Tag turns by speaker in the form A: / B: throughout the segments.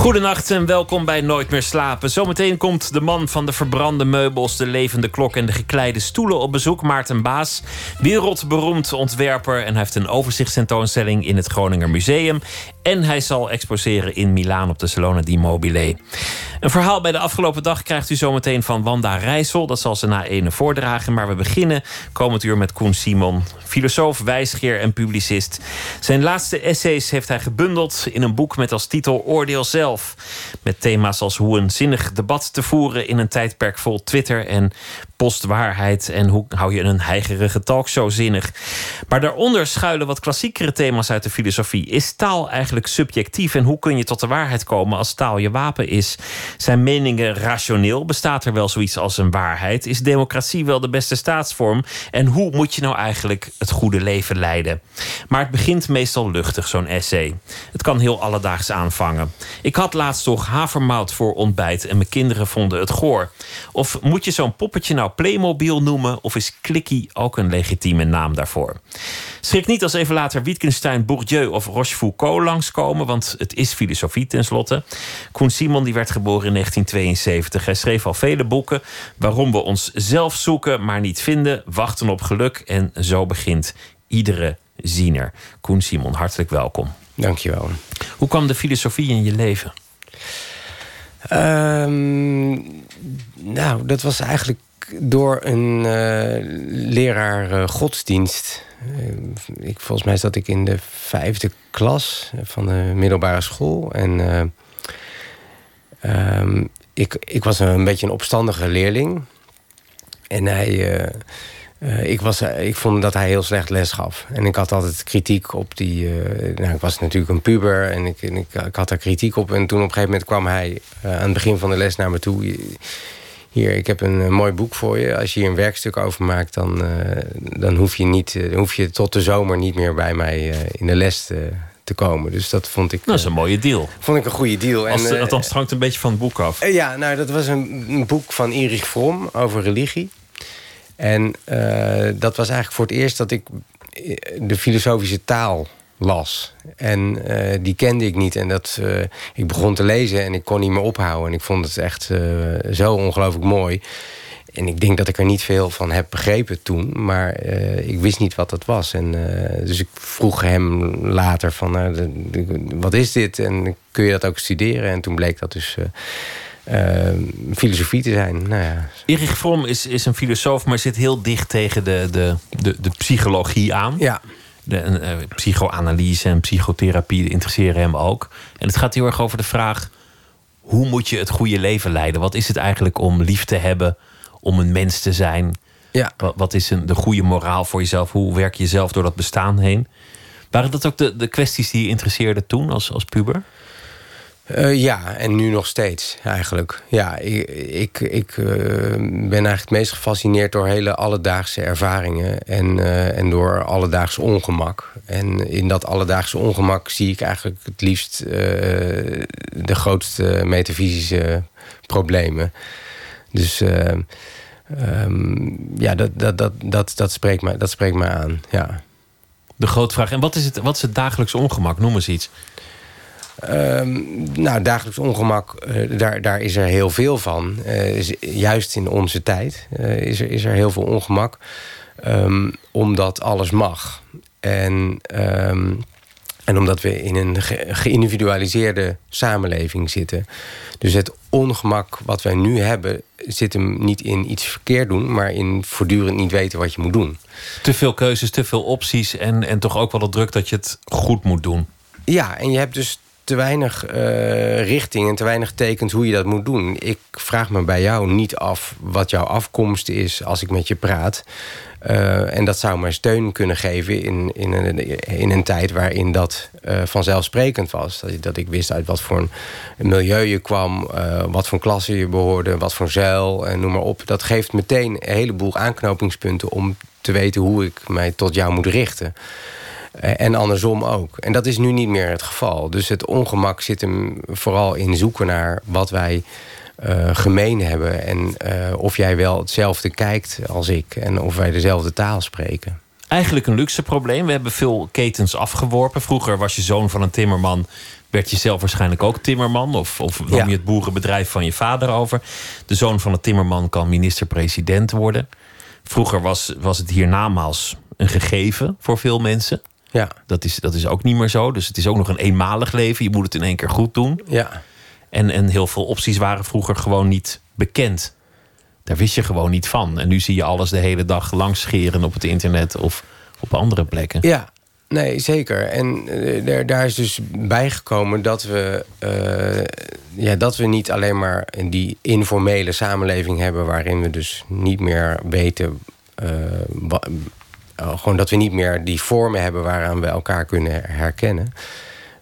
A: Goedenacht en welkom bij Nooit meer slapen. Zometeen komt de man van de verbrande meubels, de levende klok en de gekleide stoelen op bezoek, Maarten Baas. Wereldberoemd ontwerper en hij heeft een overzichtstentoonstelling in het Groninger Museum. En hij zal exposeren in Milaan op de Salone di Mobile. Een verhaal bij de afgelopen dag krijgt u zometeen van Wanda Rijssel. Dat zal ze na ene voordragen. Maar we beginnen komend uur met Koen Simon. Filosoof, wijsgeer en publicist. Zijn laatste essays heeft hij gebundeld in een boek met als titel Oordeel zelf. Met thema's als hoe een zinnig debat te voeren in een tijdperk vol Twitter en postwaarheid en hoe hou je een heigerige talkshow zinnig. Maar daaronder schuilen wat klassiekere thema's uit de filosofie. Is taal eigenlijk subjectief en hoe kun je tot de waarheid komen als taal je wapen is? Zijn meningen rationeel? Bestaat er wel zoiets als een waarheid? Is democratie wel de beste staatsvorm? En hoe moet je nou eigenlijk het goede leven leiden? Maar het begint meestal luchtig, zo'n essay. Het kan heel alledaags aanvangen. Ik had laatst toch havermout voor ontbijt en mijn kinderen vonden het goor. Of moet je zo'n poppetje nou Playmobil noemen of is Clicky ook een legitieme naam daarvoor? Schrik niet als even later Wittgenstein, Bourdieu of Rochefoucauld langskomen, want het is filosofie tenslotte. Koen Simon die werd geboren in 1972. Hij schreef al vele boeken. Waarom we ons zelf zoeken, maar niet vinden, wachten op geluk en zo begint iedere ziener. Koen Simon, hartelijk welkom.
B: Dankjewel.
A: Hoe kwam de filosofie in je leven?
B: Um, nou, dat was eigenlijk door een uh, leraar uh, godsdienst. Uh, ik, volgens mij zat ik in de vijfde klas van de middelbare school. En um, ik, ik was een beetje een opstandige leerling. En hij uh, ik, was, uh, ik vond dat hij heel slecht les gaf. En ik had altijd kritiek op die... Uh, nou, ik was natuurlijk een puber en ik, en ik, ik, had daar kritiek op. En toen op een gegeven moment kwam hij aan het begin van de les naar me toe. Hier, ik heb een mooi boek voor je. Als je hier een werkstuk over maakt, dan, dan hoef, je niet, hoef je tot de zomer niet meer bij mij in de les te, te komen. Dus dat vond ik...
A: Dat is een mooie deal.
B: Vond ik een goede deal.
A: Als, en, althans, het hangt een beetje van het boek af.
B: ja, nou, dat was een, een boek van Erich Fromm over religie. En uh, dat was eigenlijk voor het eerst dat ik eh, de filosofische taal las. En uh, die kende ik niet. En dat, ik begon te lezen en ik kon niet meer ophouden. En ik vond het echt zo ongelooflijk mooi. En ik denk dat ik er niet veel van heb begrepen toen. Maar ik wist niet wat dat was. En, dus ik vroeg hem later van... wat is dit? En kun je dat ook studeren? En toen bleek dat dus filosofie te zijn. Nou ja.
A: Erich Fromm is, is een filosoof, maar zit heel dicht tegen de, de, de, de psychologie aan.
B: Ja.
A: De uh, psychoanalyse en psychotherapie interesseren hem ook. En het gaat heel erg over de vraag: hoe moet je het goede leven leiden? Wat is het eigenlijk om lief te hebben, om een mens te zijn?
B: Ja.
A: Wat, wat is een, de goede moraal voor jezelf? Hoe werk je zelf door dat bestaan heen? Waren dat ook de, de kwesties die je interesseerden toen als, als puber?
B: Uh, ja, en nu nog steeds eigenlijk. Ja, ik, ik, ik uh, ben eigenlijk het meest gefascineerd door hele alledaagse ervaringen en, uh, en door alledaags ongemak. En in dat alledaagse ongemak zie ik eigenlijk het liefst de grootste metafysische problemen. Dus um, ja, dat, dat, dat, dat, dat, spreekt mij, dat spreekt mij aan. Ja.
A: De grote vraag. En wat is het, wat is het dagelijks ongemak? Noem eens iets.
B: Um, nou, dagelijks ongemak, uh, daar, daar is er heel veel van. Is, juist in onze tijd uh, is, er, is er heel veel ongemak. Um, omdat alles mag. En, um, en omdat we in een ge geïndividualiseerde samenleving zitten. Dus het ongemak wat wij nu hebben... zit hem niet in iets verkeerd doen... maar in voortdurend niet weten wat je moet doen.
A: Te veel keuzes, te veel opties... en, en toch ook wel de druk dat je het goed moet doen.
B: Ja, en je hebt dus te weinig uh, richting en te weinig tekens hoe je dat moet doen. Ik vraag me bij jou niet af wat jouw afkomst is als ik met je praat. Uh, en dat zou mij steun kunnen geven in, in, een, in een tijd waarin dat uh, vanzelfsprekend was. Dat, dat, ik wist uit wat voor een milieu je kwam, wat voor klasse je behoorde, wat voor zeil en noem maar op. Dat geeft meteen een heleboel aanknopingspunten om te weten hoe ik mij tot jou moet richten. En andersom ook. En dat is nu niet meer het geval. Dus het ongemak zit hem vooral in zoeken naar wat wij gemeen hebben. En of jij wel hetzelfde kijkt als ik. En of wij dezelfde taal spreken
A: eigenlijk een luxe probleem. We hebben veel ketens afgeworpen. Vroeger was je zoon van een timmerman. Werd je zelf waarschijnlijk ook timmerman? Of, of nam je het boerenbedrijf van je vader over? De zoon van een timmerman kan minister-president worden. Vroeger was, was het hiernamaals een gegeven voor veel mensen.
B: Ja.
A: Dat, is, dat is ook niet meer zo. Dus het is ook nog een eenmalig leven. Je moet het in één keer goed doen.
B: Ja.
A: En, en heel veel opties waren vroeger gewoon niet bekend. Daar wist je gewoon niet van. En nu zie je alles de hele dag langs scheren op het internet of op andere plekken.
B: Ja, nee, zeker. En uh, daar, daar is dus bijgekomen dat we, uh, ja, dat we niet alleen maar die informele samenleving hebben, waarin we dus niet meer weten. Uh, gewoon dat we niet meer die vormen hebben waaraan we elkaar kunnen herkennen.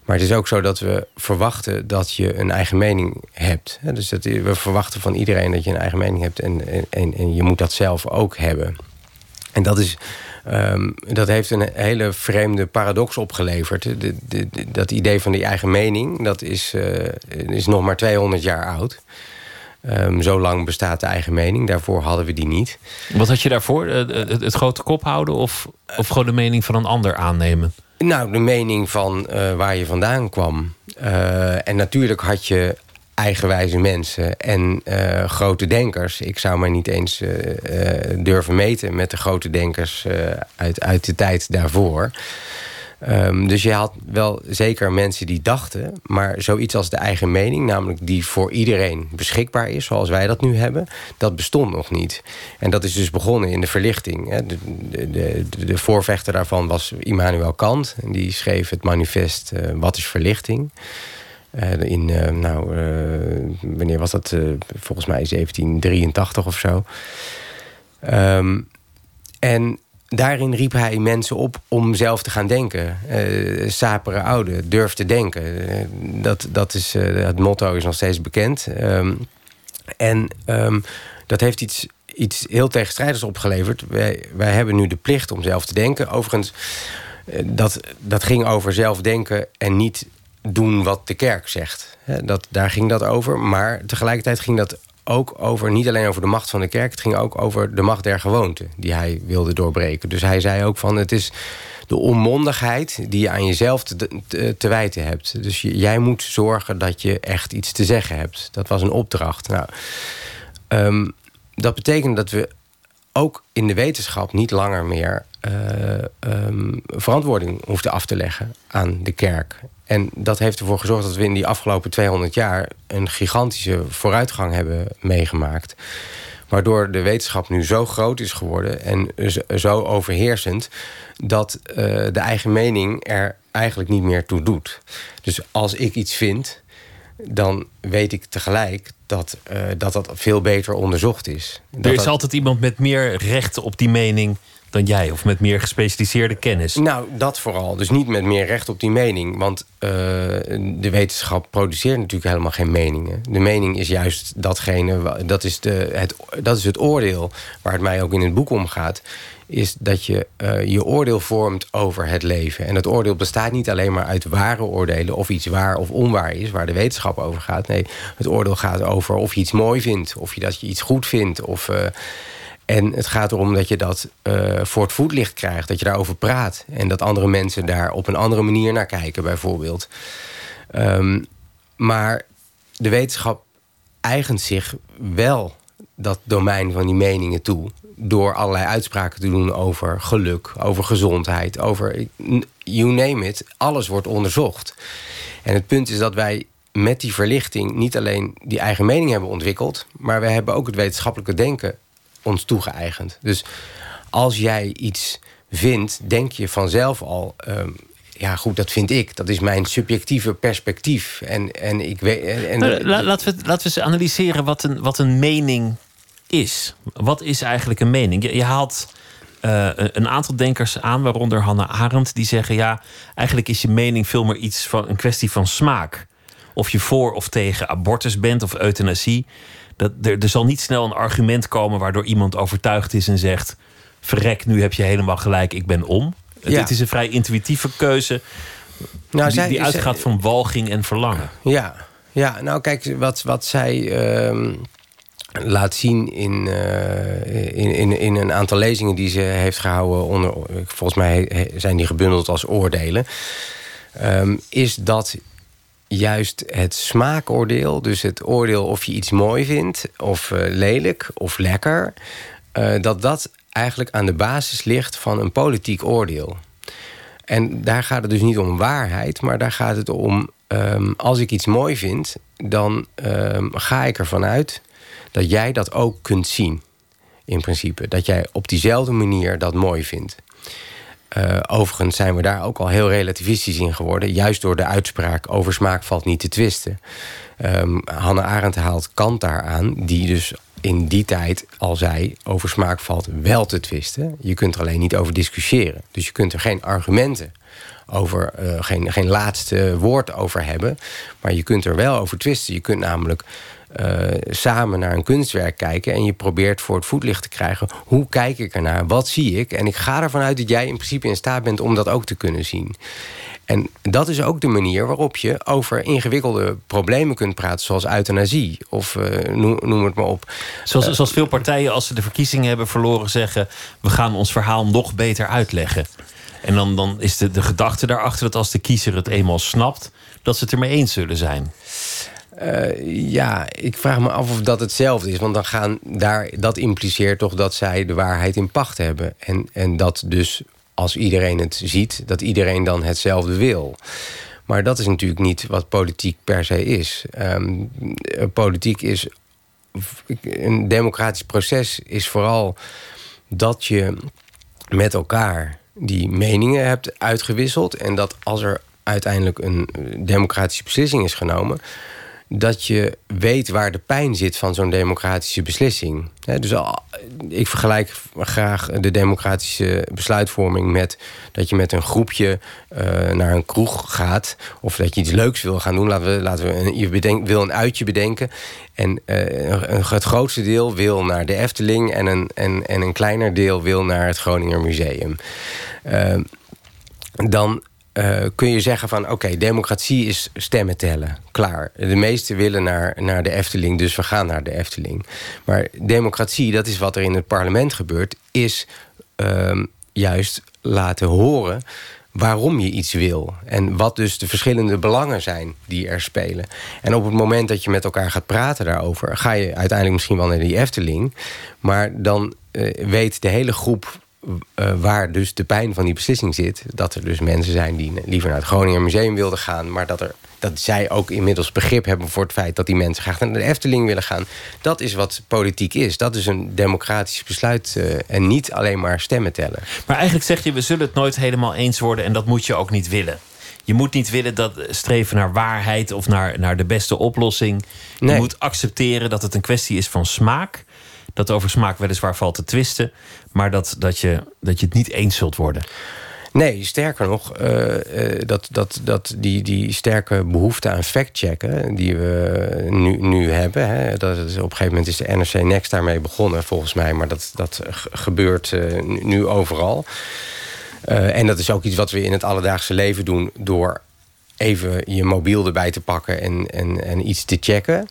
B: Maar het is ook zo dat we verwachten dat je een eigen mening hebt. Dus dat, we verwachten van iedereen dat je een eigen mening hebt. En, en, en je moet dat zelf ook hebben. En dat, is, um, dat heeft een hele vreemde paradox opgeleverd. De, de, dat idee van die eigen mening, dat is, uh, is nog maar 200 jaar oud. Um, zo lang bestaat de eigen mening. Daarvoor hadden we die niet.
A: Wat had je daarvoor? Het, het, het grote kop houden of, of gewoon de mening van een ander aannemen?
B: Nou, de mening van uh, waar je vandaan kwam. Uh, en natuurlijk had je eigenwijze mensen en uh, grote denkers. Ik zou mij niet eens durven meten met de grote denkers uit, uit de tijd daarvoor. Um, dus je had wel zeker mensen die dachten... maar zoiets als de eigen mening, namelijk die voor iedereen beschikbaar is... zoals wij dat nu hebben, dat bestond nog niet. En dat is dus begonnen in de verlichting. Hè. De, de, de, voorvechter daarvan was Immanuel Kant. En die schreef het manifest uh, Wat is verlichting? Uh, in, uh, nou, wanneer was dat? volgens mij 1783 of zo. Um, en daarin riep hij mensen op om zelf te gaan denken. Uh, sapere oude, durf te denken. Uh, dat, dat is, uh, het motto is nog steeds bekend. Um, en um, dat heeft iets, iets heel tegenstrijdigs opgeleverd. Wij, wij hebben nu de plicht om zelf te denken. Overigens, dat, dat ging over zelf denken en niet doen wat de kerk zegt. Dat, daar ging dat over. Maar tegelijkertijd ging dat ook over, niet alleen over de macht van de kerk... het ging ook over de macht der gewoonte die hij wilde doorbreken. Dus hij zei ook van, het is de onmondigheid die je aan jezelf te, te, te wijten hebt. Dus jij moet zorgen dat je echt iets te zeggen hebt. Dat was een opdracht. Nou, um, dat betekent dat we ook in de wetenschap niet langer meer uh, um, verantwoording hoefden af te leggen aan de kerk. En dat heeft ervoor gezorgd dat we in die afgelopen 200 jaar een gigantische vooruitgang hebben meegemaakt. Waardoor de wetenschap nu zo groot is geworden en zo overheersend dat uh, de eigen mening er eigenlijk niet meer toe doet. Dus als ik iets vind, dan weet ik tegelijk dat uh, dat, dat veel beter onderzocht is.
A: Er is
B: dat...
A: altijd iemand met meer recht op die mening dan jij, of met meer gespecialiseerde kennis?
B: Nou, dat vooral. Dus niet met meer recht op die mening. Want uh, de wetenschap produceert natuurlijk helemaal geen meningen. De mening is juist datgene, dat is, de, het, dat is het oordeel waar het mij ook in het boek om gaat. Is dat je uh, je oordeel vormt over het leven. En het oordeel bestaat niet alleen maar uit ware oordelen of iets waar of onwaar is, waar de wetenschap over gaat. Nee, het oordeel gaat over of je iets mooi vindt, of je dat je iets goed vindt. Of. Uh, en het gaat erom dat je dat uh, voor het voetlicht krijgt. Dat je daarover praat. En dat andere mensen daar op een andere manier naar kijken, bijvoorbeeld. Um, maar de wetenschap eigent zich wel dat domein van die meningen toe. Door allerlei uitspraken te doen over geluk, over gezondheid, over you name it. Alles wordt onderzocht. En het punt is dat wij met die verlichting niet alleen die eigen mening hebben ontwikkeld, maar wij hebben ook het wetenschappelijke denken ons toegeëigend. Dus als jij iets vindt, denk je vanzelf al. Um, ja, goed, dat vind ik. Dat is mijn subjectieve perspectief. En, en ik weet. En,
A: nou, laten, we, laten we eens analyseren wat een, wat een mening is. Wat is eigenlijk een mening? Je, je haalt. Uh, een aantal denkers aan, waaronder Hannah Arendt, die zeggen: ja, eigenlijk is je mening veel meer iets van een kwestie van smaak. Of je voor of tegen abortus bent of euthanasie dat, er, er zal niet snel een argument komen waardoor iemand overtuigd is en zegt: Verrek, nu heb je helemaal gelijk, ik ben om. Het,
B: Ja.
A: het is een vrij intuïtieve keuze.
B: Nou,
A: die,
B: zij-
A: die
B: zij-
A: uitgaat van walging en verlangen.
B: Ja, ja nou kijk, wat, wat zij ehm, laat zien in, eh, in, in, in een aantal lezingen die ze heeft gehouden... Onder, volgens mij zijn die gebundeld als oordelen... ehm, is dat juist het smaakoordeel, dus het oordeel of je iets mooi vindt... of eh, lelijk of lekker, eh, dat dat eigenlijk aan de basis ligt van een politiek oordeel. En daar gaat het dus niet om waarheid, maar daar gaat het om... ehm, als ik iets mooi vind, dan ehm, ga ik ervan uit dat jij dat ook kunt zien. In principe. Dat jij op diezelfde manier dat mooi vindt. Eh, overigens zijn we daar ook al heel relativistisch in geworden. Juist door de uitspraak over smaak valt niet te twisten. Ehm Hannah Arendt haalt Kant daar aan, die dus in die tijd al zei... over smaak valt wel te twisten. Je kunt er alleen niet over discussiëren. Dus je kunt er geen argumenten over, eh, geen, geen laatste woord over hebben. Maar je kunt er wel over twisten. Je kunt namelijk eh, samen naar een kunstwerk kijken... en je probeert voor het voetlicht te krijgen... hoe kijk ik ernaar, wat zie ik? En ik ga ervan uit dat jij in principe in staat bent om dat ook te kunnen zien. En dat is ook de manier waarop je over ingewikkelde problemen kunt praten... zoals euthanasie, of noem, noem het maar op.
A: Zoals,
B: Eh,
A: zoals veel partijen, als ze de verkiezingen hebben verloren, zeggen: we gaan ons verhaal nog beter uitleggen. En dan, dan is de, de gedachte daarachter dat als de kiezer het eenmaal snapt, dat ze het ermee eens zullen zijn.
B: Eh, ja, ik vraag me af of dat hetzelfde is. Want dan gaan daar, dat impliceert toch dat zij de waarheid in pacht hebben. En, en dat dus als iedereen het ziet, dat iedereen dan hetzelfde wil. Maar dat is natuurlijk niet wat politiek per se is. Ehm, eh, politiek is. Een democratisch proces is vooral dat je met elkaar die meningen hebt uitgewisseld. En dat als er uiteindelijk een democratische beslissing is genomen. Dat je weet waar de pijn zit van zo'n democratische beslissing. Dus ik vergelijk graag de democratische besluitvorming met dat je met een groepje eh, naar een kroeg gaat. Of dat je iets leuks wil gaan doen. Laten we, laten we een, je wil een uitje bedenken. En eh, het grootste deel wil naar de Efteling. En een, en, en een kleiner deel wil naar het Groninger Museum. Eh, dan eh, kun je zeggen van... oké, democratie is stemmen tellen. Klaar. De meesten willen naar, naar de Efteling, dus we gaan naar de Efteling. Maar democratie, dat is wat er in het parlement gebeurt... is ehm, juist laten horen waarom je iets wil. En wat dus de verschillende belangen zijn die er spelen. En op het moment dat je met elkaar gaat praten daarover... ga je uiteindelijk misschien wel naar die Efteling... maar dan eh, weet de hele groep eh, waar dus de pijn van die beslissing zit. Dat er dus mensen zijn die liever naar het Groninger Museum wilden gaan... maar dat, er, dat zij ook inmiddels begrip hebben voor het feit... dat die mensen graag naar de Efteling willen gaan. Dat is wat politiek is. Dat is een democratisch besluit eh, en niet alleen maar stemmen tellen.
A: Maar eigenlijk zeg je, we zullen het nooit helemaal eens worden en dat moet je ook niet willen. Je moet niet willen dat streven naar waarheid of naar, naar de beste oplossing. Je
B: Nee.
A: moet accepteren dat het een kwestie is van smaak. Dat over smaak weliswaar valt te twisten, maar dat, dat, je, dat je het niet eens zult worden.
B: Nee, sterker nog, eh, eh, dat, dat, dat die, die sterke behoefte aan factchecken die we nu, nu hebben. Hè, dat is, op een gegeven moment is de NRC Next daarmee begonnen, volgens mij. Maar dat, dat gebeurt eh, nu, overal. En dat is ook iets wat we in het alledaagse leven doen door even je mobiel erbij te pakken en, en, en iets te checken.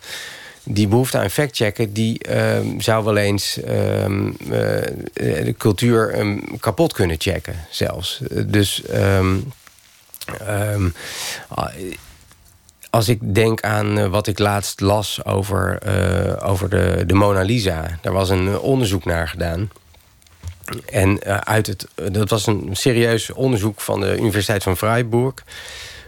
B: Die behoefte aan factchecken, die ehm, zou wel eens ehm, eh, de cultuur ehm, kapot kunnen checken, zelfs. Dus als ik denk aan eh, wat ik laatst las over, eh, over de, de Mona Lisa. Daar was een onderzoek naar gedaan. En uit het, dat was een serieus onderzoek van de Universiteit van Freiburg.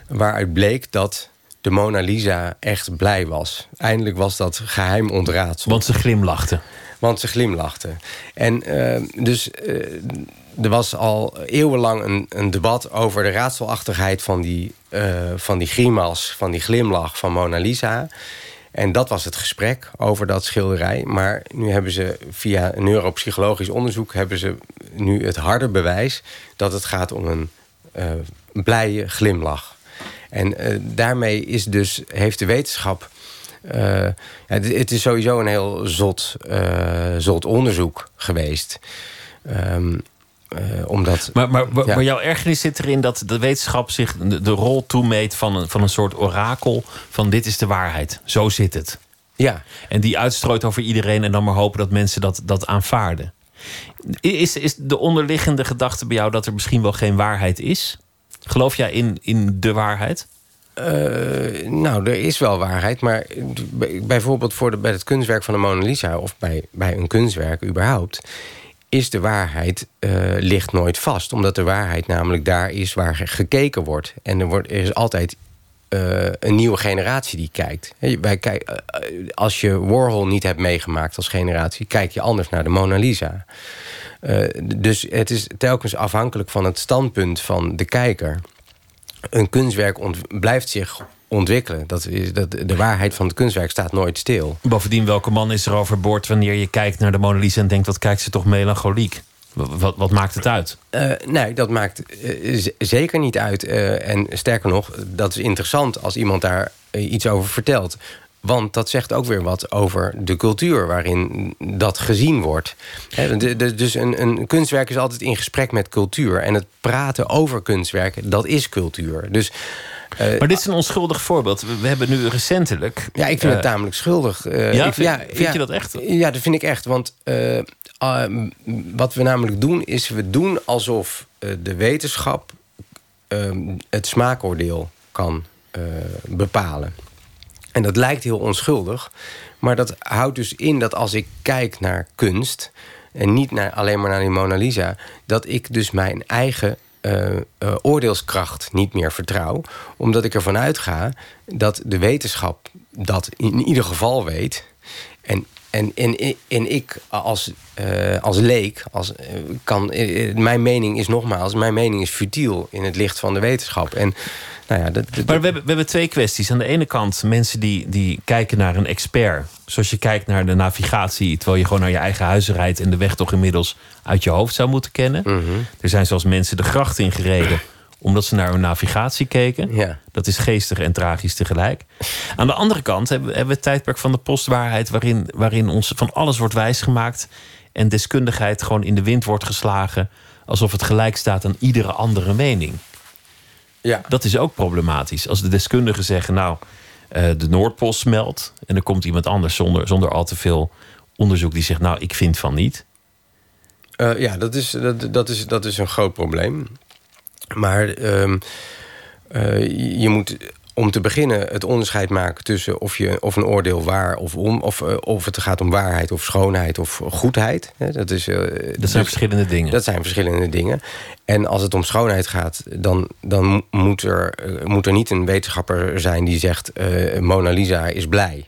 B: Waaruit bleek dat de Mona Lisa echt blij was. Eindelijk was dat geheim ontraadseld.
A: Want ze glimlachten.
B: Want ze glimlachte. En eh, dus eh, er was al eeuwenlang een, een debat over de raadselachtigheid van die, eh, van die grimas, van die glimlach van Mona Lisa. En dat was het gesprek over dat schilderij. Maar nu hebben ze via een neuropsychologisch onderzoek... hebben ze nu het harde bewijs dat het gaat om een blije glimlach. En eh, daarmee is dus, heeft de wetenschap... eh, het, het is sowieso een heel zot, eh, zot onderzoek geweest. Ehm, omdat,
A: maar, maar, maar, jouw ergernis zit erin dat de wetenschap zich de, de, rol toemeet van een, van een soort orakel. Van dit is de waarheid. Zo zit het.
B: Ja.
A: En die uitstrooit over iedereen en dan maar hopen dat mensen dat, dat aanvaarden. Is, is de onderliggende gedachte bij jou dat er misschien wel geen waarheid is? Geloof jij in, in de waarheid?
B: Uh, nou, er is wel waarheid, maar bijvoorbeeld voor bij het kunstwerk van de Mona Lisa... of bij, bij een kunstwerk überhaupt... is de waarheid uh, ligt nooit vast. Omdat de waarheid namelijk daar is waar gekeken wordt. En er, wordt, is altijd uh, een nieuwe generatie die kijkt. Wij kijk, als je Warhol niet hebt meegemaakt als generatie... kijk je anders naar de Mona Lisa. Dus het is telkens afhankelijk van het standpunt van de kijker een kunstwerk blijft zich ontwikkelen. Dat is, dat, de waarheid van het kunstwerk staat nooit stil.
A: Bovendien, welke man is er overboord wanneer je kijkt naar de Mona Lisa en denkt: wat kijkt ze toch melancholiek? Wat, wat maakt het uit?
B: Uh, nee, dat maakt uh, zeker niet uit. Uh, en sterker nog, dat is interessant als iemand daar iets over vertelt. Want dat zegt ook weer wat over de cultuur waarin dat gezien wordt. dus een, een, kunstwerk is altijd in gesprek met cultuur. En het praten over kunstwerken, dat is cultuur. Dus,
A: uh, maar dit is een onschuldig voorbeeld. We, hebben nu recentelijk...
B: Ja, ik vind het uh, tamelijk schuldig.
A: Uh, ja, ik, vind, ja, vind je dat echt?
B: Ja, dat vind ik echt. Want wat we namelijk doen, is we doen alsof de wetenschap... het smaakoordeel kan bepalen. En dat lijkt heel onschuldig. Maar dat houdt dus in dat als ik kijk naar kunst... en niet naar, alleen maar naar die Mona Lisa... dat ik dus mijn eigen uh, uh, oordeelskracht niet meer vertrouw. Omdat ik ervan uitga dat de wetenschap dat in ieder geval weet. En, en, en, en ik als, uh, als leek, als, kan, mijn mening is nogmaals... mijn mening is futiel in het licht van de wetenschap. En nou ja,
A: maar we hebben, we hebben twee kwesties. Aan de ene kant mensen die, die kijken naar een expert. Zoals je kijkt naar de navigatie, terwijl je gewoon naar je eigen huizen rijdt en de weg toch inmiddels uit je hoofd zou moeten kennen.
B: Mhm.
A: Er zijn zelfs mensen de gracht ingereden omdat ze naar hun navigatie keken.
B: Ja.
A: Dat is geestig en tragisch tegelijk. Aan de andere kant hebben, hebben we het tijdperk van de postwaarheid, waarin, waarin ons van alles wordt wijsgemaakt en deskundigheid gewoon in de wind wordt geslagen, alsof het gelijk staat aan iedere andere mening.
B: Ja.
A: Dat is ook problematisch. Als de deskundigen zeggen, nou, uh, de Noordpool smelt... en er komt iemand anders zonder, zonder al te veel onderzoek die zegt... nou, ik vind van niet.
B: Uh, ja, dat is, dat, dat, is, dat is een groot probleem. Maar uh, je moet om te beginnen het onderscheid maken tussen of, je, of een oordeel waar of om, of, uh, of het gaat om waarheid of schoonheid of goedheid. Dat, is, uh,
A: dat zijn dus, verschillende dingen.
B: Dat zijn verschillende dingen. En als het om schoonheid gaat, dan, dan moet, er, uh, moet er niet een wetenschapper zijn die zegt: Mona Lisa is blij.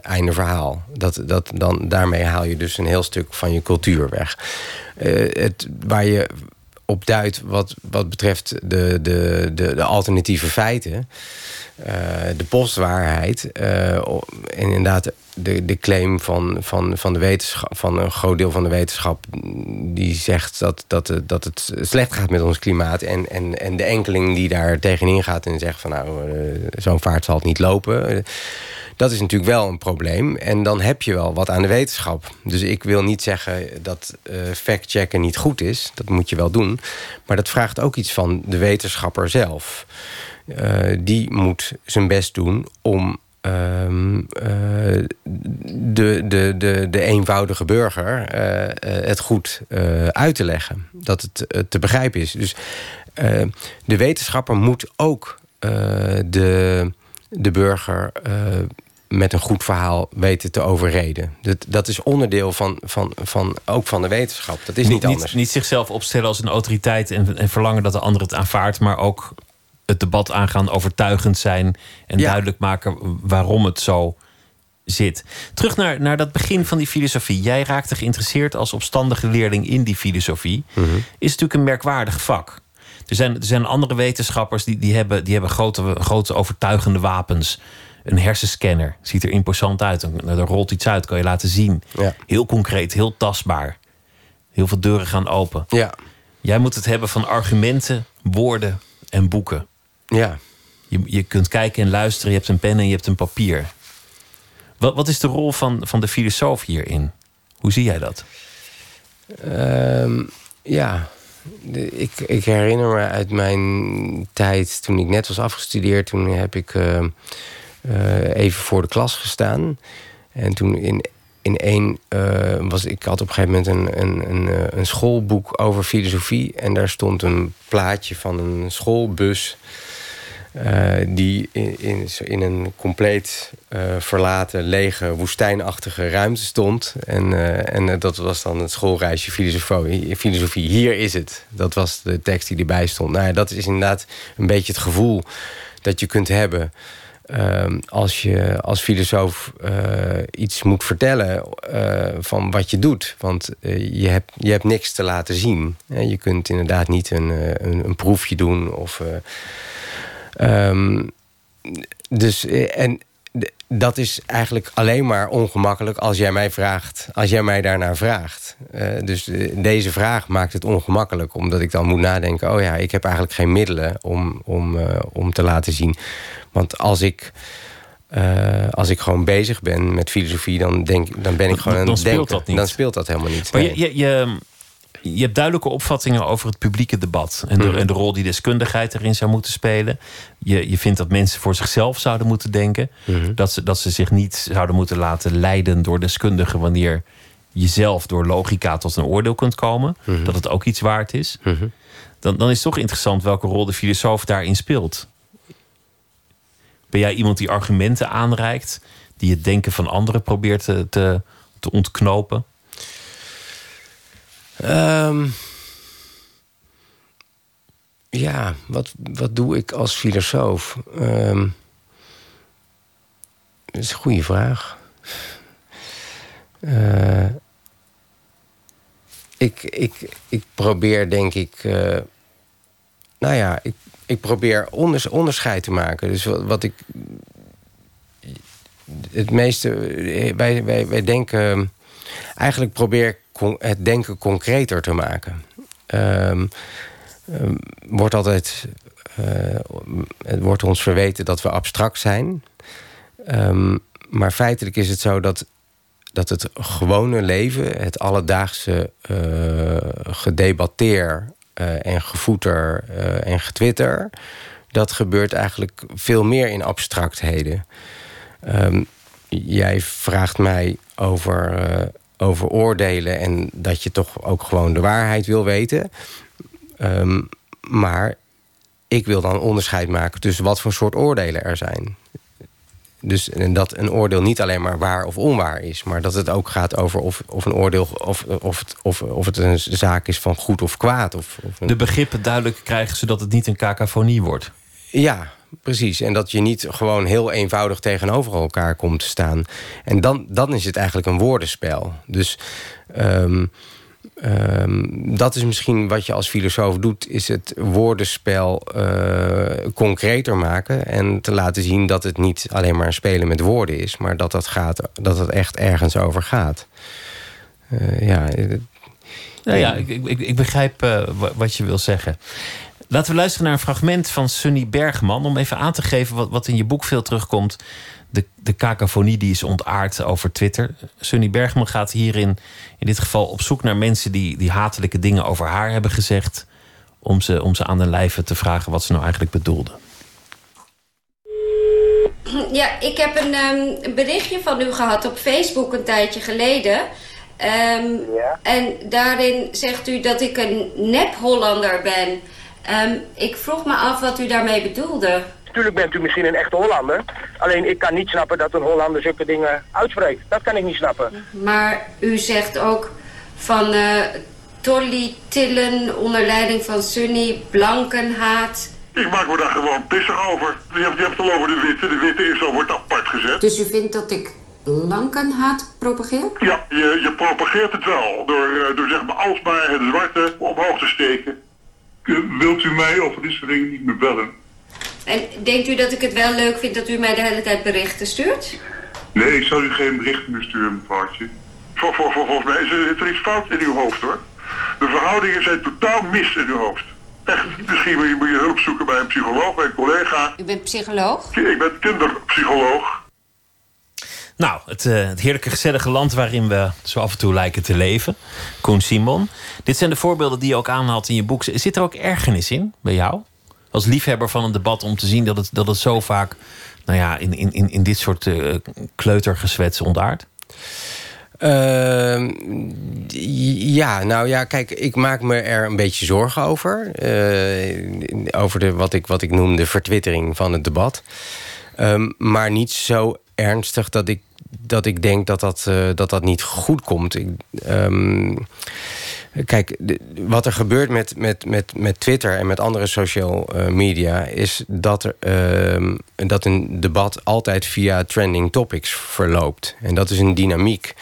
B: einde verhaal. Dat, dat, dan, daarmee haal je dus een heel stuk van je cultuur weg. het, waar je op duidt wat, wat betreft de, de, de, de alternatieve feiten. Uh, de postwaarheid. Uh, en inderdaad, de, de claim van, van, van, de wetenschap, van een groot deel van de wetenschap. die zegt dat, dat, dat het slecht gaat met ons klimaat. En, en, en de enkeling die daar tegenin gaat en zegt van nou, uh, zo'n vaart zal het niet lopen. Dat is natuurlijk wel een probleem. En dan heb je wel wat aan de wetenschap. Dus ik wil niet zeggen dat uh, fact-checken niet goed is. Dat moet je wel doen. Maar dat vraagt ook iets van de wetenschapper zelf. Uh, die moet zijn best doen om uh, uh, de, de, de, de eenvoudige burger het goed uit te leggen. Dat het te begrijpen is. Dus de wetenschapper moet ook de, de burger met een goed verhaal weten te overreden. Dat, dat is onderdeel van, van, van, ook van de wetenschap. Dat is niet, niet anders.
A: Niet, niet zichzelf opstellen als een autoriteit en, en verlangen dat de ander het aanvaardt, maar ook het debat aangaan, overtuigend zijn en duidelijk maken waarom het zo zit. Terug naar, naar dat begin van die filosofie. Jij raakte geïnteresseerd als opstandige leerling in die filosofie.
B: Mm -hmm.
A: Is natuurlijk een merkwaardig vak. Er zijn, er zijn andere wetenschappers die, die hebben, die hebben grote, grote overtuigende wapens. Een hersenscanner ziet er imposant uit. Er rolt iets uit, kan je laten zien.
B: Ja.
A: Heel concreet, heel tastbaar. Heel veel deuren gaan open.
B: Ja.
A: Jij moet het hebben van argumenten, woorden en boeken.
B: Ja.
A: Je, je kunt kijken en luisteren, je hebt een pen en je hebt een papier. Wat, wat is de rol van, van de filosoof hierin? Hoe zie jij dat?
B: Um, ja, ik, ik herinner me uit mijn tijd toen ik net was afgestudeerd. Toen heb ik eh, eh, even voor de klas gestaan. En toen in, in één uh, was ik had op een gegeven moment een, een, een, een schoolboek over filosofie. En daar stond een plaatje van een schoolbus. Uh, die in, in, in, een compleet uh, verlaten, lege, woestijnachtige ruimte stond. En, uh, en dat was dan het schoolreisje filosofie, filosofie. Hier is het. Dat was de tekst die erbij stond. Nou ja, dat is inderdaad een beetje het gevoel dat je kunt hebben... als je als filosoof iets moet vertellen van wat je doet. Want je, hebt, je hebt niks te laten zien. je kunt inderdaad niet een, een, een proefje doen of... Um, dus, eh, en dat is eigenlijk alleen maar ongemakkelijk als jij mij vraagt, als jij mij daarnaar vraagt. Uh, dus deze vraag maakt het ongemakkelijk, omdat ik dan moet nadenken: oh ja, ik heb eigenlijk geen middelen om, om, uh, om te laten zien. Want als ik. Uh, als ik gewoon bezig ben met filosofie, dan, denk, dan ben ik gewoon aan het denken.
A: Dat niet.
B: Dan speelt dat helemaal niet.
A: Maar je, je, je, je hebt duidelijke opvattingen over het publieke debat. En de,
B: Mhm.
A: en de rol die deskundigheid erin zou moeten spelen. Je, je vindt dat mensen voor zichzelf zouden moeten denken.
B: Mhm.
A: Dat, ze, dat ze zich niet zouden moeten laten leiden door deskundigen. wanneer je zelf door logica tot een oordeel kunt komen.
B: Mhm.
A: Dat het ook iets waard is. Dan, dan is het toch interessant welke rol de filosoof daarin speelt. Ben jij iemand die argumenten aanreikt, die het denken van anderen probeert te, te, te ontknopen?
B: Um, ja, wat, wat doe ik als filosoof? Um, dat is een goede vraag. Uh, ik, ik, ik probeer, denk ik. Uh, nou ja, ik, ik probeer onders, onderscheid te maken. Dus wat, wat ik. Het meeste. Wij, wij, wij denken. Eigenlijk probeer ik het denken concreter te maken. Um, um, wordt altijd, uh, het wordt ons verweten dat we abstract zijn. Um, maar feitelijk is het zo dat, dat het gewone leven, het alledaagse uh, gedebatteer uh, en gevoeter en getwitter, dat gebeurt eigenlijk veel meer in abstractheden. jij vraagt mij over over oordelen en dat je toch ook gewoon de waarheid wil weten. Um, maar ik wil dan onderscheid maken tussen wat voor soort oordelen er zijn. Dus en dat een oordeel niet alleen maar waar of onwaar is, maar dat het ook gaat over of, of een oordeel of, of, het, of, of het een zaak is van goed of kwaad. Of, of een...
A: De begrippen duidelijk krijgen zodat het niet een cacophonie wordt.
B: Ja, precies. En dat je niet gewoon heel eenvoudig tegenover elkaar komt te staan. En dan, dan is het eigenlijk een woordenspel. Dus um, um, dat is misschien wat je als filosoof doet... is het woordenspel uh, concreter maken... en te laten zien dat het niet alleen maar een spelen met woorden is... maar dat dat, gaat, dat het echt ergens over gaat. Uh, ja,
A: nou ja, ik, ik, ik begrijp uh, wat je wil zeggen. Laten we luisteren naar een fragment van Sunny Bergman... om even aan te geven wat, wat in je boek veel terugkomt. De, de cacophonie die is ontaard over Twitter. Sunny Bergman gaat hierin in dit geval op zoek naar mensen... die, die hatelijke dingen over haar hebben gezegd... om ze, om ze aan de lijve te vragen wat ze nou eigenlijk bedoelde.
C: Ja, ik heb een, um, berichtje van u gehad op Facebook een tijdje geleden... Um, ja. En daarin zegt u dat ik een nep-Hollander ben... Um, ik vroeg me af wat u daarmee bedoelde.
D: Natuurlijk bent u misschien een echte Hollander. Alleen ik kan niet snappen dat een Hollander zulke dingen uitspreekt. Dat kan ik niet snappen.
C: Maar u zegt ook van uh, Tolly Tillen onder leiding van Sunny Blankenhaat.
E: Ik maak me daar gewoon pissig over. Je hebt, je hebt het al over de witte. De witte is al wordt apart gezet.
C: Dus u vindt dat ik Blankenhaat propageer?
E: Ja, je, je propageert het wel. Door, uh, door zeg maar alsmaar het zwarte omhoog te steken. Wilt u mij over dit soort dingen niet meer bellen?
C: En denkt u dat ik het wel leuk vind dat u mij de hele tijd berichten stuurt?
E: Nee, ik zal u geen berichten meer sturen, mevrouwtje. Voor, voor, volgens mij is er iets fout in uw hoofd, hoor. De verhoudingen zijn totaal mis in uw hoofd. Echt, misschien moet je, moet je hulp zoeken bij een psycholoog, bij een collega.
C: U bent psycholoog?
E: Ik ben kinderpsycholoog.
A: Nou, het, uh, het, heerlijke gezellige land waarin we zo af en toe lijken te leven. Koen Simon. Dit zijn de voorbeelden die je ook aanhaalt in je boek. Zit er ook ergernis in bij jou? Als liefhebber van een debat om te zien dat het, dat het zo vaak nou ja, in, in, in dit soort uh, kleutergezwets?
B: Uh, ja, nou ja, kijk, ik maak me er een beetje zorgen over. Uh, over de, wat, ik, wat ik noem de vertwittering van het debat. Um, maar niet zo ernstig dat ik, dat ik denk dat dat, uh, dat, dat niet goed komt. Ik, um, Kijk, wat er gebeurt met, met, met, met Twitter en met andere social uh, media... is dat, er, uh, dat een debat altijd via trending topics verloopt. En dat is een dynamiek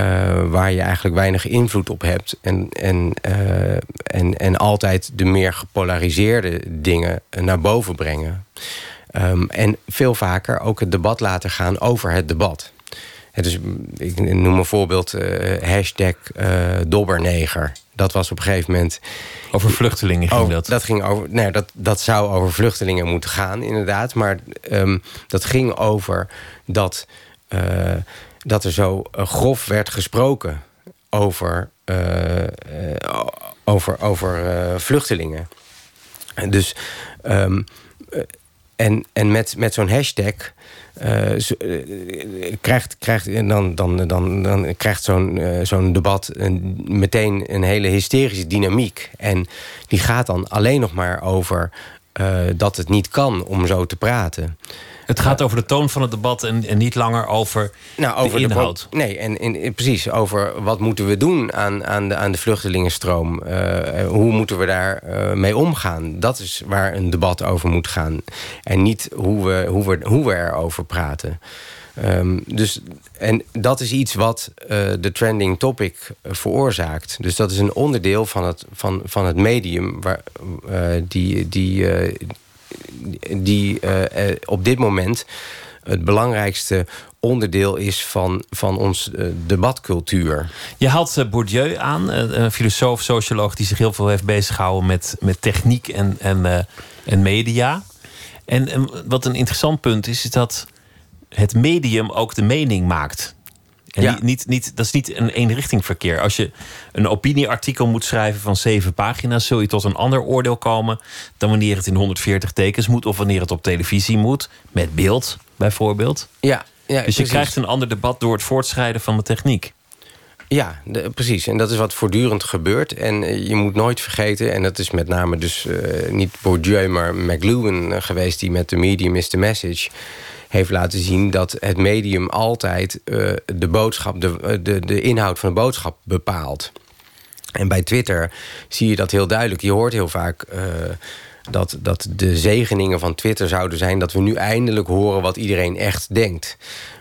B: uh, waar je eigenlijk weinig invloed op hebt. En, en, en, en altijd de meer gepolariseerde dingen naar boven brengen. Um, en veel vaker ook het debat laten gaan over het debat. Dus ik noem een voorbeeld, uh, hashtag uh, dobberneger. Dat was op een gegeven moment...
A: Over vluchtelingen ging
B: over,
A: dat?
B: Dat, ging over, nee, dat, dat zou over vluchtelingen moeten gaan, inderdaad. Maar um, dat ging over dat, uh, dat er zo grof werd gesproken over, over, over vluchtelingen. Dus... Um, en, en met, met zo'n hashtag uh, krijgt, krijgt, dan, dan, dan, dan krijgt zo'n zo'n debat een, meteen een hele hysterische dynamiek. En die gaat dan alleen nog maar over dat het niet kan om zo te praten.
A: Het gaat over de toon van het debat en, en niet langer over, nou, over de inhoud.
B: De, nee, en, en, precies over wat moeten we doen aan, aan, de, aan de vluchtelingenstroom. Uh, hoe moeten we daar uh, mee omgaan? Dat is waar een debat over moet gaan. En niet hoe we, hoe we, hoe we erover praten. Um, dus, en dat is iets wat uh, de trending topic veroorzaakt. Dus dat is een onderdeel van het, van, van het medium... Waar, die, die, die uh, op dit moment het belangrijkste onderdeel is van, van ons uh, debatcultuur.
A: Je haalt Bourdieu aan, een filosoof, socioloog... die zich heel veel heeft bezighouden met, met techniek en, en, en media. En, en wat een interessant punt is, is dat het medium ook de mening maakt. En ja. niet, niet, dat is niet een eenrichting verkeer. Als je een opinieartikel moet schrijven van zeven pagina's, zul je tot een ander oordeel komen dan wanneer het in 140 tekens moet of wanneer het op televisie moet, met beeld bijvoorbeeld.
B: Ja, ja,
A: dus je precies. krijgt een ander debat door het voortschrijden van de techniek.
B: Ja, de, precies. En dat is wat voortdurend gebeurt. En je moet nooit vergeten, en dat is met name dus uh, niet Bourdieu, maar McLuhan geweest, die met The Medium is the Message heeft laten zien dat het medium altijd uh, de, boodschap, de, de, de inhoud van de boodschap bepaalt. En bij Twitter zie je dat heel duidelijk. Je hoort heel vaak uh, dat, dat de zegeningen van Twitter zouden zijn... dat we nu eindelijk horen wat iedereen echt denkt.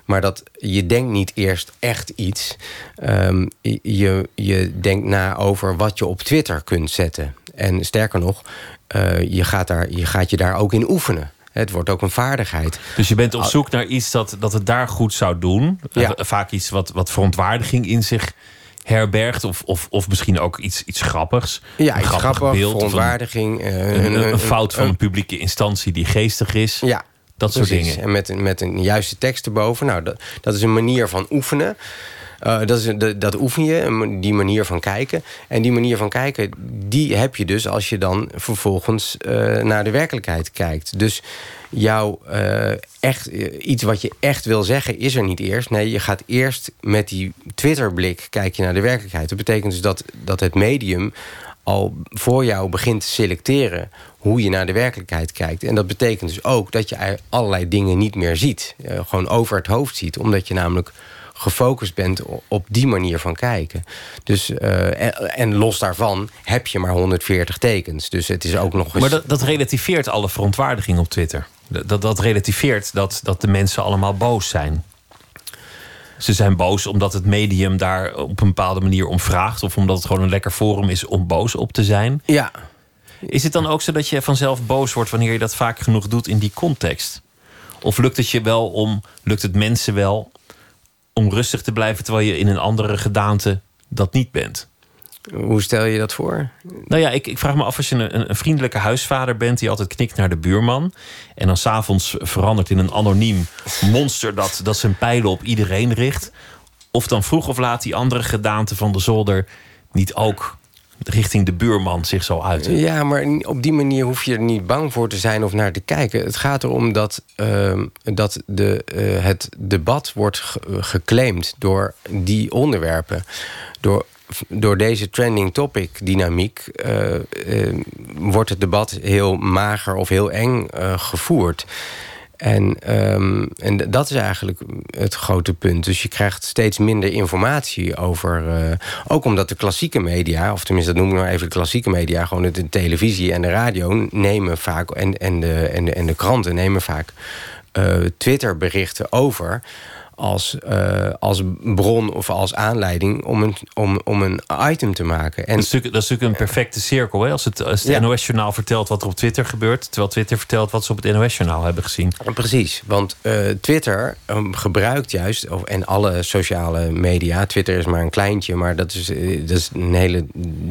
B: Maar dat je denkt niet eerst echt iets. Um, je, je denkt na over wat je op Twitter kunt zetten. En sterker nog, je, gaat daar, je gaat je daar ook in oefenen. Het wordt ook een vaardigheid.
A: Dus je bent op zoek naar iets dat, dat het daar goed zou doen. Ja. Vaak iets wat, wat verontwaardiging in zich herbergt. Of, of, of misschien ook iets, iets grappigs.
B: Ja, een iets grappig, beeld,
A: verontwaardiging. Een, een, een, fout van een publieke instantie die geestig is.
B: Ja,
A: dat
B: precies.
A: soort dingen.
B: En met, met een juiste tekst erboven. Nou, dat, dat is een manier van oefenen. Uh, dat, dat, oefen je, die manier van kijken. En die manier van kijken, die heb je dus als je dan vervolgens uh, naar de werkelijkheid kijkt. Dus jouw uh, echt, iets wat je echt wil zeggen, is er niet eerst. Nee, je gaat eerst met die Twitterblik kijk je naar de werkelijkheid. Dat betekent dus dat, dat het medium al voor jou begint te selecteren hoe je naar de werkelijkheid kijkt. En dat betekent dus ook dat je allerlei dingen niet meer ziet. gewoon over het hoofd ziet. Omdat je namelijk gefocust bent op die manier van kijken. Dus, uh, en, en, los daarvan heb je maar 140 tekens. Dus het is ook nog eens...
A: Maar dat, dat relativeert alle verontwaardiging op Twitter. Dat, dat relativeert dat, dat de mensen allemaal boos zijn. Ze zijn boos omdat het medium daar op een bepaalde manier om vraagt... of omdat het gewoon een lekker forum is om boos op te zijn.
B: Ja.
A: Is het dan ook zo dat je vanzelf boos wordt... wanneer je dat vaak genoeg doet in die context? Of lukt het je wel om, lukt het mensen wel om rustig te blijven terwijl je in een andere gedaante dat niet bent?
B: Hoe stel je dat voor?
A: Nou ja, ik, ik vraag me af als je een, een, vriendelijke huisvader bent die altijd knikt naar de buurman. En dan s'avonds verandert in een anoniem monster dat, dat zijn pijlen op iedereen richt. Of dan vroeg of laat die andere gedaante van de zolder niet ook richting de buurman zich zo uiten.
B: Ja, maar op die manier hoef je er niet bang voor te zijn of naar te kijken. Het gaat erom dat, uh, dat de, uh, het debat wordt geclaimd door die onderwerpen. Door door deze trending topic dynamiek uh, wordt het debat heel mager of heel eng gevoerd. En, um, en dat is eigenlijk het grote punt. Dus je krijgt steeds minder informatie over. ook omdat de klassieke media, of tenminste dat noem ik maar even de klassieke media, gewoon de televisie en de radio nemen vaak. En, en, de, en, de, en de kranten nemen vaak Twitter-berichten over als, uh, als bron of als aanleiding om een, om, om een item te maken.
A: En, dat, is natuurlijk, dat is natuurlijk een perfecte cirkel. Hè? Als het, als het NOS-journaal vertelt wat er op Twitter gebeurt... terwijl Twitter vertelt wat ze op het NOS-journaal hebben gezien.
B: Precies, want uh, Twitter um, gebruikt juist... Of, en alle sociale media... Twitter is maar een kleintje, maar dat is, dat is een hele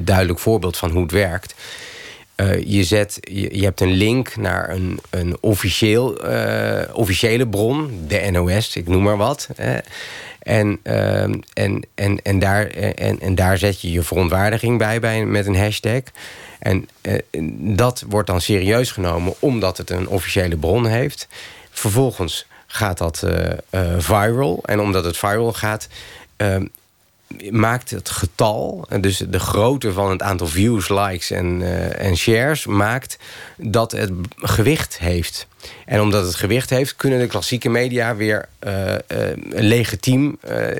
B: duidelijk voorbeeld van hoe het werkt uh, je, zet, je, hebt een link naar een, een officieel, uh, officiële bron, de NOS, ik noem maar wat. Hè. En, uh, en, en, en, daar, en, en daar zet je je verontwaardiging bij, bij met een hashtag. En dat wordt dan serieus genomen omdat het een officiële bron heeft. Vervolgens gaat dat viral. En omdat het viral gaat, ehm, maakt het getal, dus de grootte van het aantal views, likes en, uh, en shares, maakt dat het gewicht heeft. En omdat het gewicht heeft, kunnen de klassieke media weer uh, uh, legitiem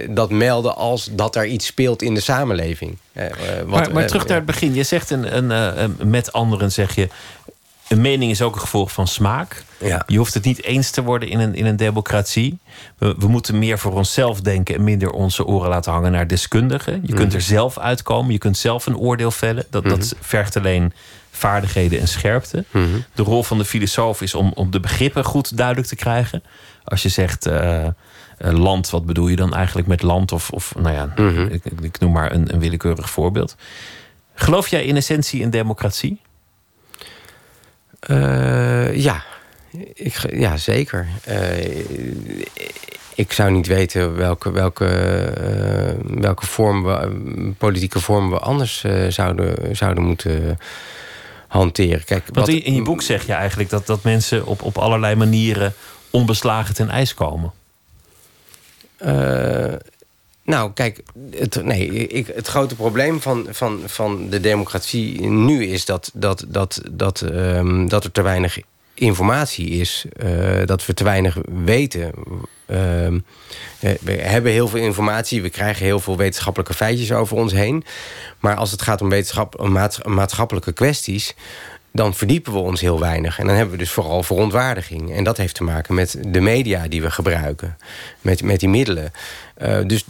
B: dat melden als dat er iets speelt in de samenleving.
A: Wat, maar, maar, terug naar het begin. Je zegt een, een, met anderen zeg je. Een mening is ook een gevolg van smaak.
B: Ja.
A: Je hoeft het niet eens te worden in een, in een democratie. We, we, moeten meer voor onszelf denken en minder onze oren laten hangen naar deskundigen. Je kunt mhm. er zelf uitkomen, je kunt zelf een oordeel vellen. Dat, dat mhm. vergt alleen vaardigheden en scherpte.
B: Mhm.
A: De rol van de filosoof is om, om de begrippen goed duidelijk te krijgen. Als je zegt uh, land, wat bedoel je dan eigenlijk met land? Of, of nou ja, ik, ik, noem maar een, een willekeurig voorbeeld. Geloof jij in essentie in democratie?
B: Uh, ja, ik, ja, zeker. Uh, ik zou niet weten welke, welke, uh, welke vorm we, politieke vorm we anders zouden, zouden moeten hanteren. Kijk,
A: Want in, in je boek zeg je eigenlijk dat, dat mensen op, op allerlei manieren onbeslagen ten ijs komen.
B: Nou, kijk, het, nee, ik, het grote probleem van, van, van de democratie nu is dat, dat, dat, dat, um, dat er te weinig informatie is. Uh, dat we te weinig weten. Uh, we hebben heel veel informatie, we krijgen heel veel wetenschappelijke feitjes over ons heen. Maar als het gaat om wetenschap, maatschappelijke kwesties dan verdiepen we ons heel weinig. En dan hebben we dus vooral verontwaardiging. En dat heeft te maken met de media die we gebruiken. Met, met die middelen. Uh, dus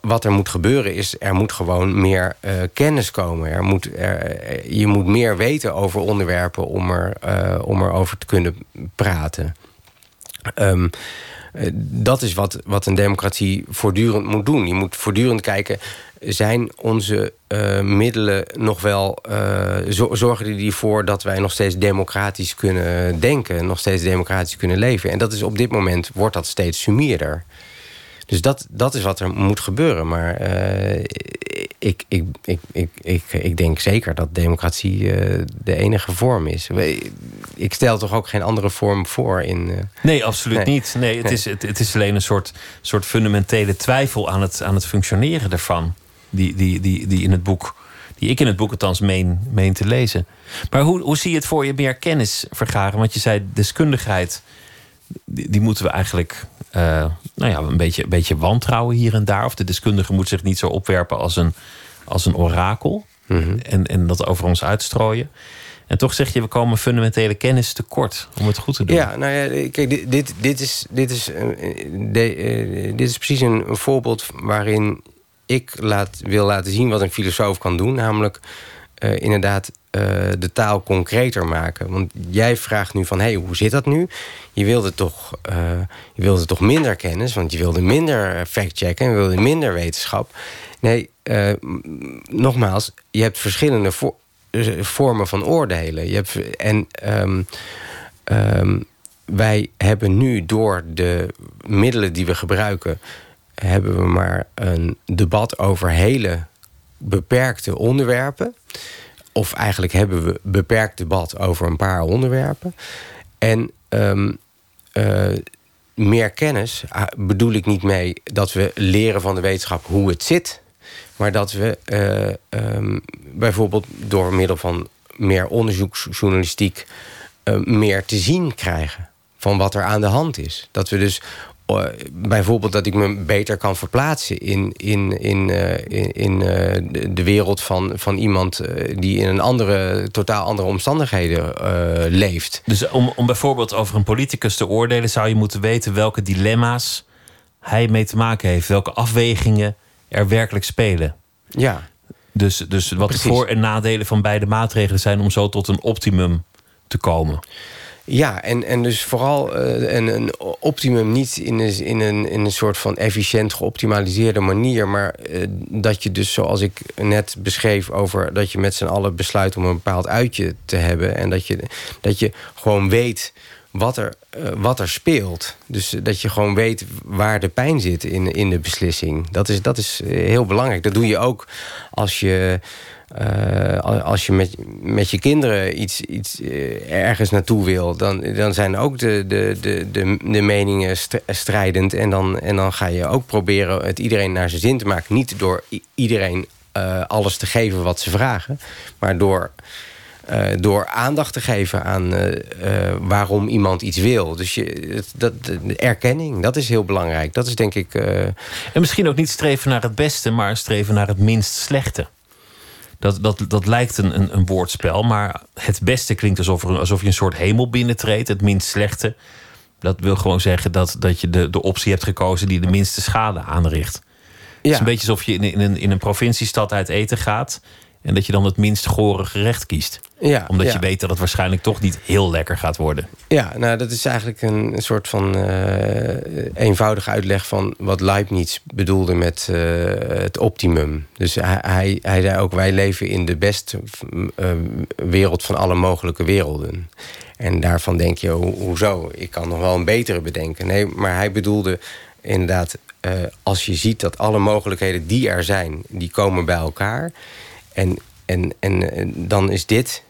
B: wat er moet gebeuren is, er moet gewoon meer uh, kennis komen. Er moet, er, je moet meer weten over onderwerpen om, er, uh, om erover te kunnen praten. Um, dat is wat, wat een democratie voortdurend moet doen. Je moet voortdurend kijken, zijn onze middelen nog wel... Zorgen die ervoor dat wij nog steeds democratisch kunnen denken... nog steeds democratisch kunnen leven? En dat is op dit moment, wordt dat steeds sumierder. Dus dat, dat is wat er moet gebeuren. Maar uh, ik, ik, ik, ik, ik, ik denk zeker dat democratie uh, de enige vorm is. Ik stel toch ook geen andere vorm voor in. Uh,
A: nee, absoluut nee. niet. Nee, het, nee. Is, het, het, is alleen een soort, soort fundamentele twijfel aan het, aan het functioneren ervan. Die, die, die, die in het boek. Die ik in het boek althans meen, meen te lezen. Maar hoe, hoe zie je het voor je meer kennis vergaren? Want je zei deskundigheid. Die, die moeten we eigenlijk uh, nou ja, een beetje, een beetje wantrouwen hier en daar. Of de deskundige moet zich niet zo opwerpen als een, als een orakel.
B: Mm -hmm.
A: en, en dat over ons uitstrooien. En toch zeg je, we komen fundamentele kennis tekort om het goed te doen.
B: Ja, nou ja, kijk, dit, dit, dit, is, dit, is, de, uh, dit is precies een, een, voorbeeld waarin ik laat, wil laten zien wat een filosoof kan doen. Namelijk eh, inderdaad eh, de taal concreter maken. Want jij vraagt nu van, hé, hey, hoe zit dat nu? Je wilde, toch, uh, je wilde toch minder kennis, want je wilde minder fact-checken... en je wilde minder wetenschap. Nee, nogmaals, je hebt verschillende vormen van oordelen. Je hebt, en um, um, wij hebben nu door de middelen die we gebruiken... hebben we maar een debat over hele beperkte onderwerpen. Of eigenlijk hebben we beperkt debat over een paar onderwerpen. En um, uh, meer kennis ah, bedoel ik niet mee dat we leren van de wetenschap hoe het zit. Maar dat we uh, um, bijvoorbeeld door middel van meer onderzoeksjournalistiek uh, meer te zien krijgen van wat er aan de hand is. Dat we dus uh, bijvoorbeeld dat ik me beter kan verplaatsen in, in, in, uh, in, in uh, de, wereld van, van iemand die in een andere, totaal andere omstandigheden leeft.
A: Dus om, om bijvoorbeeld over een politicus te oordelen, zou je moeten weten welke dilemma's hij mee te maken heeft, welke afwegingen er werkelijk spelen.
B: Ja.
A: Dus, dus wat Precies. de voor- en nadelen van beide maatregelen zijn om zo tot een optimum te komen.
B: Ja, en, en dus vooral uh, een, een, optimum niet in een, in, een, in een soort van efficiënt geoptimaliseerde manier. Maar uh, dat je dus, zoals ik net beschreef, over dat je met z'n allen besluit om een bepaald uitje te hebben. En dat je, dat je gewoon weet wat er, uh, wat er speelt. Dus dat je gewoon weet waar de pijn zit in, in de beslissing. Dat is, dat is heel belangrijk. Dat doe je ook als je uh, als je met, met je kinderen iets, iets uh, ergens naartoe wil, dan, dan zijn ook de, de, de, de, de meningen strijdend. En dan, en dan ga je ook proberen het iedereen naar zijn zin te maken. Niet door iedereen uh, alles te geven wat ze vragen, maar door. door aandacht te geven aan waarom iemand iets wil. Dus je, dat, de erkenning, dat is heel belangrijk. Dat is denk ik.
A: En misschien ook niet streven naar het beste, maar streven naar het minst slechte. Dat, dat, dat lijkt een, een, een woordspel, maar het beste klinkt alsof, er, alsof je een soort hemel binnentreedt. Het minst slechte. Dat wil gewoon zeggen dat, dat je de, de optie hebt gekozen die de minste schade aanricht. Ja. Het is een beetje alsof je in, in, een, in een provinciestad uit eten gaat. En dat je dan het minst gore gerecht kiest.
B: Ja,
A: Omdat
B: ja.
A: je weet dat het waarschijnlijk toch niet heel lekker gaat worden.
B: Ja, nou dat is eigenlijk een soort van uh, eenvoudige uitleg van wat Leibniz bedoelde met uh, het optimum. Dus hij, hij, hij, zei ook: wij leven in de beste uh, wereld van alle mogelijke werelden. En daarvan denk je: ho hoezo? Ik kan nog wel een betere bedenken. Nee, maar hij bedoelde inderdaad, als je ziet dat alle mogelijkheden die er zijn, die komen bij elkaar. En, en, en dan is dit,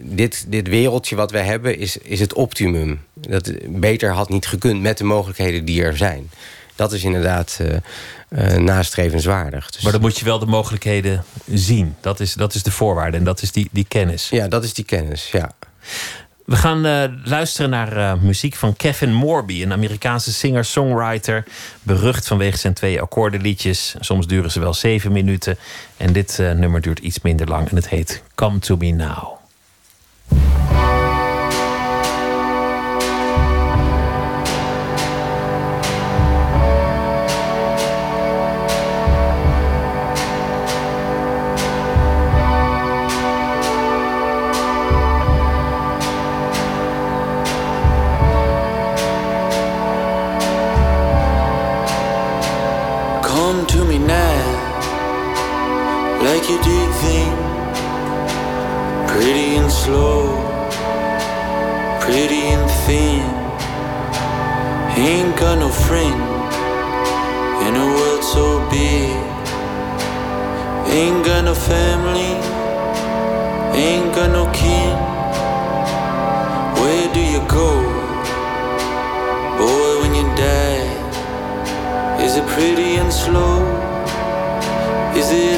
B: dit, dit wereldje wat wij hebben, is, is het optimum. Dat beter had niet gekund met de mogelijkheden die er zijn. Dat is inderdaad uh, uh, nastrevenswaardig.
A: Dus maar dan moet je wel de mogelijkheden zien. Dat is, dat is de voorwaarde en dat is die, die kennis.
B: Ja, dat is die kennis, ja.
A: We gaan uh, luisteren naar uh, muziek van Kevin Morby, een Amerikaanse singer-songwriter. Berucht vanwege zijn twee akkoordenliedjes. Soms duren ze wel zeven minuten. En dit uh, nummer duurt iets minder lang en het heet Come to Me Now.
F: no family, ain't got no kin. Where do you go? Boy, when you die, is it pretty and slow? Is it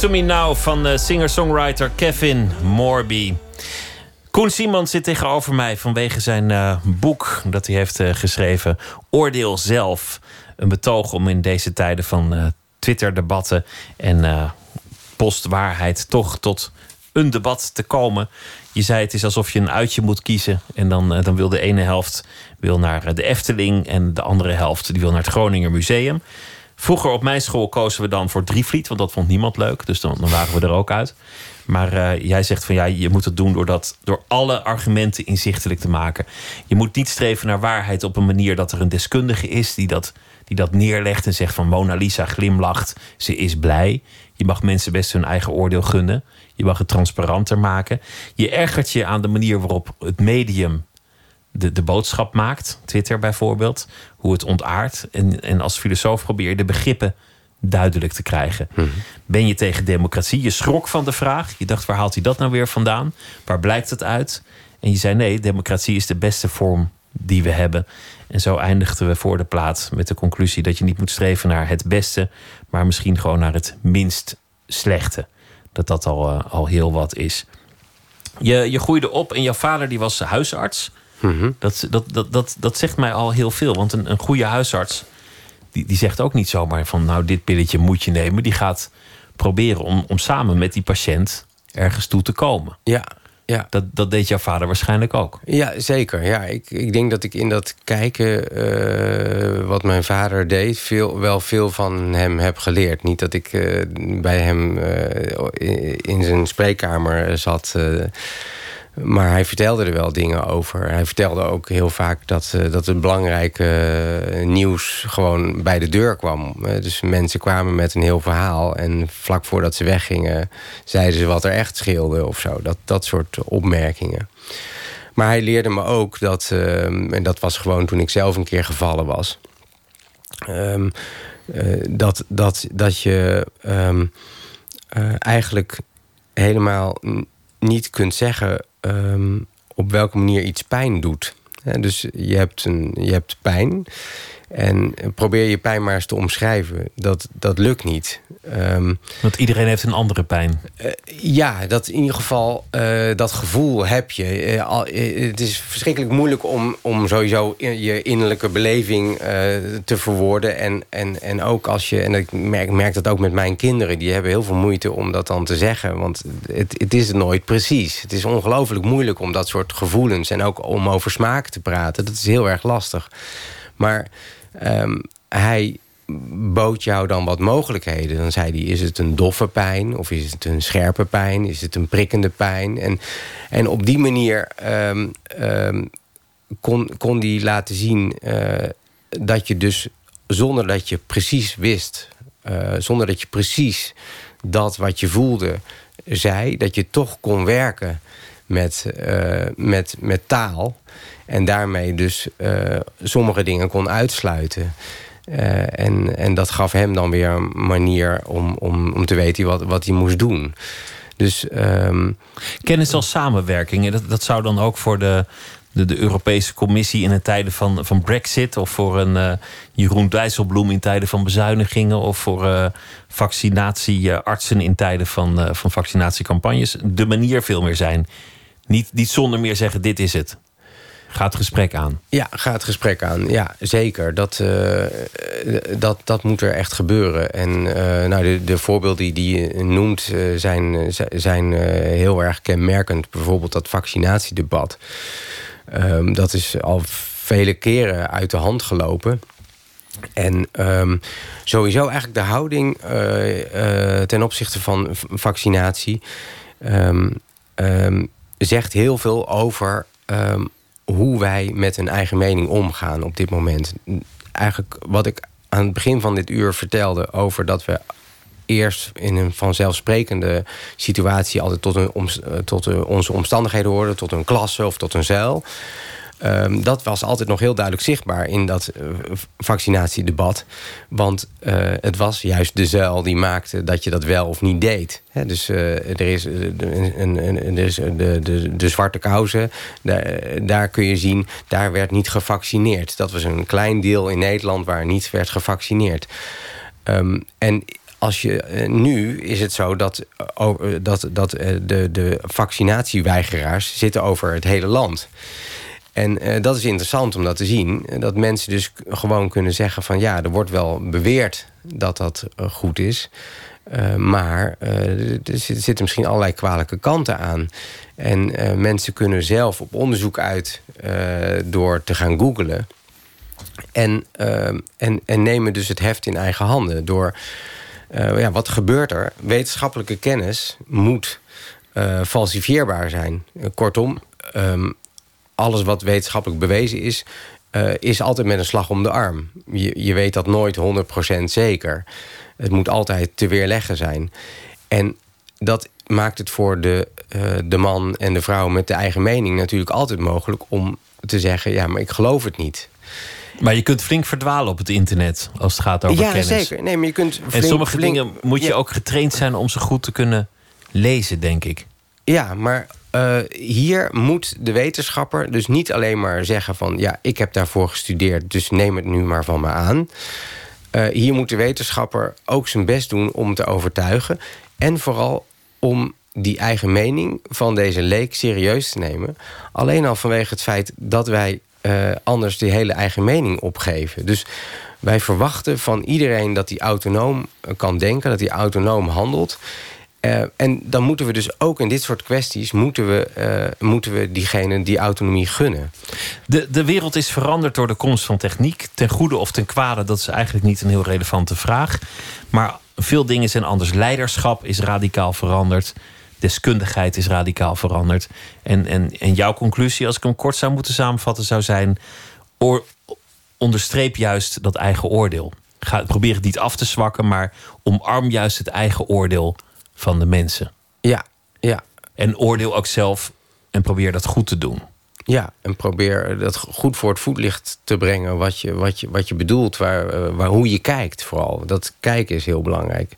A: to Me Now van uh, singer-songwriter Kevin Morby. Koen Simons zit tegenover mij vanwege zijn uh, boek dat hij heeft uh, geschreven. Oordeel zelf. Een betoog om in deze tijden van Twitter-debatten en postwaarheid toch tot een debat te komen. Je zei het is alsof je een uitje moet kiezen. En dan, dan wil de ene helft wil naar de Efteling en de andere helft die wil naar het Groninger Museum. Vroeger op mijn school kozen we dan voor Drievliet, want dat vond niemand leuk. Dus dan, dan waren we er ook uit. Maar uh, jij zegt van ja, je moet het doen door, dat, door alle argumenten inzichtelijk te maken. Je moet niet streven naar waarheid op een manier dat er een deskundige is die dat, die dat neerlegt en zegt van Mona Lisa glimlacht, ze is blij. Je mag mensen best hun eigen oordeel gunnen. Je mag het transparanter maken. Je ergert je aan de manier waarop het medium de, de boodschap maakt, Twitter bijvoorbeeld, hoe het ontaart. En, en als filosoof probeer je de begrippen duidelijk te krijgen. Mhm. Ben je tegen democratie? Je schrok van de vraag. Je dacht, waar haalt hij dat nou weer vandaan? Waar blijkt het uit? En je zei nee, democratie is de beste vorm die we hebben. En zo eindigden we voor de plaats met de conclusie dat je niet moet streven naar het beste, maar misschien gewoon naar het minst slechte. Dat dat al, uh, al heel wat is. Je, je groeide op en jouw vader die was huisarts. Mhm. dat, dat, dat, dat, dat zegt mij al heel veel. Want een, een goede huisarts, die, die zegt ook niet zomaar van... nou, dit pilletje moet je nemen. Die gaat proberen om, om samen met die patiënt ergens toe te komen.
B: Ja, ja.
A: Dat, dat deed jouw vader waarschijnlijk ook.
B: Ja, zeker. Ja, ik, ik denk dat ik in dat kijken uh, wat mijn vader deed... Veel, wel veel van hem heb geleerd. Niet dat ik uh, bij hem uh, in, in, zijn spreekkamer zat maar hij vertelde er wel dingen over. Hij vertelde ook heel vaak dat, uh, dat het belangrijke eh, nieuws gewoon bij de deur kwam. Uh, dus mensen kwamen met een heel verhaal. En vlak voordat ze weggingen, zeiden ze wat er echt scheelde of zo. Dat, dat soort opmerkingen. Maar hij leerde me ook dat, en dat was gewoon toen ik zelf een keer gevallen was. Um, dat, dat, dat je um, eigenlijk helemaal niet kunt zeggen um, op welke manier iets pijn doet. dus je hebt, een, je hebt pijn. En probeer je pijn maar eens te omschrijven. Dat, dat lukt niet. Um,
A: Want iedereen heeft een andere pijn.
B: Uh, ja, dat in ieder geval, uh, dat gevoel heb je. Uh, al, het is verschrikkelijk moeilijk om, om sowieso in, je innerlijke beleving te verwoorden. En, en, en ook als je, en ik merk, merk dat ook met mijn kinderen, die hebben heel veel moeite om dat dan te zeggen. Want het, het is nooit precies. Het is ongelooflijk moeilijk om dat soort gevoelens en ook om over smaak te praten. Dat is heel erg lastig. Maar um, hij bood jou dan wat mogelijkheden. Dan zei hij, is het een doffe pijn? Of is het een scherpe pijn? Is het een prikkende pijn? En, en op die manier um, um, kon, kon die laten zien... Uh, dat je dus zonder dat je precies wist... Uh, zonder dat je precies dat wat je voelde zei... dat je toch kon werken met, uh, met, met taal... en daarmee dus sommige dingen kon uitsluiten... Uh, en, en dat gaf hem dan weer een manier om, om, om te weten wat, wat hij moest doen. Dus, um...
A: Kennis als samenwerking, dat, dat zou dan ook voor de, de, de Europese Commissie in tijden van, van Brexit, of voor een Jeroen Dijsselbloem in tijden van bezuinigingen, of voor vaccinatieartsen in tijden van, van vaccinatiecampagnes, de manier veel meer zijn. Niet, niet zonder meer zeggen: dit is het. Ga het gesprek aan.
B: Ja, ga het gesprek aan. Ja, zeker. Dat, uh, dat, dat moet er echt gebeuren. En uh, nou, de, de voorbeelden die je noemt uh, zijn, zijn heel erg kenmerkend. Bijvoorbeeld dat vaccinatiedebat. Um, dat is al vele keren uit de hand gelopen. En um, sowieso eigenlijk de houding ten opzichte van vaccinatie... Um, zegt heel veel over hoe wij met een eigen mening omgaan op dit moment. Eigenlijk wat ik aan het begin van dit uur vertelde over dat we eerst in een vanzelfsprekende situatie altijd tot, een, tot onze omstandigheden hoorden, tot een klasse of tot een zeil. Um, dat was altijd nog heel duidelijk zichtbaar in dat uh, vaccinatiedebat. Want uh, het was juist de zuil die maakte dat je dat wel of niet deed. Dus uh, er is, een, de, de, de, zwarte kousen, daar, kun je zien, daar werd niet gevaccineerd. Dat was een klein deel in Nederland waar niet werd gevaccineerd. Um, en als je, nu is het zo dat, dat, dat de, de vaccinatieweigeraars zitten over het hele land. En uh, dat is interessant om dat te zien. Dat mensen dus gewoon kunnen zeggen van... ja, er wordt wel beweerd dat dat uh, goed is. Maar er zitten misschien allerlei kwalijke kanten aan. En mensen kunnen zelf op onderzoek uit door te gaan googlen. En, en, en nemen dus het heft in eigen handen. Door, ja, wat gebeurt er? Wetenschappelijke kennis moet falsifieerbaar zijn. kortom, um, alles wat wetenschappelijk bewezen is... Uh, is altijd met een slag om de arm. Je, je weet dat nooit 100% zeker. Het moet altijd te weerleggen zijn. En dat maakt het voor de, uh, de man en de vrouw met de eigen mening... natuurlijk altijd mogelijk om te zeggen... ja, maar ik geloof het niet.
A: Maar je kunt flink verdwalen op het internet als het gaat over
B: ja,
A: kennis.
B: Ja, zeker. Nee, maar je kunt flink,
A: en sommige
B: flink,
A: dingen moet je
B: ja.
A: ook getraind zijn om ze goed te kunnen lezen, denk ik.
B: Ja, maar uh, hier moet de wetenschapper dus niet alleen maar zeggen van... ja, ik heb daarvoor gestudeerd, dus neem het nu maar van me aan. Uh, hier moet de wetenschapper ook zijn best doen om te overtuigen. En vooral om die eigen mening van deze leek serieus te nemen. Alleen al vanwege het feit dat wij uh, anders die hele eigen mening opgeven. Dus wij verwachten van iedereen dat hij autonoom kan denken... dat hij autonoom handelt... Uh, en dan moeten we dus ook in dit soort kwesties... moeten we, uh, moeten we diegene die autonomie gunnen.
A: De, de wereld is veranderd door de komst van techniek. Ten goede of ten kwade, dat is eigenlijk niet een heel relevante vraag. Maar veel dingen zijn anders. Leiderschap is radicaal veranderd. Deskundigheid is radicaal veranderd. En, en, en jouw conclusie, als ik hem kort zou moeten samenvatten... zou zijn, onderstreep juist dat eigen oordeel. Ga, probeer het niet af te zwakken, maar omarm juist het eigen oordeel van de mensen.
B: Ja, ja.
A: En oordeel ook zelf en probeer dat goed te doen.
B: Ja, en probeer dat goed voor het voetlicht te brengen wat je, wat je, wat je bedoelt, waar, waar, hoe je kijkt vooral. Dat kijken is heel belangrijk.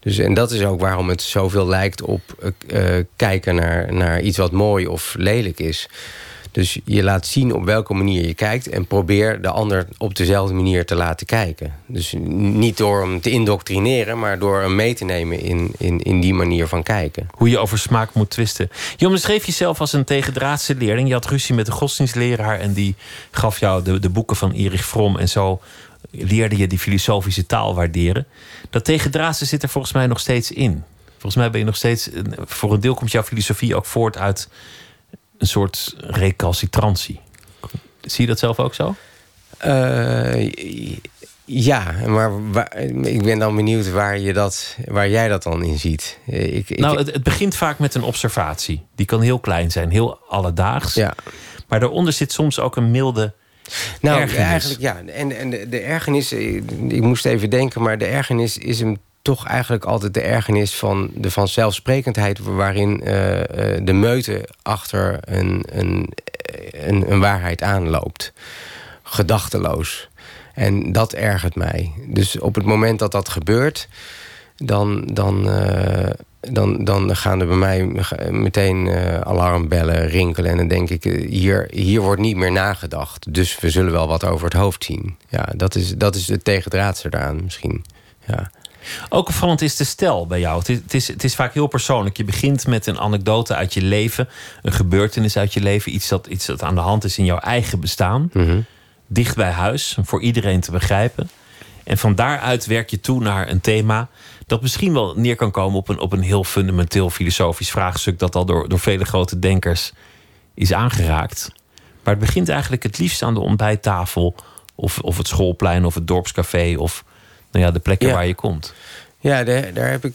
B: Dus, en dat is ook waarom het zoveel lijkt op uh, kijken naar, naar iets wat mooi of lelijk is. Dus je laat zien op welke manier je kijkt en probeer de ander op dezelfde manier te laten kijken. Dus niet door hem te indoctrineren, maar door hem mee te nemen in, in, in die manier van kijken.
A: Hoe je over smaak moet twisten. Je omschreef jezelf als een tegendraadse leerling. Je had ruzie met de godsdienstleraar en die gaf jou de, de boeken van Erich Fromm en zo leerde je die filosofische taal waarderen. Dat tegendraadse zit er volgens mij nog steeds in. Volgens mij ben je nog steeds. Voor een deel komt jouw filosofie ook voort uit een soort recalcitrantie. Zie je dat zelf ook zo?
B: Uh, ja, maar waar, ik ben dan benieuwd waar, je dat, waar jij dat dan in ziet. Ik, ik,
A: nou, het, het, begint vaak met een observatie. Die kan heel klein zijn, heel alledaags. Ja. Maar daaronder zit soms ook een milde nou, ergernis.
B: eigenlijk ja. En, en de, de ergernis, ik moest even denken, maar de ergernis is hem toch eigenlijk altijd de ergernis van de vanzelfsprekendheid... waarin uh, de meute achter een, een, een, een waarheid aanloopt. Gedachteloos. En dat ergert mij. Dus op het moment dat dat gebeurt, dan, dan, uh, dan, dan gaan er bij mij meteen alarmbellen rinkelen. En dan denk ik, hier, hier wordt niet meer nagedacht. Dus we zullen wel wat over het hoofd zien. Ja, dat is, dat is het tegendraadse daaraan misschien. Ja.
A: Ook opvallend is de stijl bij jou. Het is, het is, vaak heel persoonlijk. Je begint met een anekdote uit je leven, een gebeurtenis uit je leven, iets dat, iets dat aan de hand is in jouw eigen bestaan.
B: Mhm.
A: Dicht bij huis, voor iedereen te begrijpen. En van daaruit werk je toe naar een thema dat misschien wel neer kan komen op een, op een heel fundamenteel filosofisch vraagstuk dat al door, door vele grote denkers is aangeraakt. Maar het begint eigenlijk het liefst aan de ontbijttafel of, of het schoolplein of het dorpscafé of nou ja, de plekken waar je komt.
B: Ja, daar, daar heb ik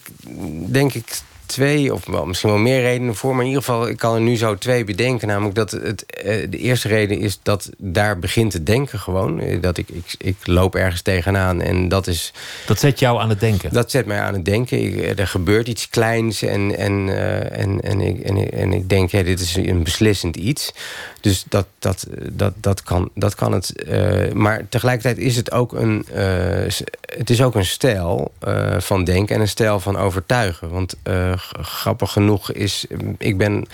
B: denk ik twee, of wel, misschien wel meer redenen voor. Maar in ieder geval, ik kan er nu zo twee bedenken. Namelijk dat het, eh, de eerste reden is dat daar begint te denken gewoon. Eh, dat ik, ik, ik loop ergens tegenaan en dat is...
A: Dat zet jou aan het denken?
B: Dat zet mij aan het denken. Ik, eh, er gebeurt iets kleins en, en, en, en, ik, en, ik, en ik denk, ja, dit is een beslissend iets. Dus dat, dat, dat, dat, kan, dat kan het. maar tegelijkertijd is het ook een, het is ook een stijl van denken en een stijl van overtuigen. Want grappig genoeg is... Ik ben...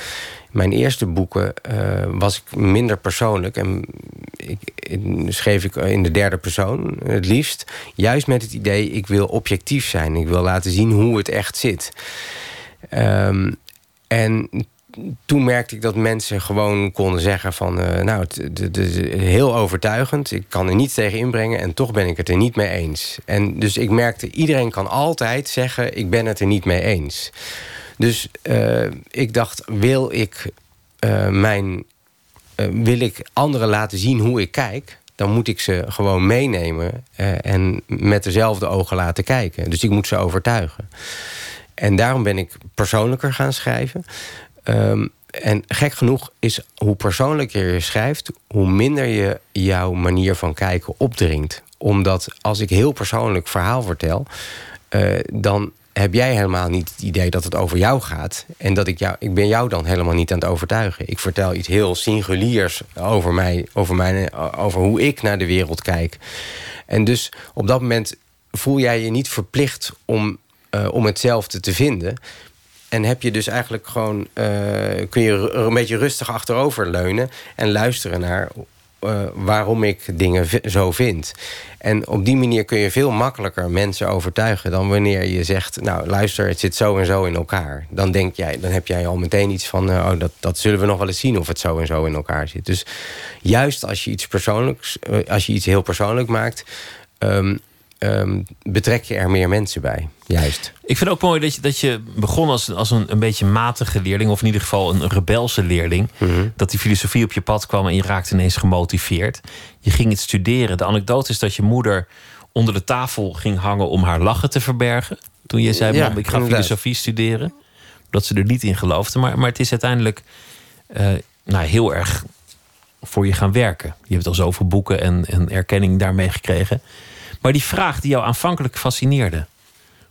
B: Mijn eerste boeken uh, was ik minder persoonlijk. En ik, schreef ik in de derde persoon het liefst. Juist met het idee, ik wil objectief zijn. Ik wil laten zien hoe het echt zit. Um, en toen merkte ik dat mensen gewoon konden zeggen van... Uh, nou, het, is heel overtuigend, ik kan er niets tegen inbrengen... en toch ben ik het er niet mee eens. En dus ik merkte, iedereen kan altijd zeggen... ik ben het er niet mee eens. Dus uh, ik dacht, wil ik, uh, mijn, wil ik anderen laten zien hoe ik kijk... dan moet ik ze gewoon meenemen en met dezelfde ogen laten kijken. Dus ik moet ze overtuigen. En daarom ben ik persoonlijker gaan schrijven. Um, en gek genoeg is hoe persoonlijker je schrijft... hoe minder je jouw manier van kijken opdringt. Omdat als ik heel persoonlijk verhaal vertel... Uh, dan heb jij helemaal niet het idee dat het over jou gaat. En dat ik jou, ik ben jou dan helemaal niet aan het overtuigen. Ik vertel iets heel singuliers over mij, over, mij, over hoe ik naar de wereld kijk. En dus op dat moment voel jij je niet verplicht om, uh, om hetzelfde te vinden. En heb je dus eigenlijk gewoon, uh, kun je er een beetje rustig achterover leunen en luisteren naar uh, waarom ik dingen zo vind. En op die manier kun je veel makkelijker mensen overtuigen dan wanneer je zegt: Nou, luister, het zit zo en zo in elkaar. Dan denk jij, dan heb jij al meteen iets van: uh, Oh, dat, dat zullen we nog wel eens zien of het zo en zo in elkaar zit. Dus juist als je iets persoonlijks, als je iets heel persoonlijk maakt. Um, um, betrek je er meer mensen bij. Juist.
A: Ik vind ook mooi dat je, dat je begon als, als een, een beetje matige leerling, of in ieder geval een rebelse leerling.
B: Mhm.
A: Dat die filosofie op je pad kwam en je raakte ineens gemotiveerd. Je ging het studeren. De anekdote is dat je moeder onder de tafel ging hangen om haar lachen te verbergen. Toen je zei: ja, ik ga filosofie studeren. Dat ze er niet in geloofde. Maar, maar het is uiteindelijk uh, nou, heel erg voor je gaan werken. Je hebt al zoveel boeken en, en erkenning daarmee gekregen. Maar die vraag die jou aanvankelijk fascineerde: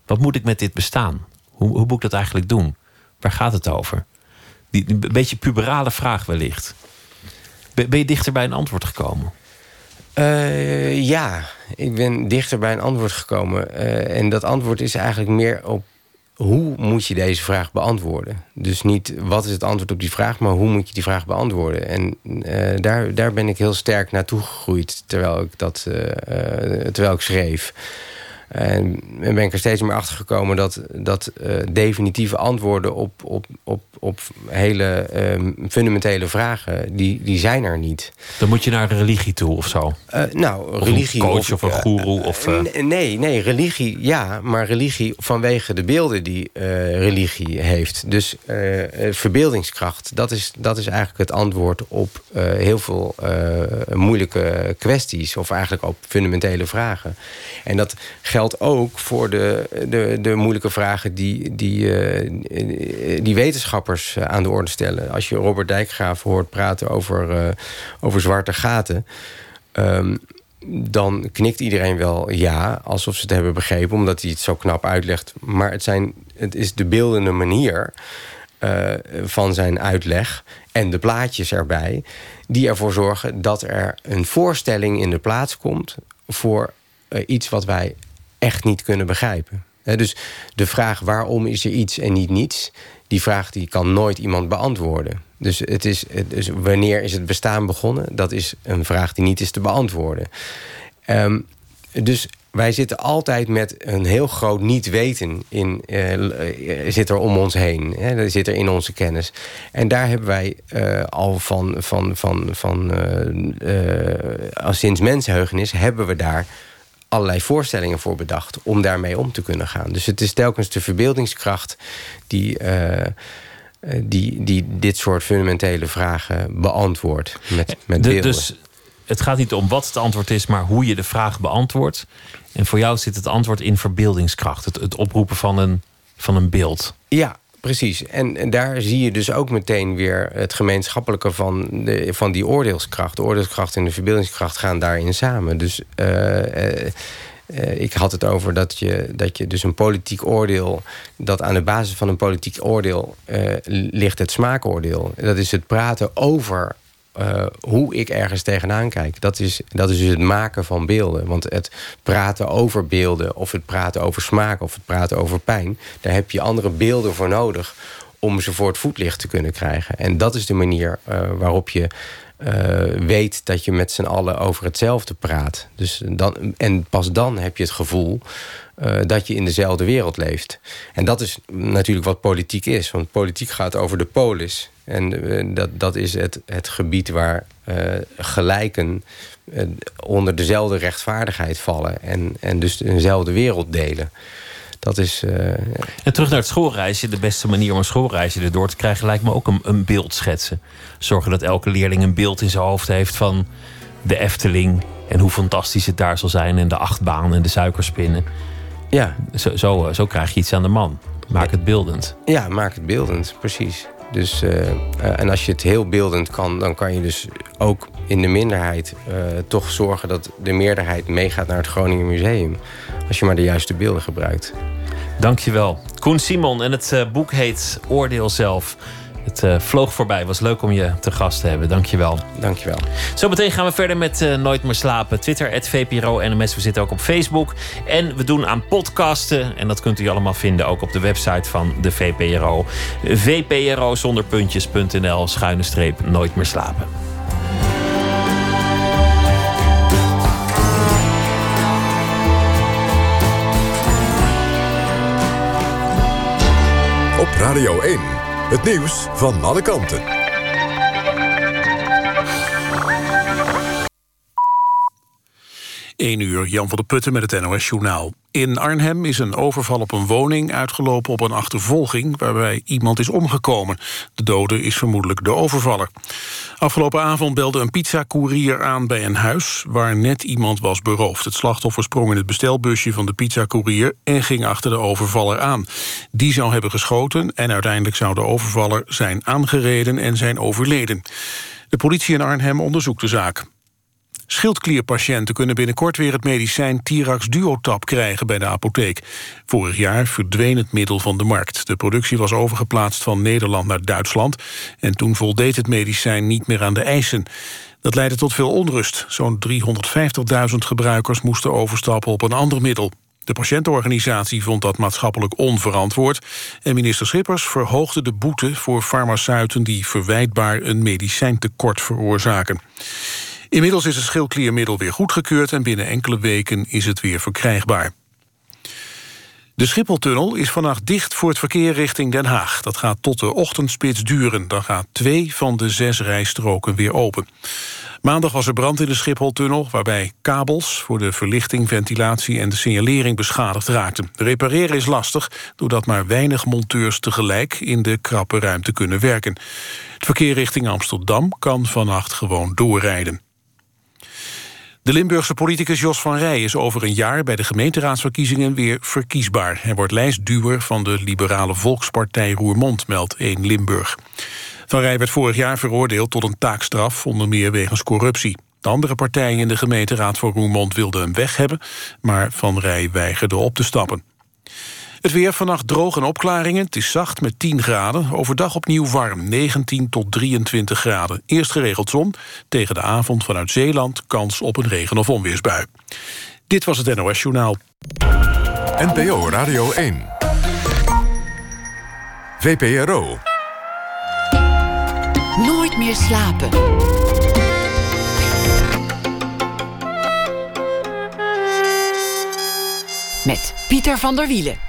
A: wat moet ik met dit bestaan? Hoe, hoe moet ik dat eigenlijk doen? Waar gaat het over? Die, een beetje puberale vraag wellicht. Ben je dichter bij een antwoord gekomen?
B: Uh, ja, ik ben dichter bij een antwoord gekomen. Uh, en dat antwoord is eigenlijk meer op hoe moet je deze vraag beantwoorden? Dus niet wat is het antwoord op die vraag, maar hoe moet je die vraag beantwoorden? En uh, daar, daar ben ik heel sterk naartoe gegroeid terwijl ik, dat, uh, terwijl ik schreef. En ben ik er steeds meer achter gekomen dat, dat uh, definitieve antwoorden op, op, op, op hele uh, fundamentele vragen, die, die zijn er niet.
A: Dan moet je naar de religie toe of zo?
B: Uh, nou,
A: of
B: religie.
A: Een coach of, of een goeroe? Of,
B: Nee, nee, religie ja, maar religie vanwege de beelden die religie heeft. Dus verbeeldingskracht, dat is, dat is eigenlijk het antwoord op heel veel moeilijke kwesties, of eigenlijk op fundamentele vragen. En dat geldt ook voor de, de, de moeilijke vragen die, die, uh, die wetenschappers aan de orde stellen. Als je Robert Dijkgraaf hoort praten over, uh, over zwarte gaten. Um, dan knikt iedereen wel ja, alsof ze het hebben begrepen, omdat hij het zo knap uitlegt. Maar het, zijn, het is de beeldende manier van zijn uitleg en de plaatjes erbij, die ervoor zorgen dat er een voorstelling in de plaats komt voor iets wat wij echt niet kunnen begrijpen. Dus de vraag waarom is er iets en niet niets... die vraag die kan nooit iemand beantwoorden. Dus, het is, dus wanneer is het bestaan begonnen? Dat is een vraag die niet is te beantwoorden. Um, dus wij zitten altijd met een heel groot niet weten in, uh, zit er om ons heen. Hè, zit er in onze kennis. En daar hebben wij uh, al van, van, van, van uh, sinds mensheugenis hebben we daar allerlei voorstellingen voor bedacht om daarmee om te kunnen gaan. Dus het is telkens de verbeeldingskracht die, uh, die, die dit soort fundamentele vragen beantwoordt met, met
A: de, Dus het gaat niet om wat het antwoord is, maar hoe je de vraag beantwoordt. En voor jou zit het antwoord in verbeeldingskracht, het, het oproepen van een, van een beeld.
B: Ja, Precies, en, en, daar zie je dus ook meteen weer het gemeenschappelijke van, de, van die oordeelskracht. De oordeelskracht en de verbeeldingskracht gaan daarin samen. Dus uh, uh, ik had het over dat je, dat je dus een politiek oordeel... dat aan de basis van een politiek oordeel ligt het smaakoordeel. Dat is het praten over uh, hoe ik ergens tegenaan kijk. Dat is, dat is dus het maken van beelden. Want het praten over beelden, of het praten over smaak, of het praten over pijn, daar heb je andere beelden voor nodig om ze voor het voetlicht te kunnen krijgen. En dat is de manier uh, waarop je uh, weet dat je met z'n allen over hetzelfde praat. Dus dan, en pas dan heb je het gevoel uh, dat je in dezelfde wereld leeft. En dat is natuurlijk wat politiek is. Want politiek gaat over de polis. En uh, dat, dat is het, het gebied waar uh, gelijken onder dezelfde rechtvaardigheid vallen. En, en dus dezelfde wereld delen. Dat is,
A: en terug naar het schoolreisje. De beste manier om een schoolreisje erdoor te krijgen... lijkt me ook een, een beeld schetsen. Zorgen dat elke leerling een beeld in zijn hoofd heeft... van de Efteling en hoe fantastisch het daar zal zijn... en de achtbaan en de suikerspinnen.
B: Ja.
A: Zo, zo, zo, krijg je iets aan de man. Maak het beeldend.
B: Ja, maak het beeldend, precies. Dus, uh, uh, en als je het heel beeldend kan, dan kan je dus ook in de minderheid uh, toch zorgen dat de meerderheid meegaat naar het Groningen Museum. Als je maar de juiste beelden gebruikt.
A: Dankjewel. Koen Simon en het boek heet Oordeel zelf. Het uh, vloog voorbij. Was leuk om je te gast te hebben. Dankjewel.
B: Dankjewel.
A: Zometeen gaan we verder met uh, Nooit meer slapen. Twitter, VPRO NMS. We zitten ook op Facebook. En we doen aan podcasten. En dat kunt u allemaal vinden ook op de website van de VPRO. VPRO zonder puntjes.nl schuine streep Nooit meer slapen.
G: Op Radio 1. Het nieuws van alle kanten.
H: 1 uur, Jan van der Putten met het NOS-journaal. In Arnhem is een overval op een woning uitgelopen op een achtervolging... waarbij iemand is omgekomen. De dode is vermoedelijk de overvaller. Afgelopen avond belde een pizzacourier aan bij een huis... waar net iemand was beroofd. Het slachtoffer sprong in het bestelbusje van de pizzacourier... en ging achter de overvaller aan. Die zou hebben geschoten en uiteindelijk zou de overvaller zijn aangereden... en zijn overleden. De politie in Arnhem onderzoekt de zaak. Schildklierpatiënten kunnen binnenkort weer het medicijn Tirax Duotap krijgen bij de apotheek. Vorig jaar verdween het middel van de markt. De productie was overgeplaatst van Nederland naar Duitsland en toen voldeed het medicijn niet meer aan de eisen. Dat leidde tot veel onrust. Zo'n 350.000 gebruikers moesten overstappen op een ander middel. De patiëntenorganisatie vond dat maatschappelijk onverantwoord... en minister Schippers verhoogde de boete voor farmaceuten... die verwijtbaar een medicijntekort veroorzaken. Inmiddels is het schildkliermiddel weer goedgekeurd... en binnen enkele weken is het weer verkrijgbaar. De Schipholtunnel is vannacht dicht voor het verkeer richting Den Haag. Dat gaat tot de ochtendspits duren. Dan gaan twee van de zes rijstroken weer open. Maandag was er brand in de Schipholtunnel... waarbij kabels voor de verlichting, ventilatie en de signalering beschadigd raakten. Repareren is lastig, doordat maar weinig monteurs tegelijk... in de krappe ruimte kunnen werken. Het verkeer richting Amsterdam kan vannacht gewoon doorrijden. De Limburgse politicus Jos van Rij is over een jaar bij de gemeenteraadsverkiezingen weer verkiesbaar. Hij wordt lijstduwer van de liberale volkspartij Roermond, meldt 1 Limburg. Van Rij werd vorig jaar veroordeeld tot een taakstraf, onder meer wegens corruptie. De andere partijen in de gemeenteraad voor Roermond wilden hem weg hebben, maar Van Rij weigerde op te stappen. Het weer vannacht droog en opklaringen. Het is zacht met 10 graden. Overdag opnieuw warm, 19 tot 23 graden. Eerst geregeld zon. Tegen de avond vanuit Zeeland kans op een regen- of onweersbui. Dit was het NOS Journaal.
G: NPO Radio 1. VPRO.
I: Nooit meer slapen. Met Pieter van der Wielen.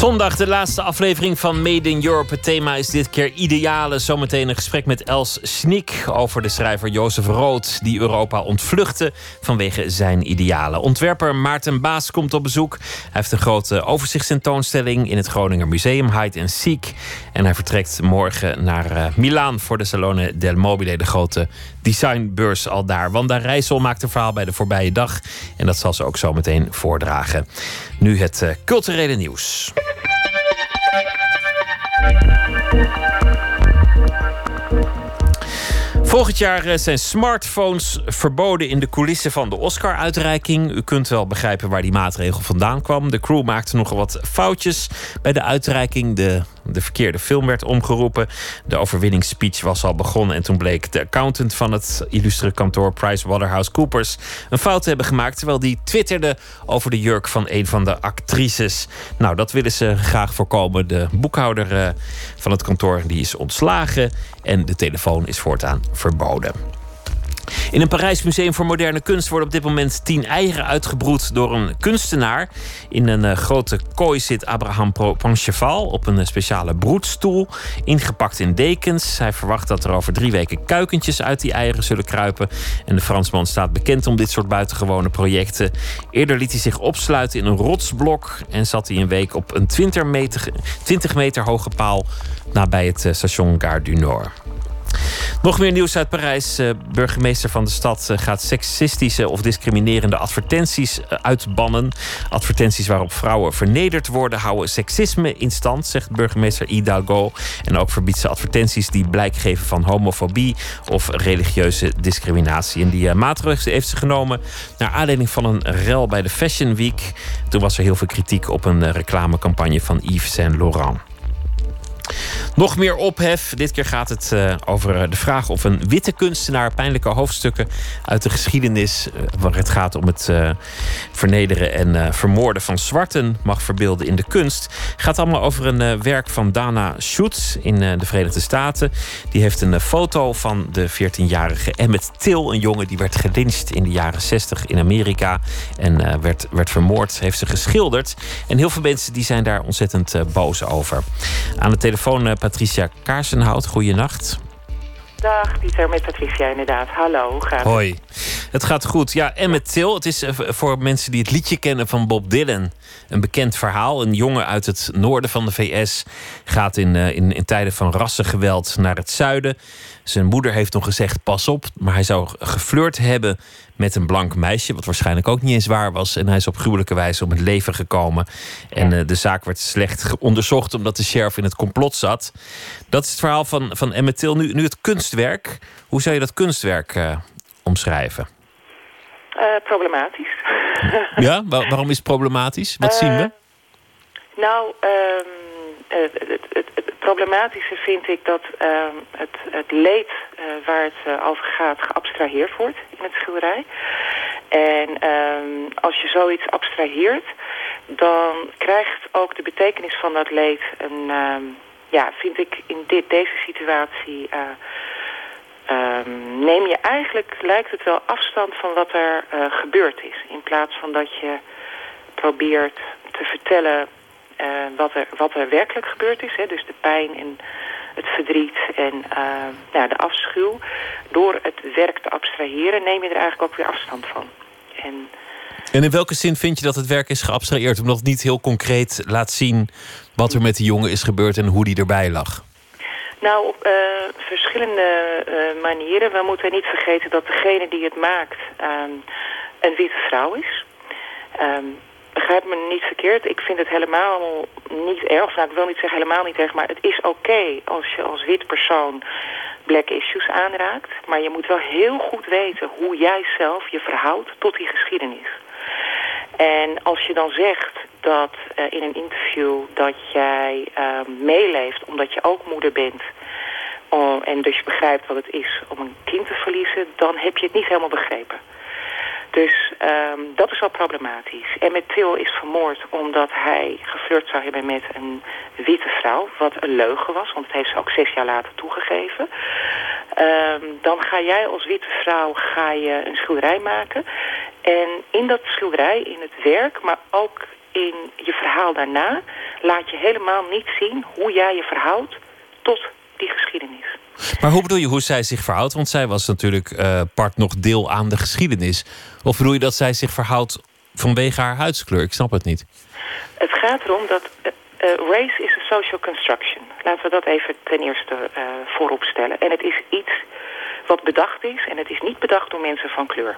A: Zondag de laatste aflevering van Made in Europe. Het thema is dit keer idealen. Zometeen een gesprek met Els Snik over de schrijver Jozef Rood... die Europa ontvluchtte vanwege zijn idealen. Ontwerper Maarten Baas komt op bezoek. Hij heeft een grote overzichtstentoonstelling in het Groninger Museum Hide and Seek. En hij vertrekt morgen naar uh, Milaan voor de Salone del Mobile... de grote designbeurs al daar. Wanda Rijssel maakt een verhaal bij de voorbije dag. En dat zal ze ook zo meteen voordragen. Nu het uh, culturele nieuws. Volgend jaar eh, zijn smartphones verboden in de coulissen van de Oscar-uitreiking. U kunt wel begrijpen waar die maatregel vandaan kwam. De crew maakte nogal wat foutjes bij de uitreiking. De, de verkeerde film werd omgeroepen. De overwinningsspeech was al begonnen. En toen bleek de accountant van het illustere kantoor PricewaterhouseCoopers een fout te hebben gemaakt. Terwijl die twitterde over de jurk van een van de actrices. Nou, dat willen ze graag voorkomen. De boekhouder eh, van het kantoor die is ontslagen. En de telefoon is voortaan verboden. In een Parijs Museum voor Moderne Kunst worden op dit moment tien eieren uitgebroed door een kunstenaar. In een uh, grote kooi zit Abraham Pancheval op een uh, speciale broedstoel, ingepakt in dekens. Hij verwacht dat er over drie weken kuikentjes uit die eieren zullen kruipen. En de Fransman staat bekend om dit soort buitengewone projecten. Eerder liet hij zich opsluiten in een rotsblok en zat hij een week op een 20 meter, 20 meter hoge paal nabij het uh, station Gare du Nord. Nog meer nieuws uit Parijs. Uh, burgemeester van de stad uh, gaat seksistische of discriminerende advertenties uh, uitbannen. Advertenties waarop vrouwen vernederd worden houden seksisme in stand, zegt burgemeester Hidalgo. En ook verbiedt ze advertenties die blijk geven van homofobie of religieuze discriminatie. En die maatregelen heeft ze genomen naar aanleiding van een rel bij de Fashion Week. Toen was er heel veel kritiek op een reclamecampagne van Yves Saint Laurent. Nog meer ophef. Dit keer gaat het uh, over de vraag of een witte kunstenaar pijnlijke hoofdstukken uit de geschiedenis, uh, waar het gaat om het vernederen en vermoorden van zwarten, mag verbeelden in de kunst. Gaat allemaal over een werk van Dana Schutz in de Verenigde Staten. Die heeft een foto van de 14-jarige Emmett Till, een jongen die werd gelyncht in de jaren 60 in Amerika en werd, werd vermoord. Heeft ze geschilderd. En heel veel mensen die zijn daar ontzettend boos over. Aan de telefoon Patricia Kaarsenhout. Goeienacht.
J: Dag, Pieter, met Patricia inderdaad. Hallo, hoe gaat het?
A: Hoi. Het gaat goed. Ja, Emmett Till, het is voor mensen die het liedje kennen van Bob Dylan... een bekend verhaal. Een jongen uit het noorden van de VS gaat in, in, in tijden van rassengeweld naar het zuiden. Zijn moeder heeft nog gezegd, pas op. Maar hij zou geflirt hebben met een blank meisje, wat waarschijnlijk ook niet eens waar was. En hij is op gruwelijke wijze om het leven gekomen. En uh, de zaak werd slecht onderzocht omdat de sheriff in het complot zat. Dat is het verhaal van, van Emmett Till. Nu, nu het kunstwerk. Hoe zou je dat kunstwerk uh, omschrijven?
J: Uh, problematisch.
A: ja, Waar, waarom is het problematisch? Wat zien we?
J: Nou, um, het, het, het, het, problematische vind ik dat um, het, het leed uh, waar het over gaat geabstraheerd wordt in het schilderij. En ehm, als je zoiets abstraheert, dan krijgt ook de betekenis van dat leed een, ehm, ja, vind ik in dit, deze situatie, uh, neem je eigenlijk, lijkt het wel afstand van wat er uh, gebeurd is. In plaats van dat je probeert te vertellen uh, wat, er, wat er werkelijk gebeurd is. Hè, dus de pijn en het verdriet en ja, de afschuw. Door het werk te abstraheren neem je er eigenlijk ook weer afstand van. En,
A: en in welke zin vind je dat het werk is geabstraheerd? Omdat het niet heel concreet laat zien wat er met die jongen is gebeurd en hoe die erbij lag.
J: Nou, op uh, verschillende uh, manieren. We moeten niet vergeten dat degene die het maakt um, een witte vrouw is. Um, begrijp me niet verkeerd. Ik vind het helemaal niet erg. Nou, ik wil niet zeggen helemaal niet erg. Maar het is oké als je als wit persoon black issues aanraakt. Maar je moet wel heel goed weten hoe jij zelf je verhoudt tot die geschiedenis. En als je dan zegt dat uh, in een interview dat jij uh, meeleeft omdat je ook moeder bent... Uh, en dus je begrijpt wat het is om een kind te verliezen... dan heb je het niet helemaal begrepen. Dus um, dat is wel problematisch. En Till is vermoord omdat hij geflirt zou hebben met een witte vrouw. Wat een leugen was, want het heeft ze ook zes jaar later toegegeven. Um, dan ga jij als witte vrouw ga je een schilderij maken. En in dat schilderij, in het werk, maar ook in je verhaal daarna... laat je helemaal niet zien hoe jij je verhoudt tot die geschiedenis.
A: Maar hoe bedoel je hoe zij zich verhoudt? Want zij was natuurlijk uh, part nog deel aan de geschiedenis. Of bedoel je dat zij zich verhoudt vanwege haar huidskleur? Ik snap het niet.
J: Het gaat erom dat uh, race is a social construction. Laten we dat even ten eerste uh, voorop stellen. En het is iets wat bedacht is en het is niet bedacht door mensen van kleur.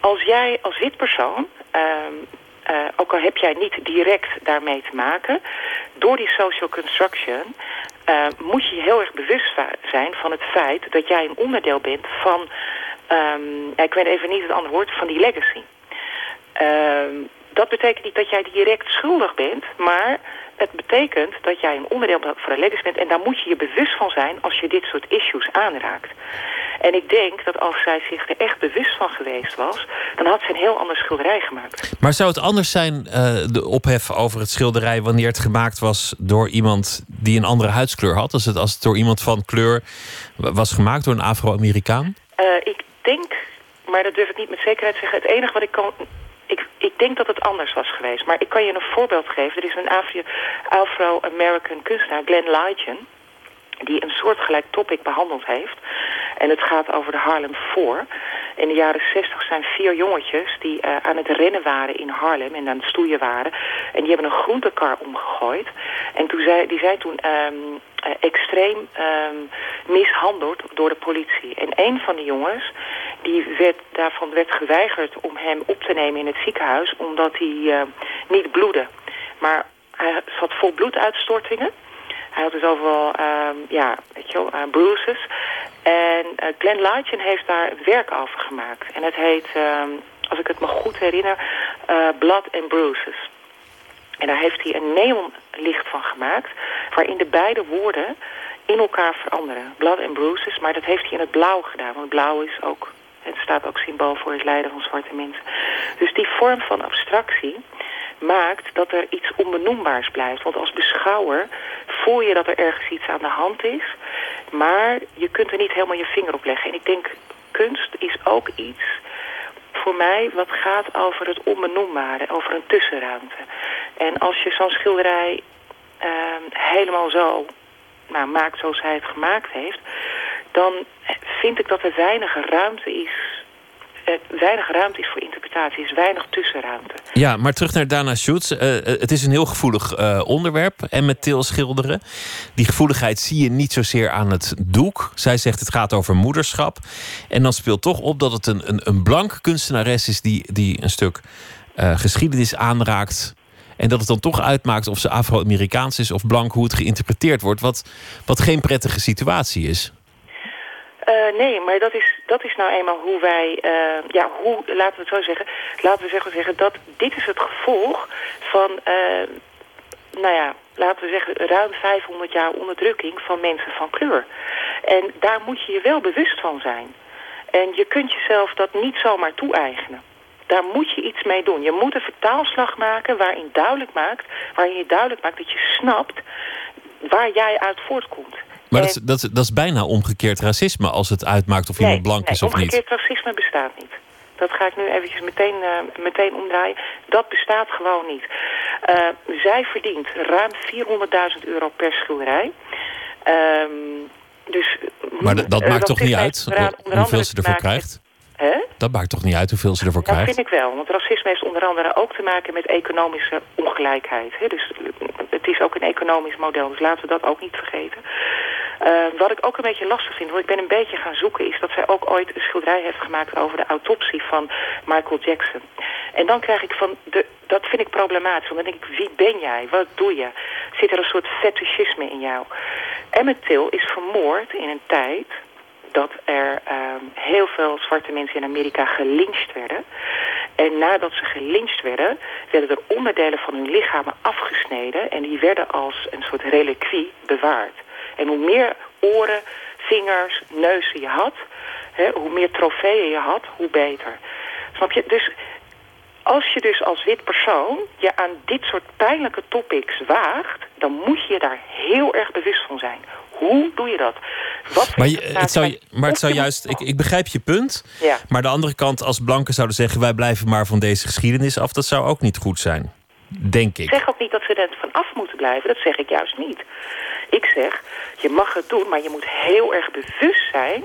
J: Als jij als wit persoon, uh, ook al heb jij niet direct daarmee te maken... door die social construction uh, moet je je heel erg bewust zijn van het feit... dat jij een onderdeel bent van, um, ik weet even niet het andere woord, van die legacy. Uh, dat betekent niet dat jij direct schuldig bent, maar het betekent dat jij een onderdeel van de legacy bent... en daar moet je je bewust van zijn als je dit soort issues aanraakt. En ik denk dat als zij zich er echt bewust van geweest was... dan had ze een heel ander schilderij gemaakt.
A: Maar zou het anders zijn, uh, de ophef over het schilderij... wanneer het gemaakt was door iemand die een andere huidskleur had? Als het, als het door iemand van kleur was gemaakt, door een Afro-Amerikaan?
J: Uh, ik denk, maar dat durf ik niet met zekerheid te zeggen... het enige wat ik kan ik, denk dat het anders was geweest. Maar ik kan je een voorbeeld geven. Er is een Afro-American kunstenaar, Glenn Lygen die een soortgelijk topic behandeld heeft. En het gaat over de Harlem 4. In de jaren 60 zijn vier jongetjes die uh, aan het rennen waren in Harlem en aan het stoeien waren. En die hebben een groentekar omgegooid. En toen zei, die zijn toen um, uh, extreem um, mishandeld door de politie. En een van de jongens, die werd, daarvan werd geweigerd om hem op te nemen in het ziekenhuis... omdat hij uh, niet bloedde. Maar hij zat vol bloeduitstortingen. Hij had dus overal, um, ja, weet je wel, uh, bruises. En uh, Glenn Lightjen heeft daar werk over gemaakt. En het heet, um, als ik het me goed herinner, uh, Blood and Bruises. En daar heeft hij een neonlicht van gemaakt... waarin de beide woorden in elkaar veranderen. Blood and Bruises, maar dat heeft hij in het blauw gedaan. Want blauw is ook, het staat ook symbool voor het lijden van zwarte mensen. Dus die vorm van abstractie maakt dat er iets onbenoembaars blijft. Want als beschouwer voel je dat er ergens iets aan de hand is... maar je kunt er niet helemaal je vinger op leggen. En ik denk, kunst is ook iets voor mij wat gaat over het onbenoembare, over een tussenruimte. En als je zo'n schilderij uh, helemaal zo nou, maakt zoals hij het gemaakt heeft... dan vind ik dat er weinig ruimte is weinig ruimte is voor interpretatie, is weinig tussenruimte.
A: Ja, maar terug naar Dana Schutz. Uh, het is een heel gevoelig uh, onderwerp. En met til schilderen. Die gevoeligheid zie je niet zozeer aan het doek. Zij zegt het gaat over moederschap. En dan speelt toch op dat het een, een, een blanke kunstenares is die, die een stuk geschiedenis aanraakt. En dat het dan toch uitmaakt of ze Afro-Amerikaans is of blank, hoe het geïnterpreteerd wordt. Wat, wat geen prettige situatie is.
J: Uh, nee, maar dat is, dat is nou eenmaal hoe wij, uh, ja, hoe, laten we het zo zeggen, laten we zeggen, zeggen dat dit is het gevolg van, uh, nou ja, laten we zeggen, ruim 500 jaar onderdrukking van mensen van kleur. En daar moet je je wel bewust van zijn. En je kunt jezelf dat niet zomaar toe-eigenen. Daar moet je iets mee doen. Je moet een vertaalslag maken waarin, duidelijk maakt, waarin je duidelijk maakt dat je snapt waar jij uit voortkomt.
A: Maar dat, is, dat, dat is bijna omgekeerd racisme als het uitmaakt of iemand blank is of niet.
J: Omgekeerd racisme bestaat niet. Dat ga ik nu eventjes meteen, uh, meteen omdraaien. Dat bestaat gewoon niet. Uh, zij verdient ruim 400.000 euro per schilderij. Um, dus,
A: maar dat maakt toch niet uit hoeveel ze ervoor krijgt? Dat maakt toch niet uit hoeveel ze ervoor krijgt?
J: Dat vind ik wel. Want racisme heeft onder andere ook te maken met economische ongelijkheid. Dus het is ook een economisch model. Dus laten we dat ook niet vergeten. Uh, wat ik ook een beetje lastig vind, want ik ben een beetje gaan zoeken... is dat zij ook ooit een schilderij heeft gemaakt over de autopsie van Michael Jackson. En dan krijg ik van, de, dat vind ik problematisch. Want dan denk ik, wie ben jij? Wat doe je? Zit er een soort fetischisme in jou? Emmett Till is vermoord in een tijd dat er um, heel veel zwarte mensen in Amerika gelyncht werden. En nadat ze gelyncht werden, werden er onderdelen van hun lichamen afgesneden... en die werden als een soort reliquie bewaard. En hoe meer oren, vingers, neuzen je had... Hè, hoe meer trofeeën je had, hoe beter. Snap je? Dus als je dus als wit persoon je aan dit soort pijnlijke topics waagt... dan moet je daar heel erg bewust van zijn. Hoe doe je dat? Wat
A: maar, je, het zou, maar het zou juist, ik, ik begrijp je punt.
J: Ja.
A: Maar de andere kant, als blanken zouden zeggen: wij blijven maar van deze geschiedenis af, dat zou ook niet goed zijn. Denk ik.
J: Ik zeg ook niet dat ze er van af moeten blijven. Dat zeg ik juist niet. Ik zeg, je mag het doen, maar je moet heel erg bewust zijn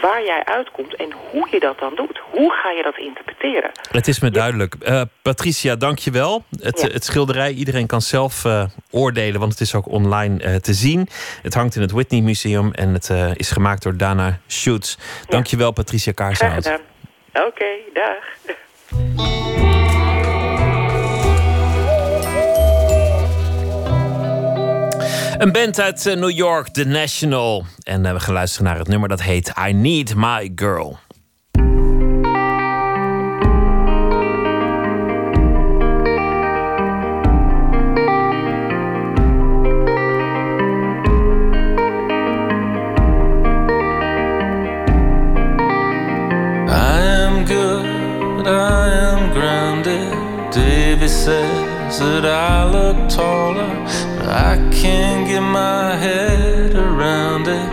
J: waar jij uitkomt en hoe je dat dan doet. Hoe ga je dat interpreteren?
A: Het is me duidelijk. Uh, Patricia, dank je wel. Het, het schilderij, iedereen kan zelf uh, oordelen, want het is ook online uh, te zien. Het hangt in het Whitney Museum en het is gemaakt door Dana Schutz. Dank je wel, Patricia Kaarshout.
J: Oké, okay, dag.
A: Een band uit New York, The National. En we gaan luisteren naar het nummer dat heet I Need My Girl.
F: I am grounded. Davy says that I look taller. I can't get my head around it.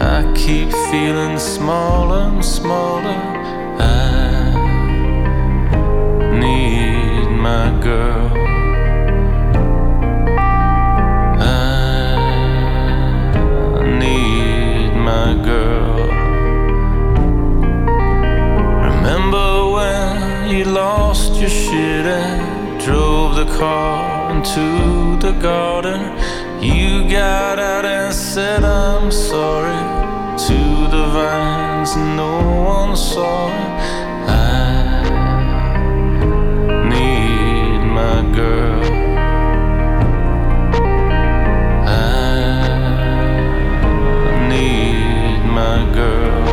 F: I keep feeling smaller and smaller. I need my girl. I need my girl. Remember when you lost your shit and drove the car into the garden. You got out and said, I'm sorry to the vines, no one saw. I need my girl. I need my girl.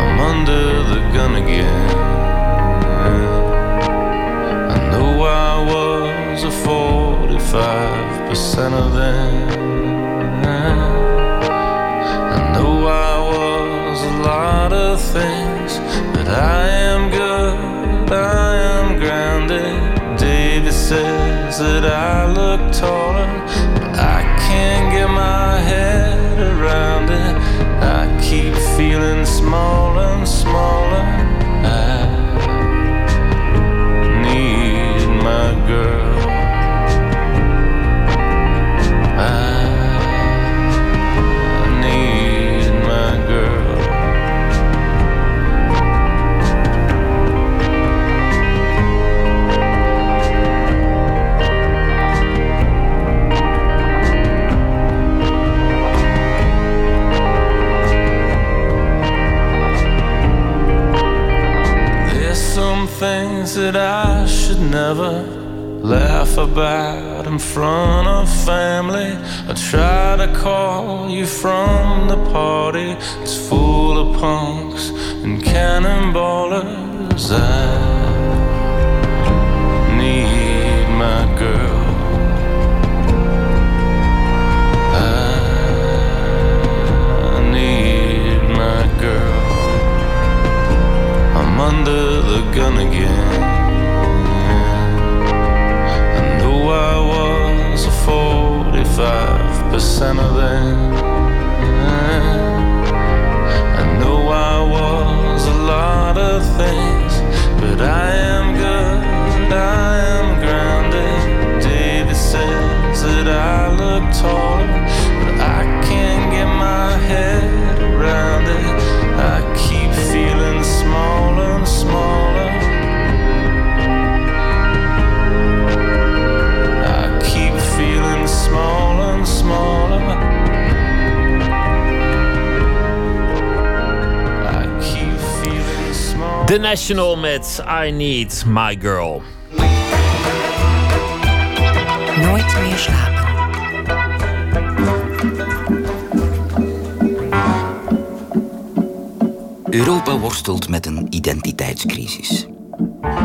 F: I'm under the gun again. Was a 45% of them. I know I was a lot of things, but I am good, I am grounded. David says that I look taller, but I can't get my head around it. I keep feeling smaller and smaller. Things that I should never laugh about in front of family. I try to call you from the party. It's full of punks and cannonballers. I need my girl.
A: National met I Need My Girl.
I: Nooit meer slapen.
K: Europa worstelt met een identiteitscrisis.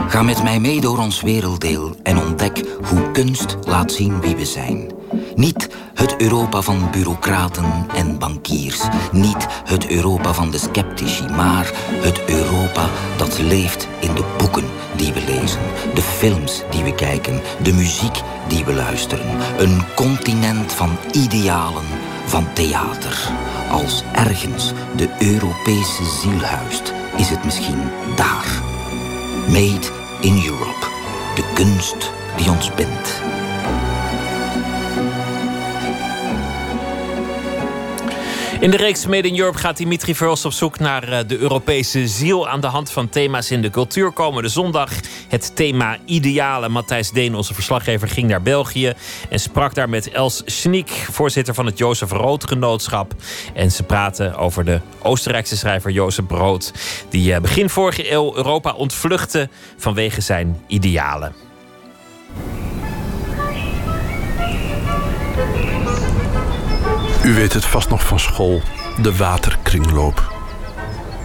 K: Ga met mij mee door ons werelddeel en ontdek hoe kunst laat zien wie we zijn. Niet Europa van bureaucraten en bankiers. Niet het Europa van de sceptici, maar het Europa dat leeft in de boeken die we lezen, de films die we kijken, de muziek die we luisteren. Een continent van idealen, van theater. Als ergens de Europese ziel huist, is het misschien daar. Made in Europe. De kunst die ons bindt.
A: In de reeks Made in Europe gaat Dimitri Verhulst op zoek naar eh, de Europese ziel. Aan de hand van thema's in de cultuur komende zondag. Het thema idealen. Matthijs Deen, onze verslaggever, ging naar België. En sprak daar met Els Schniek, voorzitter van het Jozef Rood Genootschap. En ze praten over de Oostenrijkse schrijver Jozef Brood. Die eh, begin vorige eeuw Europa ontvluchtte vanwege zijn idealen.
L: U weet het vast nog van school, de waterkringloop.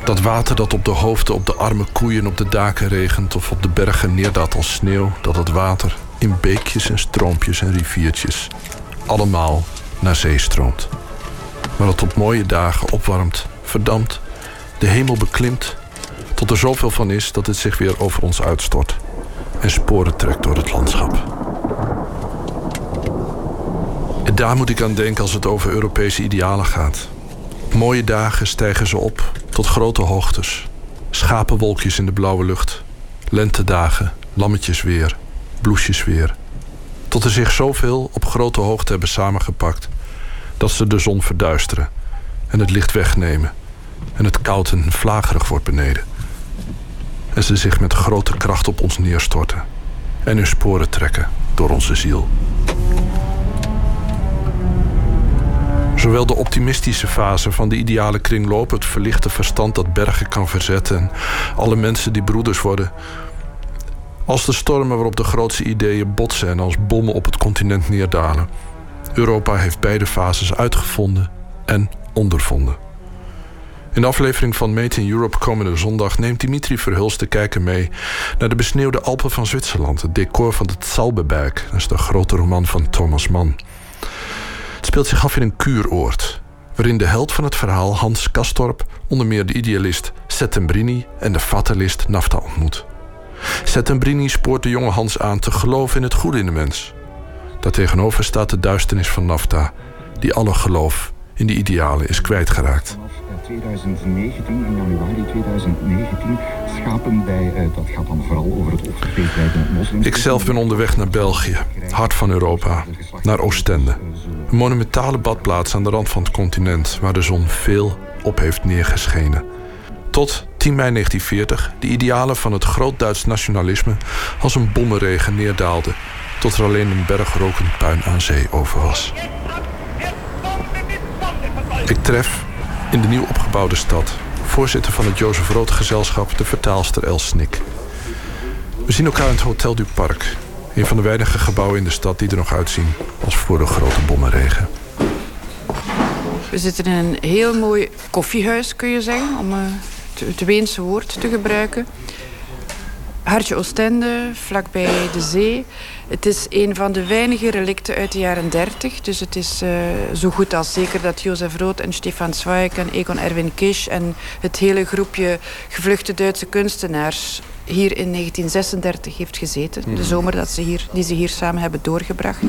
L: Dat water dat op de hoofden, op de arme koeien, op de daken regent of op de bergen neerdaalt als sneeuw, dat het water in beekjes en stroompjes en riviertjes allemaal naar zee stroomt. Maar dat op mooie dagen opwarmt, verdampt, de hemel beklimt, tot er zoveel van is dat het zich weer over ons uitstort en sporen trekt door het landschap. Daar moet ik aan denken als het over Europese idealen gaat. Mooie dagen stijgen ze op tot grote hoogtes. Schapenwolkjes in de blauwe lucht. Lentedagen, lammetjes weer, bloesjes weer. Tot er zich zoveel op grote hoogte hebben samengepakt dat ze de zon verduisteren en het licht wegnemen en het koud en vlagerig wordt beneden. En ze zich met grote kracht op ons neerstorten en hun sporen trekken door onze ziel. Zowel de optimistische fase van de ideale kringloop, het verlichte verstand dat bergen kan verzetten en alle mensen die broeders worden, als de stormen waarop de grootste ideeën botsen en als bommen op het continent neerdalen. Europa heeft beide fases uitgevonden en ondervonden. In de aflevering van Made in Europe komende zondag neemt Dimitri Verhulst de kijker mee naar de besneeuwde Alpen van Zwitserland, het decor van de Zalbeberg. Dat is de grote roman van Thomas Mann. Speelt zich af in een kuuroord, waarin de held van het verhaal Hans Kastorp onder meer de idealist Settembrini en de fatalist Nafta ontmoet. Settembrini spoort de jonge Hans aan te geloven in het goede in de mens. Daartegenover staat de duisternis van Nafta, die alle geloof in de idealen is kwijtgeraakt.
M: 2019, in januari 2019, schapen bij, eh, dat gaat dan vooral over het bij moslims.
L: Ik zelf ben onderweg naar België, hart van Europa, naar Oostende. Een monumentale badplaats aan de rand van het continent waar de zon veel op heeft neergeschenen. Tot 10 mei 1940 de idealen van het groot-Duits nationalisme als een bommenregen neerdaalden, tot er alleen een bergrokend puin aan zee over was. Ik tref in de nieuw opgebouwde stad voorzitter van het Jozef Rood Gezelschap, de vertaalster Els Snik. We zien elkaar in het Hotel du Parc, een van de weinige gebouwen in de stad die er nog uitzien als voor de grote bommenregen.
N: We zitten in een heel mooi koffiehuis, kun je zeggen, om het Weense woord te gebruiken. Hartje Oostende, vlakbij de zee. Het is een van de weinige relicten uit de jaren 30. Dus het is uh, zo goed als zeker dat Jozef Rood en Stefan Zweig en Egon Erwin Kisch en het hele groepje gevluchte Duitse kunstenaars hier in 1936 heeft gezeten. De mhm. zomer dat ze hier, die ze hier samen hebben doorgebracht.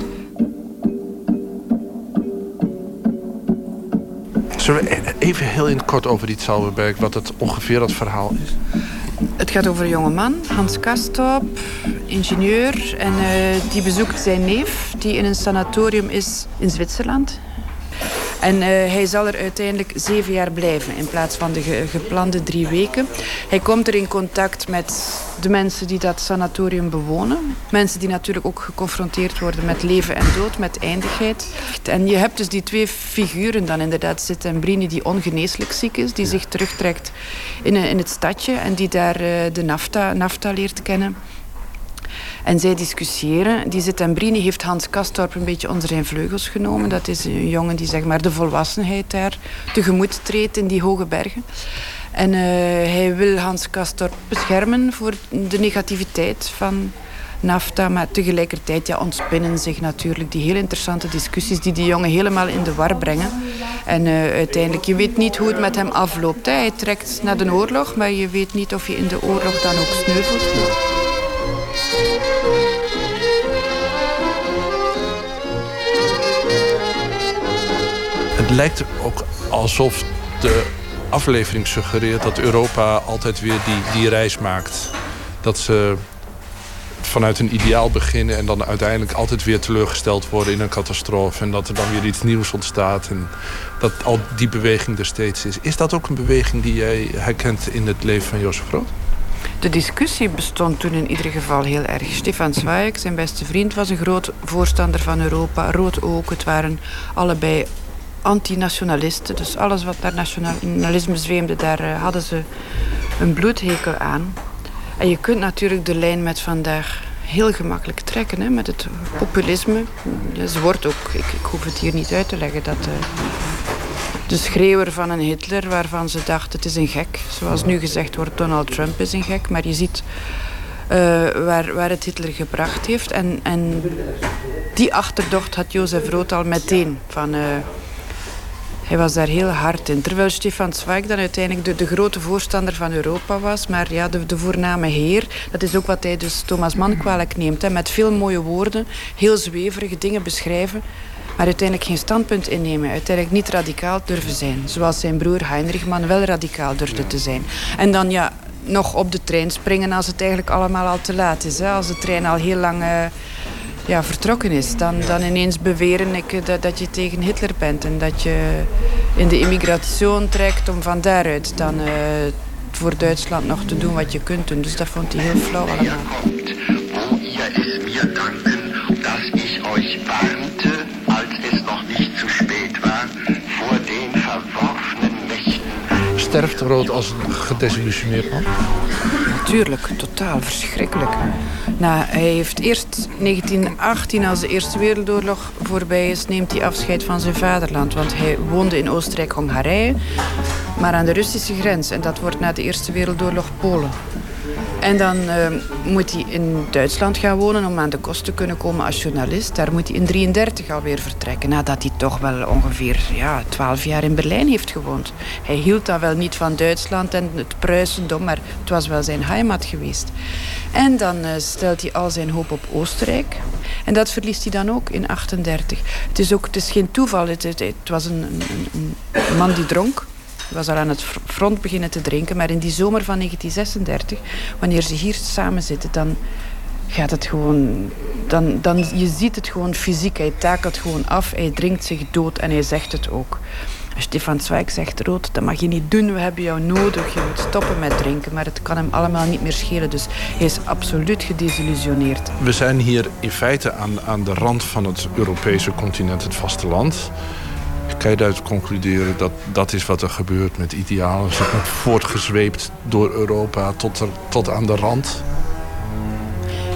L: Zullen we even heel in het kort over die Zauberberg, wat het ongeveer het verhaal is?
N: Het gaat over een jonge man, Hans Kastorp, ingenieur. En uh, die bezoekt zijn neef, die in een sanatorium is in Zwitserland. En uh, hij zal er uiteindelijk zeven jaar blijven in plaats van de ge geplande drie weken. Hij komt er in contact met de mensen die dat sanatorium bewonen. Mensen die natuurlijk ook geconfronteerd worden met leven en dood, met eindigheid. En je hebt dus die twee figuren dan inderdaad zitten. En Brini die ongeneeslijk ziek is, die zich terugtrekt in, in het stadje en die daar uh, de NAFTA, NAFTA leert kennen. En zij discussiëren. Die Zitembrini heeft Hans Kastorp een beetje onder zijn vleugels genomen. Dat is een jongen die zeg maar, de volwassenheid daar tegemoet treedt in die hoge bergen. En uh, hij wil Hans Kastorp beschermen voor de negativiteit van NAFTA. Maar tegelijkertijd ja, ontspinnen zich natuurlijk die heel interessante discussies die die jongen helemaal in de war brengen. En uh, uiteindelijk, je weet niet hoe het met hem afloopt. Hè. Hij trekt naar de oorlog, maar je weet niet of je in de oorlog dan ook sneuvelt.
L: Lijkt ook alsof de aflevering suggereert dat Europa altijd weer die, die reis maakt. Dat ze vanuit een ideaal beginnen en dan uiteindelijk altijd weer teleurgesteld worden in een catastrofe. En dat er dan weer iets nieuws ontstaat en dat al die beweging er steeds is. Is dat ook een beweging die jij herkent in het leven van Jozef Rood?
N: De discussie bestond toen in ieder geval heel erg. Stefan Zweig, zijn beste vriend, was een groot voorstander van Europa. Rood ook. Het waren allebei antinationalisten. Dus alles wat naar nationalisme zweemde, daar uh, hadden ze een bloedhekel aan. En je kunt natuurlijk de lijn met vandaag heel gemakkelijk trekken. Hè, met het populisme. Ze wordt ook, ik, ik, hoef het hier niet uit te leggen, dat uh, de schreeuwer van een Hitler, waarvan ze dacht het is een gek. Zoals nu gezegd wordt, Donald Trump is een gek. Maar je ziet uh, waar, waar het Hitler gebracht heeft. En, en die achterdocht had Jozef Rood al meteen. Van, hij was daar heel hard in. Terwijl Stefan Zweig dan uiteindelijk de, de grote voorstander van Europa was. Maar ja, de, de voorname heer, dat is ook wat hij dus Thomas Mann kwalijk neemt. Hè, met veel mooie woorden, heel zweverige dingen beschrijven. Maar uiteindelijk geen standpunt innemen. Uiteindelijk niet radicaal durven zijn. Zoals zijn broer Heinrich Mann wel radicaal durfde te zijn. En dan ja, nog op de trein springen als het eigenlijk allemaal al te laat is. Hè. Als de trein al heel lang... Uh, ja, vertrokken is. Dan, dan ineens beweren ik dat, dat je tegen Hitler bent. En dat je in de immigratie trekt om van daaruit dan uh, voor Duitsland nog te doen wat je kunt doen. Dus dat vond hij heel flauw allemaal.
L: Sterft Rood als een gedesillusioneerd man?
N: Natuurlijk, totaal verschrikkelijk. Nou, hij heeft eerst 1918, als de Eerste Wereldoorlog voorbij is, neemt hij afscheid van zijn vaderland. Want hij woonde in Oostenrijk-Hongarije, maar aan de Russische grens. En dat wordt na de Eerste Wereldoorlog Polen. En dan uh, moet hij in Duitsland gaan wonen om aan de kost te kunnen komen als journalist. Daar moet hij in 1933 alweer vertrekken. Nadat hij toch wel ongeveer ja, 12 jaar in Berlijn heeft gewoond. Hij hield dan wel niet van Duitsland en het Pruisendom, maar het was wel zijn heimat geweest. En dan uh, stelt hij al zijn hoop op Oostenrijk. En dat verliest hij dan ook in 38. Het is, ook, het is geen toeval. Het, was een, een man die dronk was al aan het front beginnen te drinken. Maar in die zomer van 1936, wanneer ze hier samen zitten, dan gaat het gewoon... Dan, dan, je ziet het gewoon fysiek. Hij takelt gewoon af, hij drinkt zich dood en hij zegt het ook. Stefan Zweig zegt, Rood, dat mag je niet doen, we hebben jou nodig. Je moet stoppen met drinken, maar het kan hem allemaal niet meer schelen. Dus hij is absoluut gedesillusioneerd.
L: We zijn hier in feite aan, aan de rand van het Europese continent, het vasteland kan je daaruit concluderen dat dat is wat er gebeurt met idealen. Ze wordt voortgezweept door Europa tot, er, tot aan de rand.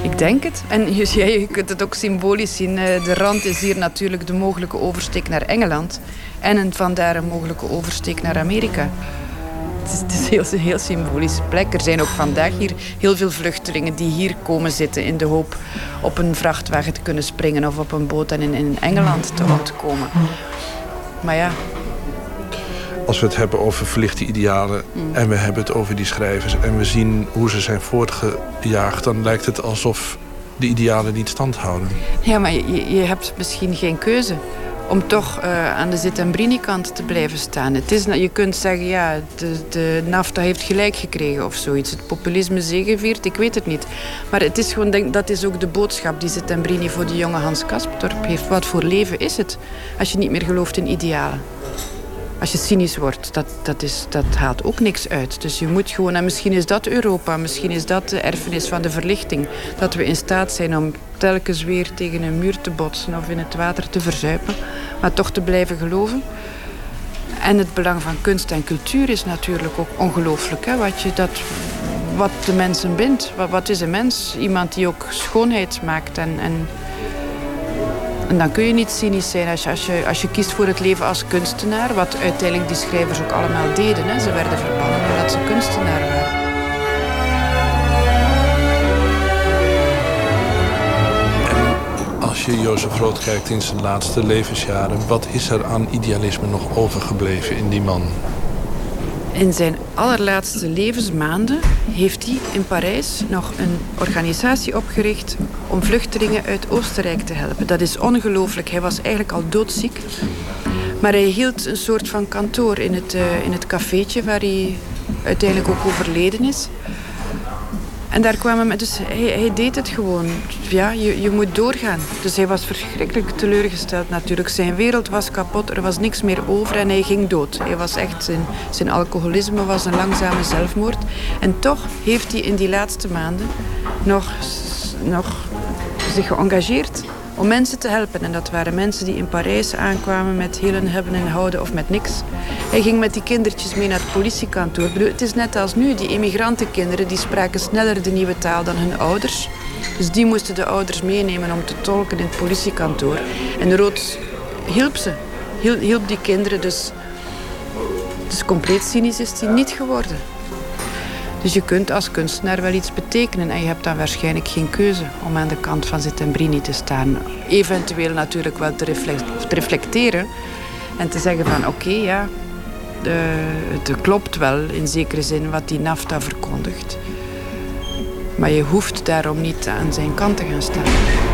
N: Ik denk het. En je, kunt het ook symbolisch zien. Eh, de rand is hier natuurlijk de mogelijke oversteek naar Engeland. En een, vandaar een mogelijke oversteek naar Amerika. Het is, het is heel, een heel symbolische plek. Er zijn ook vandaag hier heel veel vluchtelingen die hier komen zitten in de hoop op een vrachtwagen te kunnen springen of op een boot en in, in Engeland te ontkomen. Maar ja,
L: Als we het hebben over verlichte idealen
N: Mm.
L: en we hebben het over die schrijvers en we zien hoe ze zijn voortgejaagd, dan lijkt het alsof de idealen niet stand houden.
N: Ja, maar je, je- je hebt misschien geen keuze om toch eh, aan de Zittembrini-kant te blijven staan. Het is, je kunt zeggen, ja, de, de NAFTA heeft gelijk gekregen of zoiets. Het populisme zegeviert, ik weet het niet. Maar het is gewoon, denk, dat is ook de boodschap die Zittembrini voor de jonge Hans Kastorp heeft. Wat voor leven is het als je niet meer gelooft in idealen? Als je cynisch wordt, dat, dat, is, dat haalt ook niks uit. Dus je moet gewoon, en misschien is dat Europa, misschien is dat de erfenis van de verlichting. Dat we in staat zijn om telkens weer tegen een muur te botsen of in het water te verzuipen, maar toch te blijven geloven. En het belang van kunst en cultuur is natuurlijk ook ongelooflijk. Wat, je, dat, wat de mensen bindt. Wat, wat is een mens? Iemand die ook schoonheid maakt en, en en dan kun je niet cynisch zijn als je, als, je, als je kiest voor het leven als kunstenaar. Wat uiteindelijk die schrijvers ook allemaal deden. Hè. Ze werden verbannen omdat ze kunstenaar waren.
L: Als je Jozef Rood kijkt in zijn laatste levensjaren, wat is er aan idealisme nog overgebleven in die man?
N: In zijn allerlaatste levensmaanden heeft hij in Parijs nog een organisatie opgericht om vluchtelingen uit Oostenrijk te helpen. Dat is ongelooflijk. Hij was eigenlijk al doodziek. Maar hij hield een soort van kantoor in het, eh, in het cafeetje waar hij uiteindelijk ook overleden is. En daar kwamen we... Dus hij, hij deed het gewoon. Ja, je, je moet doorgaan. Dus hij was verschrikkelijk teleurgesteld natuurlijk. Zijn wereld was kapot, er was niks meer over en hij ging dood. Hij was echt... Zijn, zijn alcoholisme was een langzame zelfmoord. En toch heeft hij in die laatste maanden nog, nog zich geëngageerd om mensen te helpen. En dat waren mensen die in Parijs aankwamen met heel een hebben en houden of met niks. Hij ging met die kindertjes mee naar het politiekantoor. Het is net als nu, die immigrantenkinderen die spraken sneller de nieuwe taal dan hun ouders. Dus die moesten de ouders meenemen om te tolken in het politiekantoor. En Rood hielp ze, hielp die kinderen. Dus, dus compleet cynisch is hij niet geworden. Dus je kunt als kunstenaar wel iets betekenen en je hebt dan waarschijnlijk geen keuze om aan de kant van Zittembrini te staan. Eventueel natuurlijk wel te, reflect- te reflecteren en te zeggen van oké, ja, de, het klopt wel in zekere zin wat die NAFTA verkondigt. Maar je hoeft daarom niet aan zijn kant te gaan staan.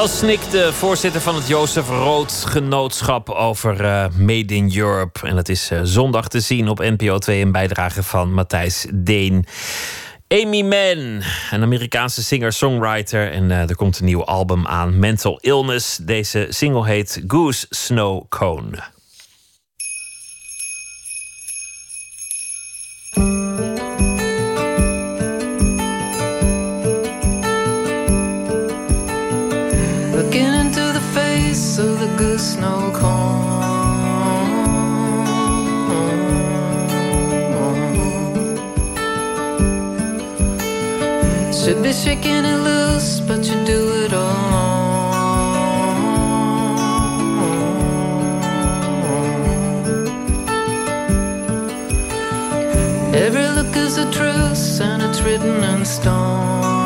A: Els Snik, de voorzitter van het Jozef Rood Genootschap over eh, Made in Europe. En het is eh, zondag te zien op NPO 2 een bijdrage van Matthijs Deen. Amy Mann, een Amerikaanse singer-songwriter. En eh, er komt een nieuw album aan, Mental Illness. Deze single heet Goose Snow Cone.
O: Should be shaking it loose, but you do it alone. Every look is a truce, and it's written in stone.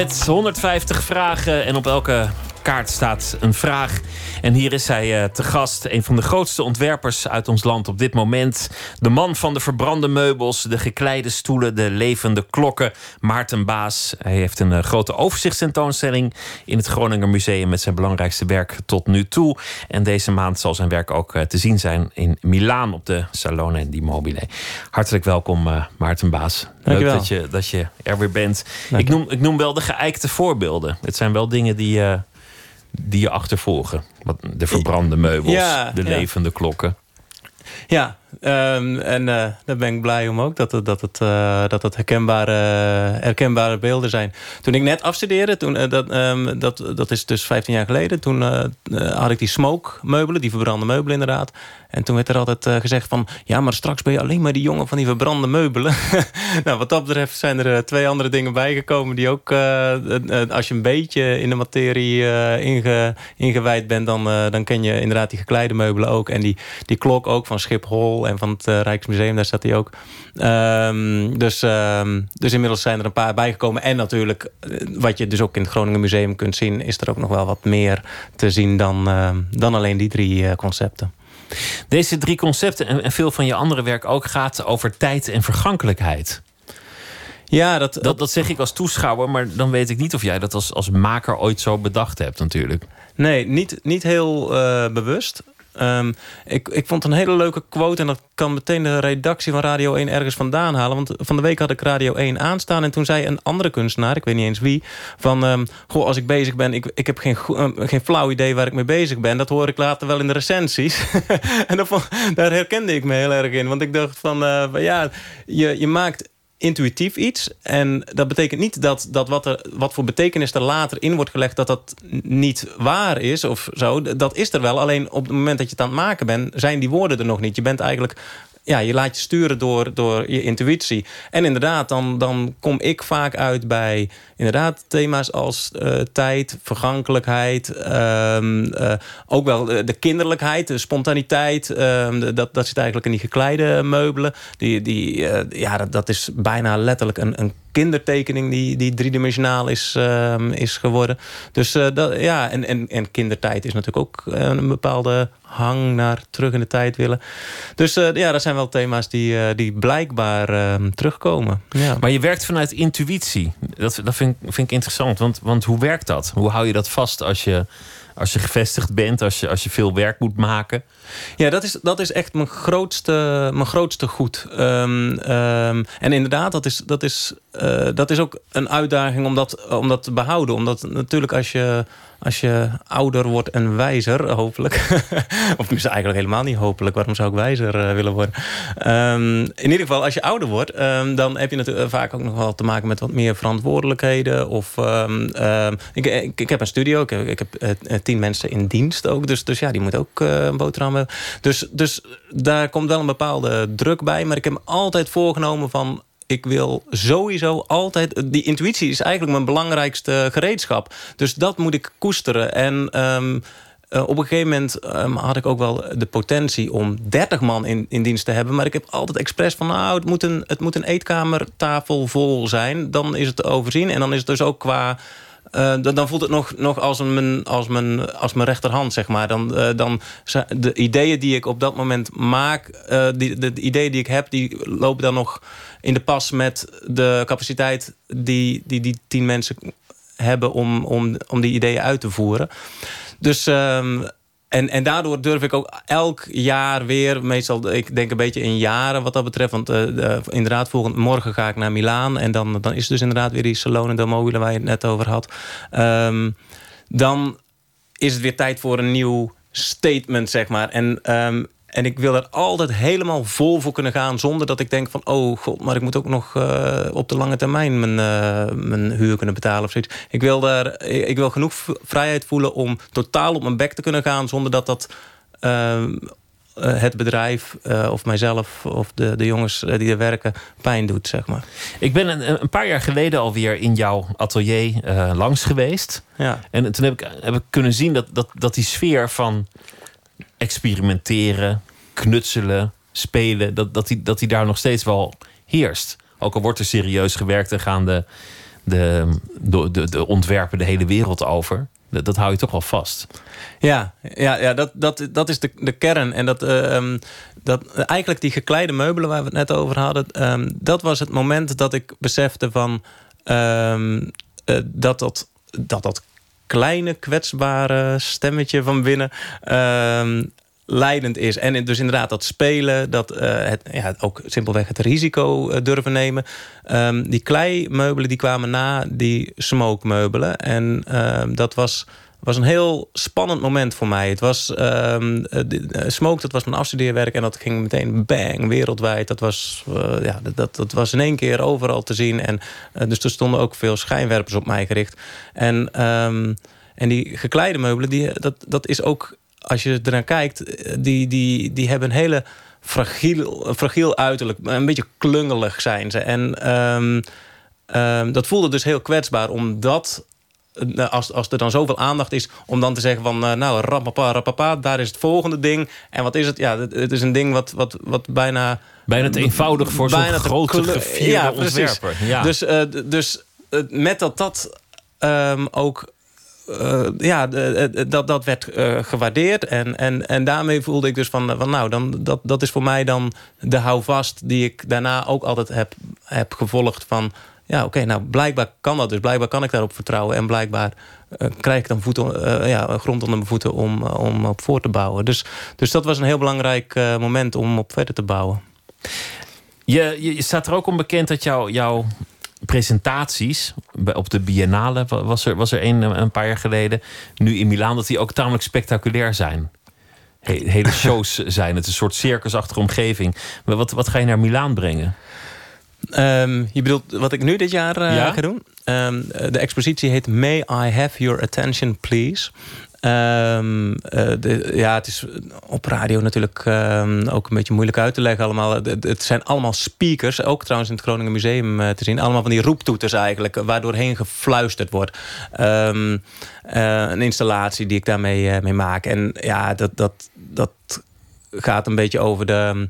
A: Met 150 vragen en op elke kaart staat een vraag. En hier is hij eh, te gast, een van de grootste ontwerpers uit ons land op dit moment. De man van de verbrande meubels, de gekleide stoelen, de levende klokken, Maarten Baas. Hij heeft een eh, grote overzichtstentoonstelling in het Groninger Museum met zijn belangrijkste werk tot nu toe. En deze maand zal zijn werk ook eh, te zien zijn in Milaan op de Salone di Mobile. Hartelijk welkom, Maarten Baas. Leuk dat je, dat je er weer bent.
P: Dank
A: Ik noem, ik noem wel de geëikte voorbeelden. Het zijn wel dingen die, die je achtervolgen. De verbrande meubels,
P: Ja,
A: de
P: ja.
A: levende klokken.
P: Ja, ehm, en eh, daar ben ik blij om ook dat het, dat het, eh, dat het herkenbare, herkenbare beelden zijn. Toen ik net afstudeerde, toen, eh, dat, ehm, dat, dat is dus 15 jaar geleden, toen eh, eh, had ik die smoke meubelen, die verbrande meubelen inderdaad. En toen werd er altijd eh, gezegd van, ja, maar straks ben je alleen maar die jongen van die verbrande meubelen. nou, wat dat betreft zijn er eh, twee andere dingen bijgekomen die ook, eh, eh, eh, als je een beetje in de materie eh, inge, ingewijd bent, dan, eh, dan ken je inderdaad die gekleide meubelen ook. En die, die klok ook van Schiphol en van het eh, Rijksmuseum, daar staat die ook. Ehm, dus, ehm, dus inmiddels zijn er een paar bijgekomen. En natuurlijk, eh, wat je dus ook in het Groningen Museum kunt zien, is er ook nog wel wat meer te zien dan, ehm, dan alleen die drie eh, concepten.
A: Deze drie concepten en, veel van je andere werk ook gaat over tijd en vergankelijkheid.
P: Ja, dat,
A: dat, dat zeg ik als toeschouwer, maar dan weet ik niet of jij dat als, als maker ooit zo bedacht hebt, natuurlijk.
P: Nee, niet, niet heel bewust. Ehm, ik, ik vond een hele leuke quote... en dat kan meteen de redactie van Radio 1 ergens vandaan halen. Want van de week had ik Radio 1 aanstaan... en toen zei een andere kunstenaar, ik weet niet eens wie... van, ehm, goh, als ik bezig ben... ik, ik heb geen, go- eh, geen flauw idee waar ik mee bezig ben. Dat hoor ik later wel in de recensies. en daar herkende ik me heel erg in. Want ik dacht van, eh, ja, je, je maakt intuïtief iets. En dat betekent niet dat, dat wat, er, wat voor betekenis er later in wordt gelegd... dat dat niet waar is of zo. Dat is er wel. Alleen op het moment dat je het aan het maken bent... zijn die woorden er nog niet. Je bent eigenlijk... Ja, je laat je sturen door, door je intuïtie. En inderdaad, dan, dan kom ik vaak uit bij inderdaad thema's als eh, tijd, vergankelijkheid. ehm, eh, ook wel de, de kinderlijkheid, de spontaniteit. ehm, dat, dat zit eigenlijk in die gekleide meubelen. Die, die, eh, ja, dat, dat is bijna letterlijk een, een kindertekening die, die driedimensionaal is, ehm, is geworden. Dus eh, dat, ja, en, en, en kindertijd is natuurlijk ook eh, een bepaalde hang naar terug in de tijd willen. Dus eh, ja, dat zijn wel thema's die, die blijkbaar ehm, terugkomen. Ja.
A: Maar je werkt vanuit intuïtie. Dat, dat vind, ik- vind ik interessant. Want, want hoe werkt dat? Hoe hou je dat vast als je, als je gevestigd bent, als je, als je veel werk moet maken?
P: Ja, dat is, dat is echt mijn grootste, mijn grootste goed. Ehm, ehm, en inderdaad, dat is, dat, is, eh, dat is ook een uitdaging om dat, om dat te behouden. Omdat natuurlijk als je, als je ouder wordt en wijzer, hopelijk... of tenminste eigenlijk helemaal niet hopelijk. Waarom zou ik wijzer eh, willen worden? Ehm, in ieder geval, als je ouder wordt... ehm, dan heb je natuurlijk vaak ook nog wel te maken met wat meer verantwoordelijkheden. Of, ehm, ik, ik, ik heb een studio, ik heb, ik heb eh, eh, tien mensen in dienst ook. Dus, dus ja, die moeten ook eh, een boterham hebben. Dus, dus daar komt wel een bepaalde druk bij. Maar ik heb me altijd voorgenomen van... Ik wil sowieso altijd... Die intuïtie is eigenlijk mijn belangrijkste gereedschap. Dus dat moet ik koesteren. En... ehm, eh, op een gegeven moment ehm, had ik ook wel de potentie om 30 man in, in dienst te hebben. Maar ik heb altijd expres van, nou, het moet, een, het moet een eetkamertafel vol zijn. Dan is het te overzien. En dan is het dus ook qua... eh, dan, dan voelt het nog, nog als, mijn, als, mijn, als mijn rechterhand, zeg maar. Dan, eh, dan de ideeën die ik op dat moment maak... die, de ideeën die ik heb, die lopen dan nog in de pas... met de capaciteit die die, die tien mensen hebben om, om, om die ideeën uit te voeren. Dus, ehm, en, en daardoor durf ik ook elk jaar weer, meestal, ik denk een beetje in jaren wat dat betreft. Want uh, inderdaad, volgend morgen ga ik naar Milaan. En dan, dan is dus inderdaad weer die Salone del Mobile waar je het net over had. Um, dan is het weer tijd voor een nieuw statement, zeg maar. En um, en ik wil er altijd helemaal vol voor kunnen gaan... zonder dat ik denk van, oh god, maar ik moet ook nog uh, op de lange termijn mijn, uh, mijn huur kunnen betalen of zoiets. Ik wil, daar, ik wil genoeg vrijheid voelen om totaal op mijn bek te kunnen gaan... zonder dat dat uh, het bedrijf of mijzelf of de, de jongens die er werken pijn doet, zeg maar.
A: Ik ben een, een paar jaar geleden alweer in jouw atelier langs geweest.
P: Ja.
A: En toen heb ik, heb ik kunnen zien dat, dat, dat die sfeer van experimenteren, knutselen, spelen, dat, dat, die, dat die daar nog steeds wel heerst. Ook al wordt er serieus gewerkt en gaan de, de, de, de, de ontwerpen de hele wereld over. Dat, hou je toch wel vast.
P: Ja, ja, ja dat, dat, dat is de, de kern. En dat, uh, dat, eigenlijk die gekleide meubelen waar we het net over hadden... Um, dat was het moment dat ik besefte van... Um, uh, dat, dat, dat dat kleine kwetsbare stemmetje van binnen uh, leidend is. En dus inderdaad dat spelen, dat uh, het, ja, ook simpelweg het risico uh, durven nemen. Um, die kleimeubelen die kwamen na die smokemeubelen. En uh, dat was was een heel spannend moment voor mij. Het was um, Smoke, dat was mijn afstudeerwerk en dat ging meteen bang wereldwijd. Dat was, uh, ja, dat, dat was in één keer overal te zien. En dus er stonden ook veel schijnwerpers op mij gericht. En, um, en die gekleide meubelen, die, dat, dat is ook, als je ernaar kijkt, die, die, die hebben een hele fragiel, fragiel uiterlijk. Een beetje klungelig zijn ze. En um, dat voelde dus heel kwetsbaar, omdat als, als er dan zoveel aandacht is om dan te zeggen van... Uh, nou, rapapa, rapapa, daar is het volgende ding. En wat is het? Ja, het, het is een ding wat, wat, wat bijna...
A: Bijna te eenvoudig voor zo'n grote gevierde ja, ontwerper. Ja.
P: Dus, uh, dus uh, met dat dat um, ook... ja, dat, dat werd gewaardeerd. En, en, en daarmee voelde ik dus van, van nou, dan, dat, dat is voor mij dan de houvast... die ik daarna ook altijd heb, heb gevolgd van ja, oké, nou blijkbaar kan dat dus. Blijkbaar kan ik daarop vertrouwen. En blijkbaar uh, krijg ik dan voeten, uh, ja, grond onder mijn voeten om, uh, om op voor te bouwen. Dus, dus dat was een heel belangrijk moment om op verder te bouwen.
A: Je, je staat er ook om bekend dat jou, jouw presentaties op de Biennale... was er, was er een, een paar jaar geleden, nu in Milaan... dat die ook tamelijk spectaculair zijn. hele shows zijn. Het is een soort circusachtige omgeving. Maar wat, wat ga je naar Milaan brengen?
P: Um, je bedoelt wat ik nu dit jaar uh, ja? ga doen? Um, de expositie heet May I Have Your Attention Please. Um, uh, de, ja, het is op radio natuurlijk ook een beetje moeilijk uit te leggen allemaal. Het, het, zijn allemaal speakers, ook trouwens in het Groningen Museum uh, te zien. Allemaal van die roeptoeters eigenlijk, waardoorheen gefluisterd wordt. een installatie die ik daarmee mee maak. En ja, dat, dat, dat gaat een beetje over de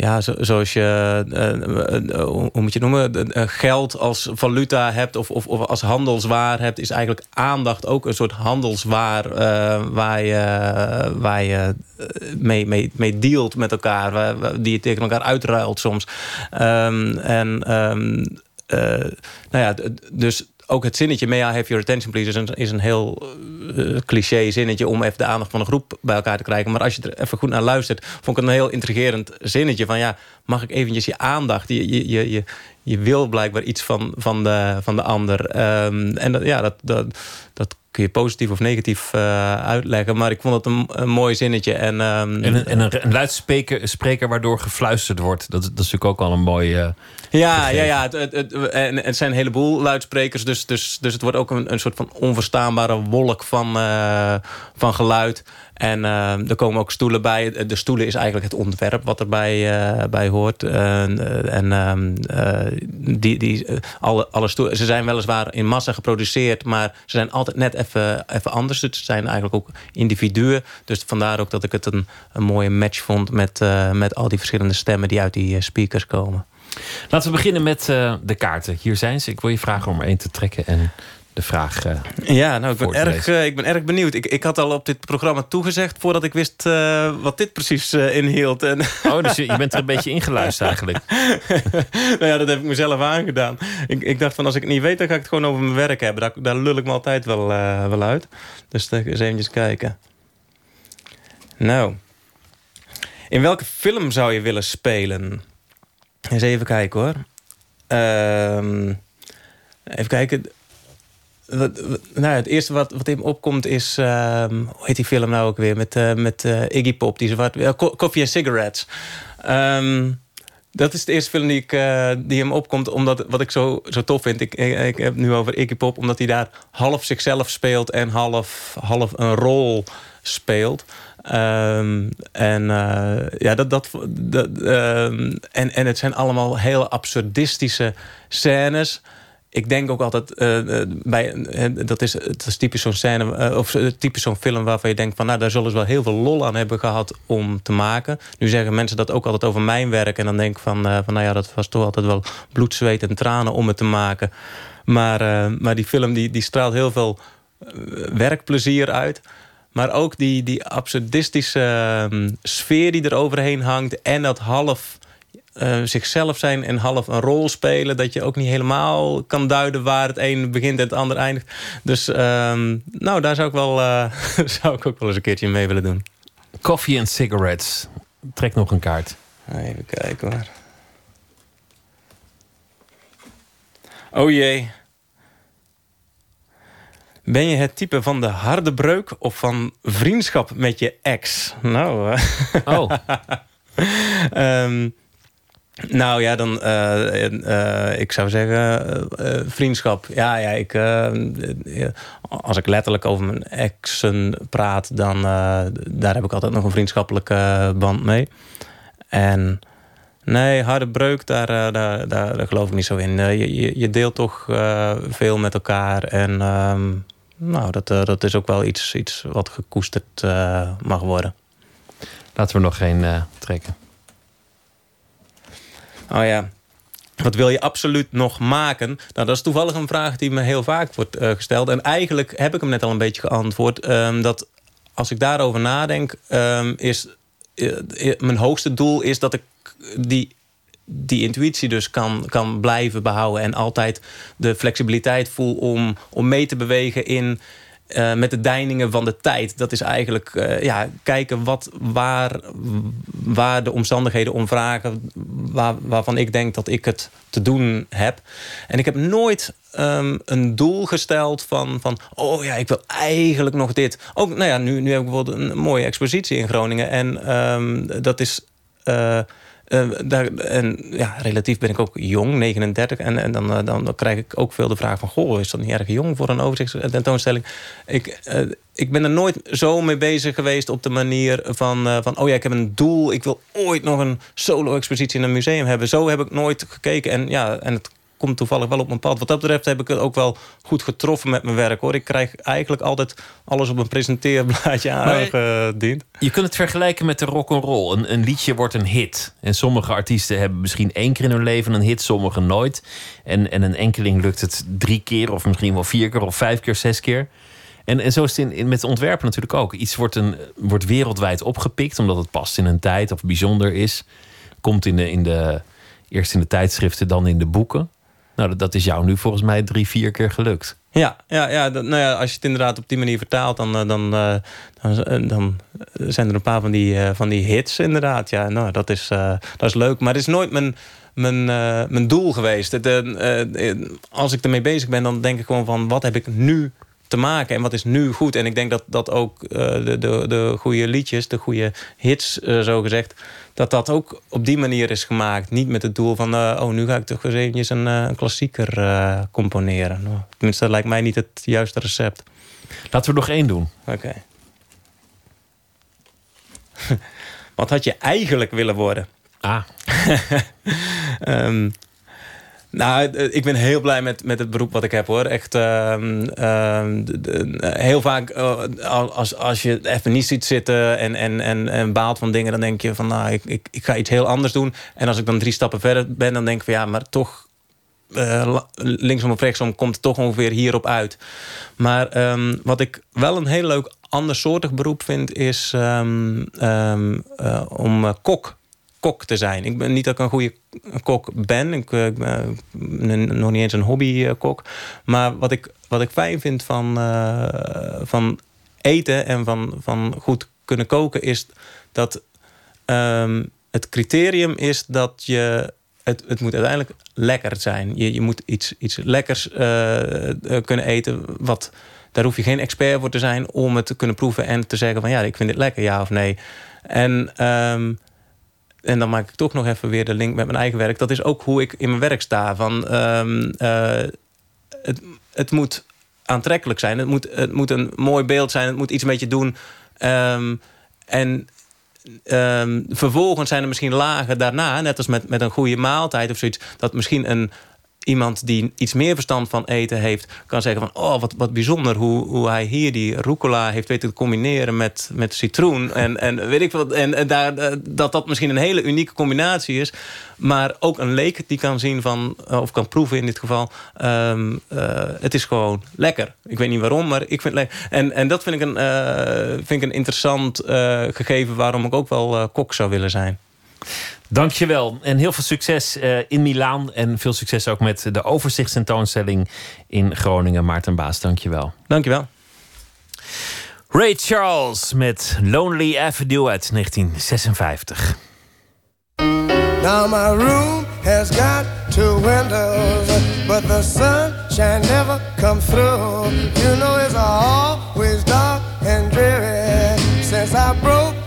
P: ja, zo, zoals je, uh, hoe moet je noemen, geld als valuta hebt of, of, of, als handelswaar hebt, is eigenlijk aandacht ook een soort handelswaar waar je, waar je mee, mee, mee dealt met elkaar, waar, die je tegen elkaar uitruilt soms. Um, en um, nou ja, dus ook het zinnetje may I have your attention please is een, is een heel uh, cliché zinnetje om even de aandacht van een groep bij elkaar te krijgen. Maar als je er even goed naar luistert, vond ik een heel intrigerend zinnetje van ja, mag ik eventjes je aandacht? Je, je, je, je, wil blijkbaar iets van, van, de, van de ander. Um, en ja, dat, dat, dat kun je positief of negatief uh, uitleggen. Maar ik vond het een, een mooi zinnetje. En, um,
A: en, een, en een, een luidspreker spreker waardoor gefluisterd wordt. Dat, dat is natuurlijk ook al een mooi... Uh,
P: ja, ja, ja. Het, het, het, en het zijn een heleboel luidsprekers. Dus, dus, dus het wordt ook een, een soort van onverstaanbare wolk van, uh, van geluid. En uh, er komen ook stoelen bij. De stoelen is eigenlijk het ontwerp wat erbij uh, bij hoort. En uh, die, die, alle, alle stoelen, ze zijn weliswaar in massa geproduceerd... maar ze zijn altijd net even, even anders. Dus ze zijn eigenlijk ook individuen. Dus vandaar ook dat ik het een, een mooie match vond... met, met al die verschillende stemmen die uit die speakers komen.
A: Laten we beginnen met de kaarten. Hier zijn ze. Ik wil je vragen om er één te trekken en de vraag. Uh,
P: ja, nou, ik ben, erg, uh, ik ben erg benieuwd. Ik, ik had al op dit programma toegezegd voordat ik wist uh, wat dit precies inhield. En
A: oh, dus je, je, bent er een beetje ingeluisterd eigenlijk.
P: nou ja, dat heb ik mezelf aangedaan. Ik, ik dacht van als ik het niet weet, dan ga ik het gewoon over mijn werk hebben. Daar, daar lul ik me altijd wel, wel uit. Dus eens eventjes kijken. Nou, in welke film zou je willen spelen? Eens even kijken hoor. Ehm, even kijken. Nou, het eerste wat, wat in opkomt is... Um, hoe heet die film nou ook weer? Met, uh, met uh, Iggy Pop, die zwart... Coffee and Cigarettes. Um, dat is de eerste film die, ik, die hem opkomt. Omdat, wat ik zo, zo tof vind. Ik, ik, heb nu over Iggy Pop. Omdat hij daar half zichzelf speelt. En half, half een rol speelt. Um, en ja, dat, dat, dat en, en het zijn allemaal heel absurdistische scènes ik denk ook altijd, uh, bij, dat, is, het is typisch zo'n scène, of typisch zo'n film waarvan je denkt van, nou, daar zullen ze wel heel veel lol aan hebben gehad om te maken. Nu zeggen mensen dat ook altijd over mijn werk, en dan denk ik van, van nou ja, dat was toch altijd wel bloed, zweet en tranen om het te maken. Maar, maar die film die, die straalt heel veel werkplezier uit. Maar ook die, die absurdistische ehm, sfeer die er overheen hangt en dat half uh, zichzelf zijn en half een rol spelen. Dat je ook niet helemaal kan duiden waar het een begint en het ander eindigt. Dus uh, nou, daar zou ik, wel, uh, zou ik ook wel eens een keertje mee willen doen.
A: Coffee and cigarettes. Trek nog een kaart.
P: Even kijken hoor. Oh jee. Ben je het type van de harde breuk of van vriendschap met je ex? Nou,
A: oh.
P: um, Nou ja, dan uh, ik zou zeggen uh, vriendschap. Ja, ja, ik, als ik letterlijk over mijn exen praat, dan daar heb ik altijd nog een vriendschappelijke band mee. En nee, harde breuk, daar, daar, daar, geloof ik niet zo in. je, je deelt toch veel met elkaar en ehm, nou, dat, dat is ook wel iets, iets wat gekoesterd mag worden.
A: Laten we nog geen trekken.
P: Oh ja, wat wil je absoluut nog maken? Nou, dat is toevallig een vraag die me heel vaak wordt uh, gesteld. En eigenlijk heb ik hem net al een beetje geantwoord. Um, dat als ik daarover nadenk, um, is uh, mijn hoogste doel is dat ik die die intuïtie dus kan, kan blijven behouden... en altijd de flexibiliteit voel om, om mee te bewegen in uh, met de deiningen van de tijd. Dat is eigenlijk uh, ja, kijken wat, waar, waar de omstandigheden om vragen... Waar, waarvan ik denk dat ik het te doen heb. En ik heb nooit um, een doel gesteld van, van... oh ja, ik wil eigenlijk nog dit. Ook, nou ja, nu, nu heb ik bijvoorbeeld een mooie expositie in Groningen. En um, dat is... Uh, daar, en ja, relatief ben ik ook jong, 39. En, en dan, dan, dan, krijg ik ook veel de vraag van... goh, is dat niet erg jong voor een overzichtstentoonstelling? Ik, uh, ik ben er nooit zo mee bezig geweest op de manier van... van oh ja, ik heb een doel, ik wil ooit nog een solo-expositie in een museum hebben. Zo heb ik nooit gekeken. En, ja, en het komt toevallig wel op mijn pad. Wat dat betreft heb ik het ook wel goed getroffen met mijn werk. hoor. Ik krijg eigenlijk altijd alles op een presenteerblaadje aangediend.
A: Je kunt het vergelijken met de rock'n'roll. Een, een liedje wordt een hit. En sommige artiesten hebben misschien één keer in hun leven een hit, sommige nooit. En, en een enkeling lukt het drie keer, of misschien wel vier keer, of vijf keer, zes keer. En, en zo is het in, in, met ontwerpen natuurlijk ook. Iets wordt, een, wordt wereldwijd opgepikt, omdat het past in een tijd of bijzonder is. Komt in de, in de, eerst in de tijdschriften, dan in de boeken. Nou, dat is jou nu volgens mij drie, vier keer gelukt.
P: Ja, ja, ja, nou ja, als je het inderdaad op die manier vertaalt, dan, eh, dan, eh, dan, eh, dan zijn er een paar van die, van die hits inderdaad. Ja, nou, dat is, dat is leuk. Maar het is nooit mijn, mijn, mijn doel geweest. Als ik ermee bezig ben, dan denk ik gewoon van wat heb ik nu te maken en wat is nu goed. En ik denk dat, dat ook de, de, de goede liedjes, de goede hits, zo gezegd dat dat ook op die manier is gemaakt. Niet met het doel van, uh, oh, nu ga ik toch eens eventjes een, uh, een klassieker uh, componeren. Nou, tenminste, dat lijkt mij niet het juiste recept.
A: Laten we nog één doen.
P: Oké. Okay. Wat had je eigenlijk willen worden?
A: Ah.
P: um, Nou, eh, ik ben heel blij met, met het beroep wat ik heb hoor. Echt uh, uh, heel vaak uh, als, als je even niet ziet zitten en, en, en, en baalt van dingen, dan denk je van nou, ik, ik, ik ga iets heel anders doen. En als ik dan drie stappen verder ben, dan denk ik van ja, maar toch eh, la- linksom of rechtsom komt het toch ongeveer hierop uit. Maar ehm, wat ik wel een heel leuk andersoortig beroep vind... is ehm, ehm, eh, om eh, kok, kok te zijn. Ik ben niet dat ik een goede kok ben. Ik, eh, ben een- nog niet eens een hobbykok. Maar wat ik, wat ik fijn vind van, eh, van eten en van, van goed kunnen koken... is dat ehm, het criterium is dat je... Het, het moet uiteindelijk lekker zijn. Je, je moet iets, iets lekkers eh, eh, kunnen eten. Wat, daar hoef je geen expert voor te zijn om het te kunnen proeven... en te zeggen van ja, ik vind dit lekker, ja of nee. En, ehm, en dan maak ik toch nog even weer de link met mijn eigen werk. Dat is ook hoe ik in mijn werk sta. Van, ehm, eh, het, het moet aantrekkelijk zijn. Het moet, het moet een mooi beeld zijn. Het moet iets met je doen. Ehm, en ehm, vervolgens zijn er misschien lagen daarna... net als met, met een goede maaltijd of zoiets... dat misschien een, iemand die iets meer verstand van eten heeft... kan zeggen van, oh, wat, wat bijzonder... Hoe, hoe hij hier die rucola heeft weten te combineren met, met citroen. En, en weet ik wat. En, en daar, eh, dat dat misschien een hele unieke combinatie is. Maar ook een leek die kan zien van... eh, of kan proeven in dit geval... ehm, eh, het is gewoon lekker. Ik weet niet waarom, maar ik vind het lekker. En, en dat vind ik een, vind ik een interessant gegeven... waarom ik ook wel kok zou willen zijn.
A: Dankjewel. En heel veel succes eh, in Milaan. En veel succes ook met de overzichtstentoonstelling in Groningen. Maarten Baas, dankjewel.
P: Dankjewel.
A: Ray Charles met Lonely Avenue uit 1956.
Q: Now my room has got two windows, but the sunshine never comes through. You know it's always dark and dreary since I broke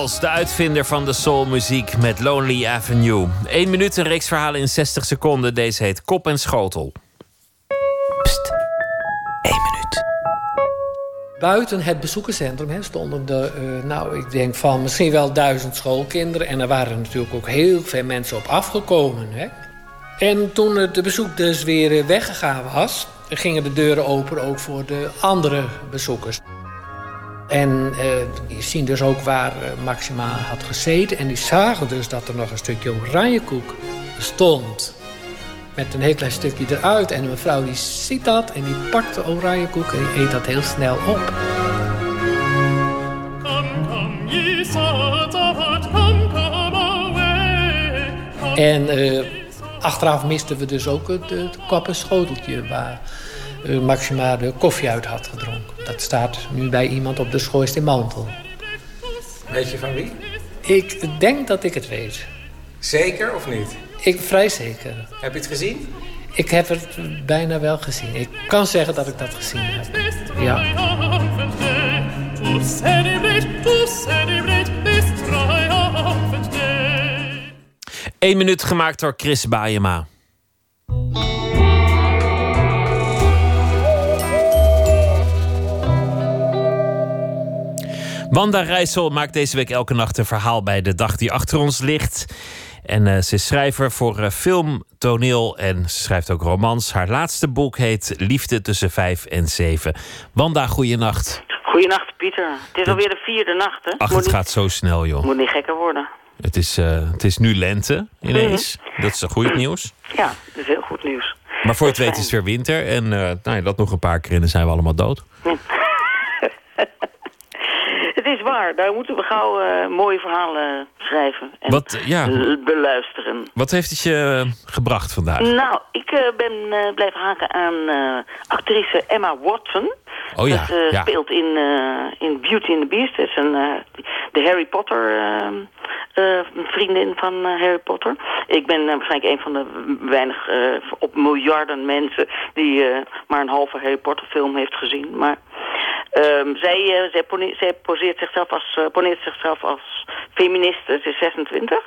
A: Charles, de uitvinder van de soulmuziek met Lonely Avenue. 1 minuut, een reeks verhalen in 60 seconden. Deze heet Kop en Schotel.
R: Buiten het bezoekerscentrum stonden de, eh, nou, ik denk van misschien wel duizend schoolkinderen. En er waren natuurlijk ook heel veel mensen op afgekomen. Hè. En toen het bezoek dus weer eh, weggegaan was, gingen de deuren open ook voor de andere bezoekers. En eh, die zien dus ook waar eh, Maxima had gezeten. En die zagen dus dat er nog een stukje oranjekoek stond. Met een heel klein stukje eruit. En een mevrouw die ziet dat en die pakt de oranjekoek en die eet dat heel snel op. En eh, achteraf misten we dus ook het, het kop en schoteltje waar eh, Maxima de koffie uit had gedronken. Dat staat nu bij iemand op de schoorsteenmantel.
S: Weet je van wie?
R: Ik denk dat ik het weet.
S: Zeker of niet?
R: Ik vrij zeker.
S: Heb je het gezien?
R: Ik heb het bijna wel gezien. Ik kan zeggen dat ik dat gezien heb. Ja.
A: 1 minuut gemaakt door Chris Baayema. Wanda Rijssel maakt deze week elke nacht een verhaal bij de dag die achter ons ligt. En eh, ze is schrijver voor eh, film, toneel en ze schrijft ook romans. Haar laatste boek heet Liefde tussen vijf en zeven. Wanda, goeienacht.
T: Goedenacht, Pieter. Het is alweer de vierde nacht, hè?
A: Ach,
T: moet
A: het
T: niet,
A: gaat zo snel, joh.
T: moet niet gekker worden.
A: Het is, eh, het is nu lente ineens. Dat is goed nieuws.
T: Ja, dat is heel goed nieuws.
A: Maar voor het weet is het weer winter. En nou ja, dat nog een paar keer en dan zijn we allemaal dood.
T: is waar, daar moeten we gauw eh, mooie verhalen schrijven en
A: Wat, eh, ja.
T: beluisteren.
A: Wat heeft het je eh, gebracht vandaag?
T: Nou, ik eh, ben blijven haken aan actrice Emma Watson.
A: Oh ja,
T: Dat
A: ja.
T: speelt in, in Beauty and the Beast. Dat is een, de Harry Potter vriendin van Harry Potter. Ik ben waarschijnlijk een van de weinig op miljarden mensen... die maar een halve Harry Potter film heeft gezien. Maar ehm, zij, eh, zij, zij poseert zichzelf als, eh, poneert zichzelf als feministe. Ze is 26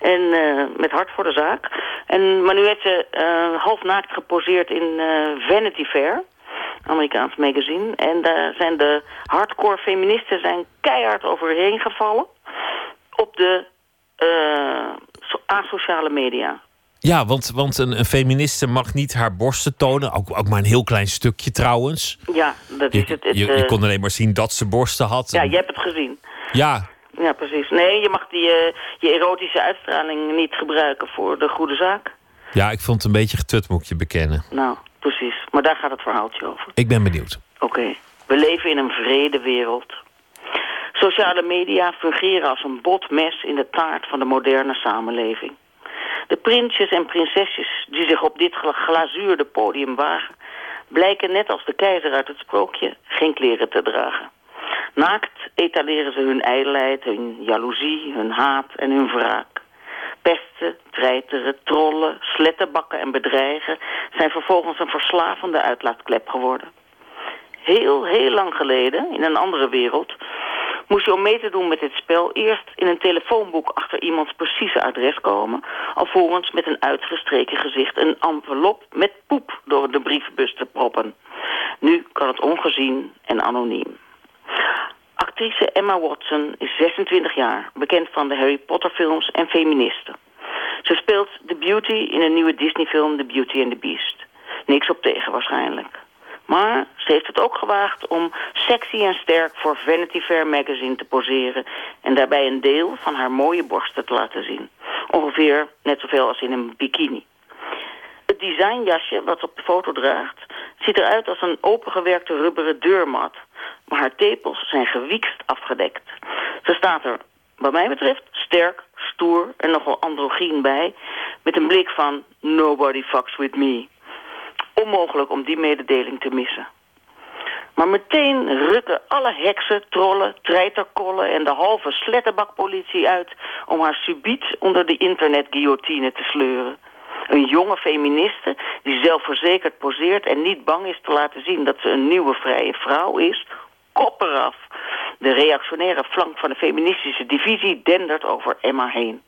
T: en eh, met hart voor de zaak. En, maar nu heeft ze half naakt geposeerd in Vanity Fair... Amerikaans magazine. En daar zijn de hardcore feministen zijn keihard overheen gevallen op de so- asociale media.
A: Ja, want, want een, een feministe mag niet haar borsten tonen. Ook, ook maar een heel klein stukje trouwens.
T: Ja, dat
A: Je,
T: is het. het
A: je, je
T: eh,
A: kon alleen maar zien dat ze borsten had.
T: ja, je hebt het gezien.
A: Ja,
T: Ja, precies. Nee, je mag die, eh, je erotische uitstraling niet gebruiken voor de goede zaak.
A: ja, ik vond het een beetje getut, moet je bekennen.
T: Nou, precies. Maar daar gaat het verhaaltje over.
A: Ik ben benieuwd.
T: Oké, we leven in een vrede wereld. Sociale media fungeren als een bot mes in de taart van de moderne samenleving. De prinsjes en prinsesjes die zich op dit gla- glazuurde podium wagen... blijken net als de keizer uit het sprookje geen kleren te dragen. Naakt etaleren ze hun ijdelheid, hun jaloezie, hun haat en hun wraak. Pesten, treiteren, trollen, slettenbakken en bedreigen... zijn vervolgens een verslavende uitlaatklep geworden. Heel, heel lang geleden, in een andere wereld... moest je om mee te doen met dit spel eerst in een telefoonboek achter iemands precieze adres komen... alvorens met een uitgestreken gezicht een envelop met poep door de brievenbus te proppen. Nu kan het ongezien en anoniem. Actrice Emma Watson is 26 jaar, bekend van de Harry Potter films en feministen. Ze speelt de Beauty in een nieuwe Disney-film The Beauty and the Beast. Niks op tegen waarschijnlijk. Maar ze heeft het ook gewaagd om sexy en sterk voor Vanity Fair magazine te poseren... en daarbij een deel van haar mooie borsten te laten zien. Ongeveer net zoveel als in een bikini. Het designjasje wat ze op de foto draagt... ziet eruit als een opengewerkte rubberen deurmat. Maar haar tepels zijn gewiekst afgedekt. Ze staat er, wat mij betreft, sterk, stoer en nogal androgyn bij... met een blik van nobody fucks with me. Onmogelijk om die mededeling te missen. Maar meteen rukken alle heksen, trollen, treiterkollen en de halve slettenbakpolitie uit... om haar subiet onder de internetguillotine te sleuren. Een jonge feministe die zelfverzekerd poseert en niet bang is te laten zien dat ze een nieuwe vrije vrouw is, kop eraf. De reactionaire flank van de feministische divisie dendert over Emma heen.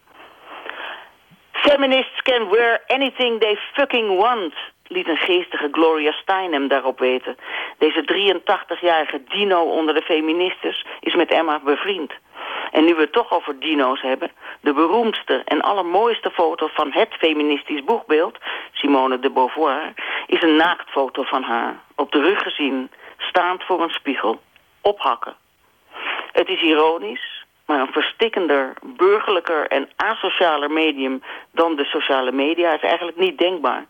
T: Feminists can wear anything they fucking want, liet een geestige Gloria Steinem daarop weten. Deze 83-jarige dino onder de feministes is met Emma bevriend. En nu we het toch over dino's hebben, de beroemdste en allermooiste foto van het feministisch boegbeeld, Simone de Beauvoir, is een naaktfoto van haar, op de rug gezien, staand voor een spiegel, ophakken. Het is ironisch, maar een verstikkender, burgerlijker en asocialer medium dan de sociale media is eigenlijk niet denkbaar.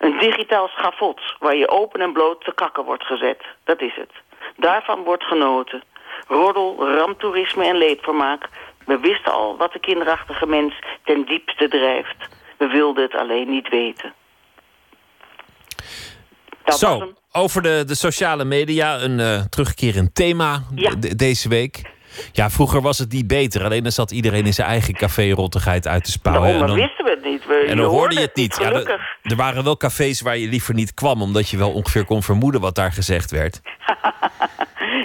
T: Een digitaal schafot waar je open en bloot te kakken wordt gezet. Dat is het. Daarvan wordt genoten. Roddel, ramtoerisme en leedvermaak. We wisten al wat de kinderachtige mens ten diepste drijft. We wilden het alleen niet weten.
A: Zo, over de, de sociale media, een eh, terugkerend thema de- deze week. Ja, vroeger was het niet beter. Alleen dan zat iedereen in zijn eigen café-rottigheid uit te spouwen.
T: Daarom,
A: en dan,
T: wisten we het niet. We,
A: en dan hoorde je het niet. Ja, er- er waren wel cafés waar je liever niet kwam, omdat je wel ongeveer kon vermoeden wat daar gezegd werd.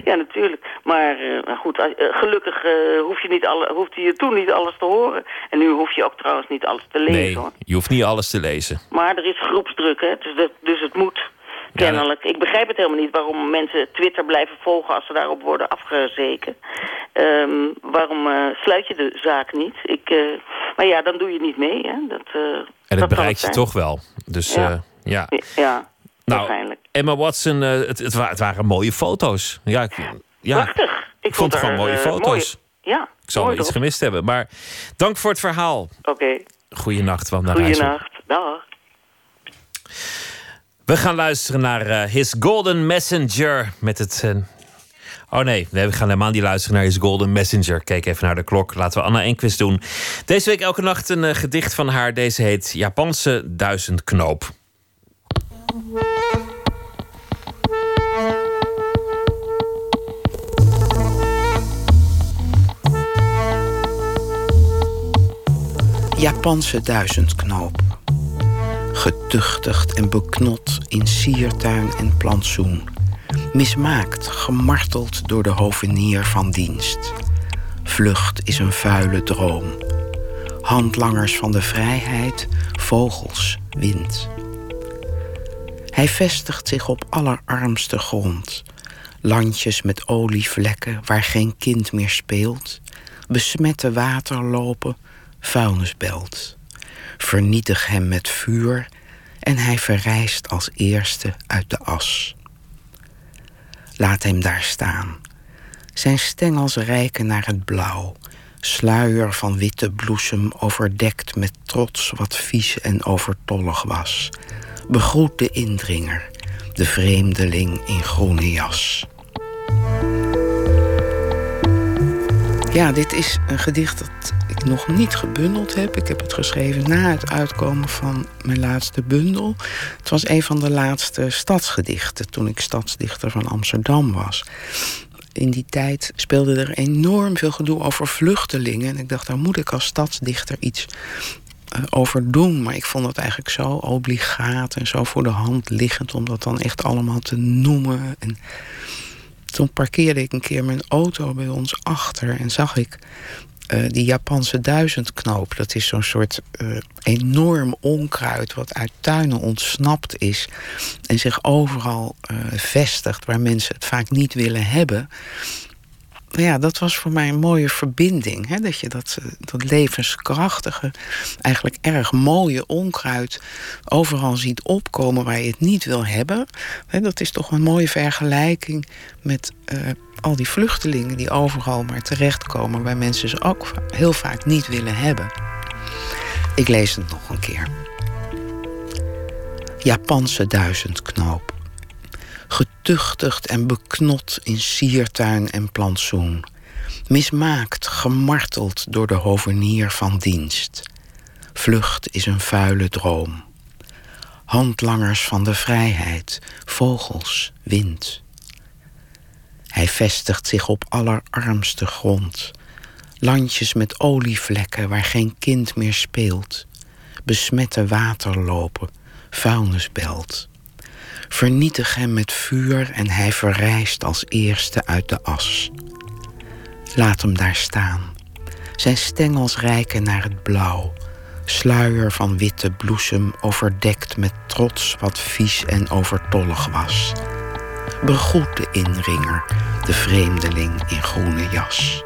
T: Ja, natuurlijk. Maar eh, nou goed, eh, gelukkig eh, hoef je niet alle, hoefde je toen niet alles te horen. En nu hoef je ook trouwens niet alles te lezen.
A: Nee,
T: Hoor.
A: je hoeft niet alles te lezen.
T: Maar er is groepsdruk, hè? Dus, dat, dus het moet. Kennelijk. Ik begrijp het helemaal niet waarom mensen Twitter blijven volgen als ze daarop worden afgezeken. Ehm, waarom eh, sluit je de zaak niet? Ik, eh, maar ja, dan doe je niet mee, hè? Dat, eh,
A: En
T: dat
A: dat
T: kan
A: bereik
T: het
A: je toch wel. Dus
T: Ja.
A: ja. ja. Nou,
T: waarschijnlijk.
A: Emma Watson, het, het, wa- het waren mooie foto's. Ja, ik- Ja,
T: Prachtig.
A: Ik vond het
T: er,
A: gewoon mooie foto's.
T: Ja,
A: Ik zal iets gemist hebben. Maar dank voor het verhaal.
T: Oké,
A: Goeienacht, Wanda
T: goeienacht. Dag.
A: We gaan luisteren naar eh, His Golden Messenger met het... eh, Oh nee, we gaan helemaal niet luisteren naar His Golden Messenger. Kijk even naar de klok. Laten we Anna Enquist doen. Deze week elke nacht een eh, gedicht van haar. Deze heet Japanse duizendknoop.
U: Japanse duizendknoop. Getuchtigd en beknot in siertuin en plantsoen. Mismaakt, gemarteld door de hovenier van dienst. Vlucht is een vuile droom. Handlangers van de vrijheid, vogels, wind. Hij vestigt zich op allerarmste grond. Landjes met olievlekken waar geen kind meer speelt. Besmette waterlopen, vuilnisbelt. Vernietig hem met vuur en hij verrijst als eerste uit de as. Laat hem daar staan. Zijn stengels reiken naar het blauw. Sluier van witte bloesem overdekt met trots wat vies en overtollig was. Begroet de indringer, de vreemdeling in groene jas. Ja, dit is een gedicht dat ik nog niet gebundeld heb. Ik heb het geschreven na het uitkomen van mijn laatste bundel. Het was een van de laatste stadsgedichten toen ik stadsdichter van Amsterdam was. In die tijd speelde er enorm veel gedoe over vluchtelingen. En ik dacht, daar moet ik als stadsdichter iets eh, over doen. Maar ik vond het eigenlijk zo obligaat en zo voor de hand liggend om dat dan echt allemaal te noemen. En toen parkeerde ik een keer mijn auto bij ons achter en zag ik eh, die Japanse duizendknoop. Dat is zo'n soort eh, enorm onkruid wat uit tuinen ontsnapt is en zich overal eh, vestigt waar mensen het vaak niet willen hebben. Ja, dat was voor mij een mooie verbinding. Hè? Dat je dat, eh, dat levenskrachtige, eigenlijk erg mooie onkruid overal ziet opkomen waar je het niet wil hebben. Dat is toch een mooie vergelijking met eh, al die vluchtelingen die overal maar terechtkomen waar mensen ze ook heel vaak niet willen hebben. Ik lees het nog een keer. Japanse duizendknoop. Getuchtigd en beknot in siertuin en plantsoen. Mismaakt, gemarteld door de hovenier van dienst. Vlucht is een vuile droom. Handlangers van de vrijheid, vogels, wind. Hij vestigt zich op allerarmste grond. Landjes met olievlekken waar geen kind meer speelt. Besmette waterlopen, vuilnisbelt. Vernietig hem met vuur en hij verrijst als eerste uit de as. Laat hem daar staan. Zijn stengels reiken naar het blauw. Sluier van witte bloesem overdekt met trots wat vies en overtollig was. Begroet de inringer, de vreemdeling in groene jas.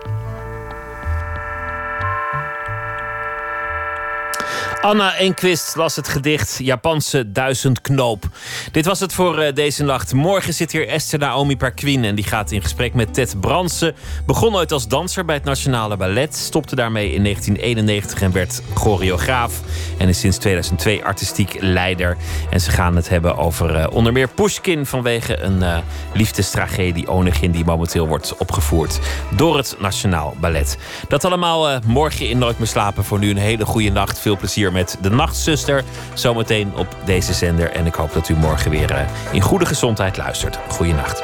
A: Anna Enquist las het gedicht Japanse duizendknoop. Dit was het voor eh, deze nacht. Morgen zit hier Esther Naomi Perquin en die gaat in gesprek met Ted Bransen. Begon ooit als danser bij het Nationale Ballet, stopte daarmee in 1991 en werd choreograaf. En is sinds 2002 artistiek leider. En ze gaan het hebben over eh, onder meer Pushkin vanwege een eh, liefdestragedie Onegin die momenteel wordt opgevoerd door het Nationaal Ballet. Dat allemaal morgen in Nooit meer slapen. Voor nu een hele goede nacht. Veel plezier met de Nachtzuster. Zometeen op deze zender. En ik hoop dat u morgen weer eh, in goede gezondheid luistert. Goeienacht.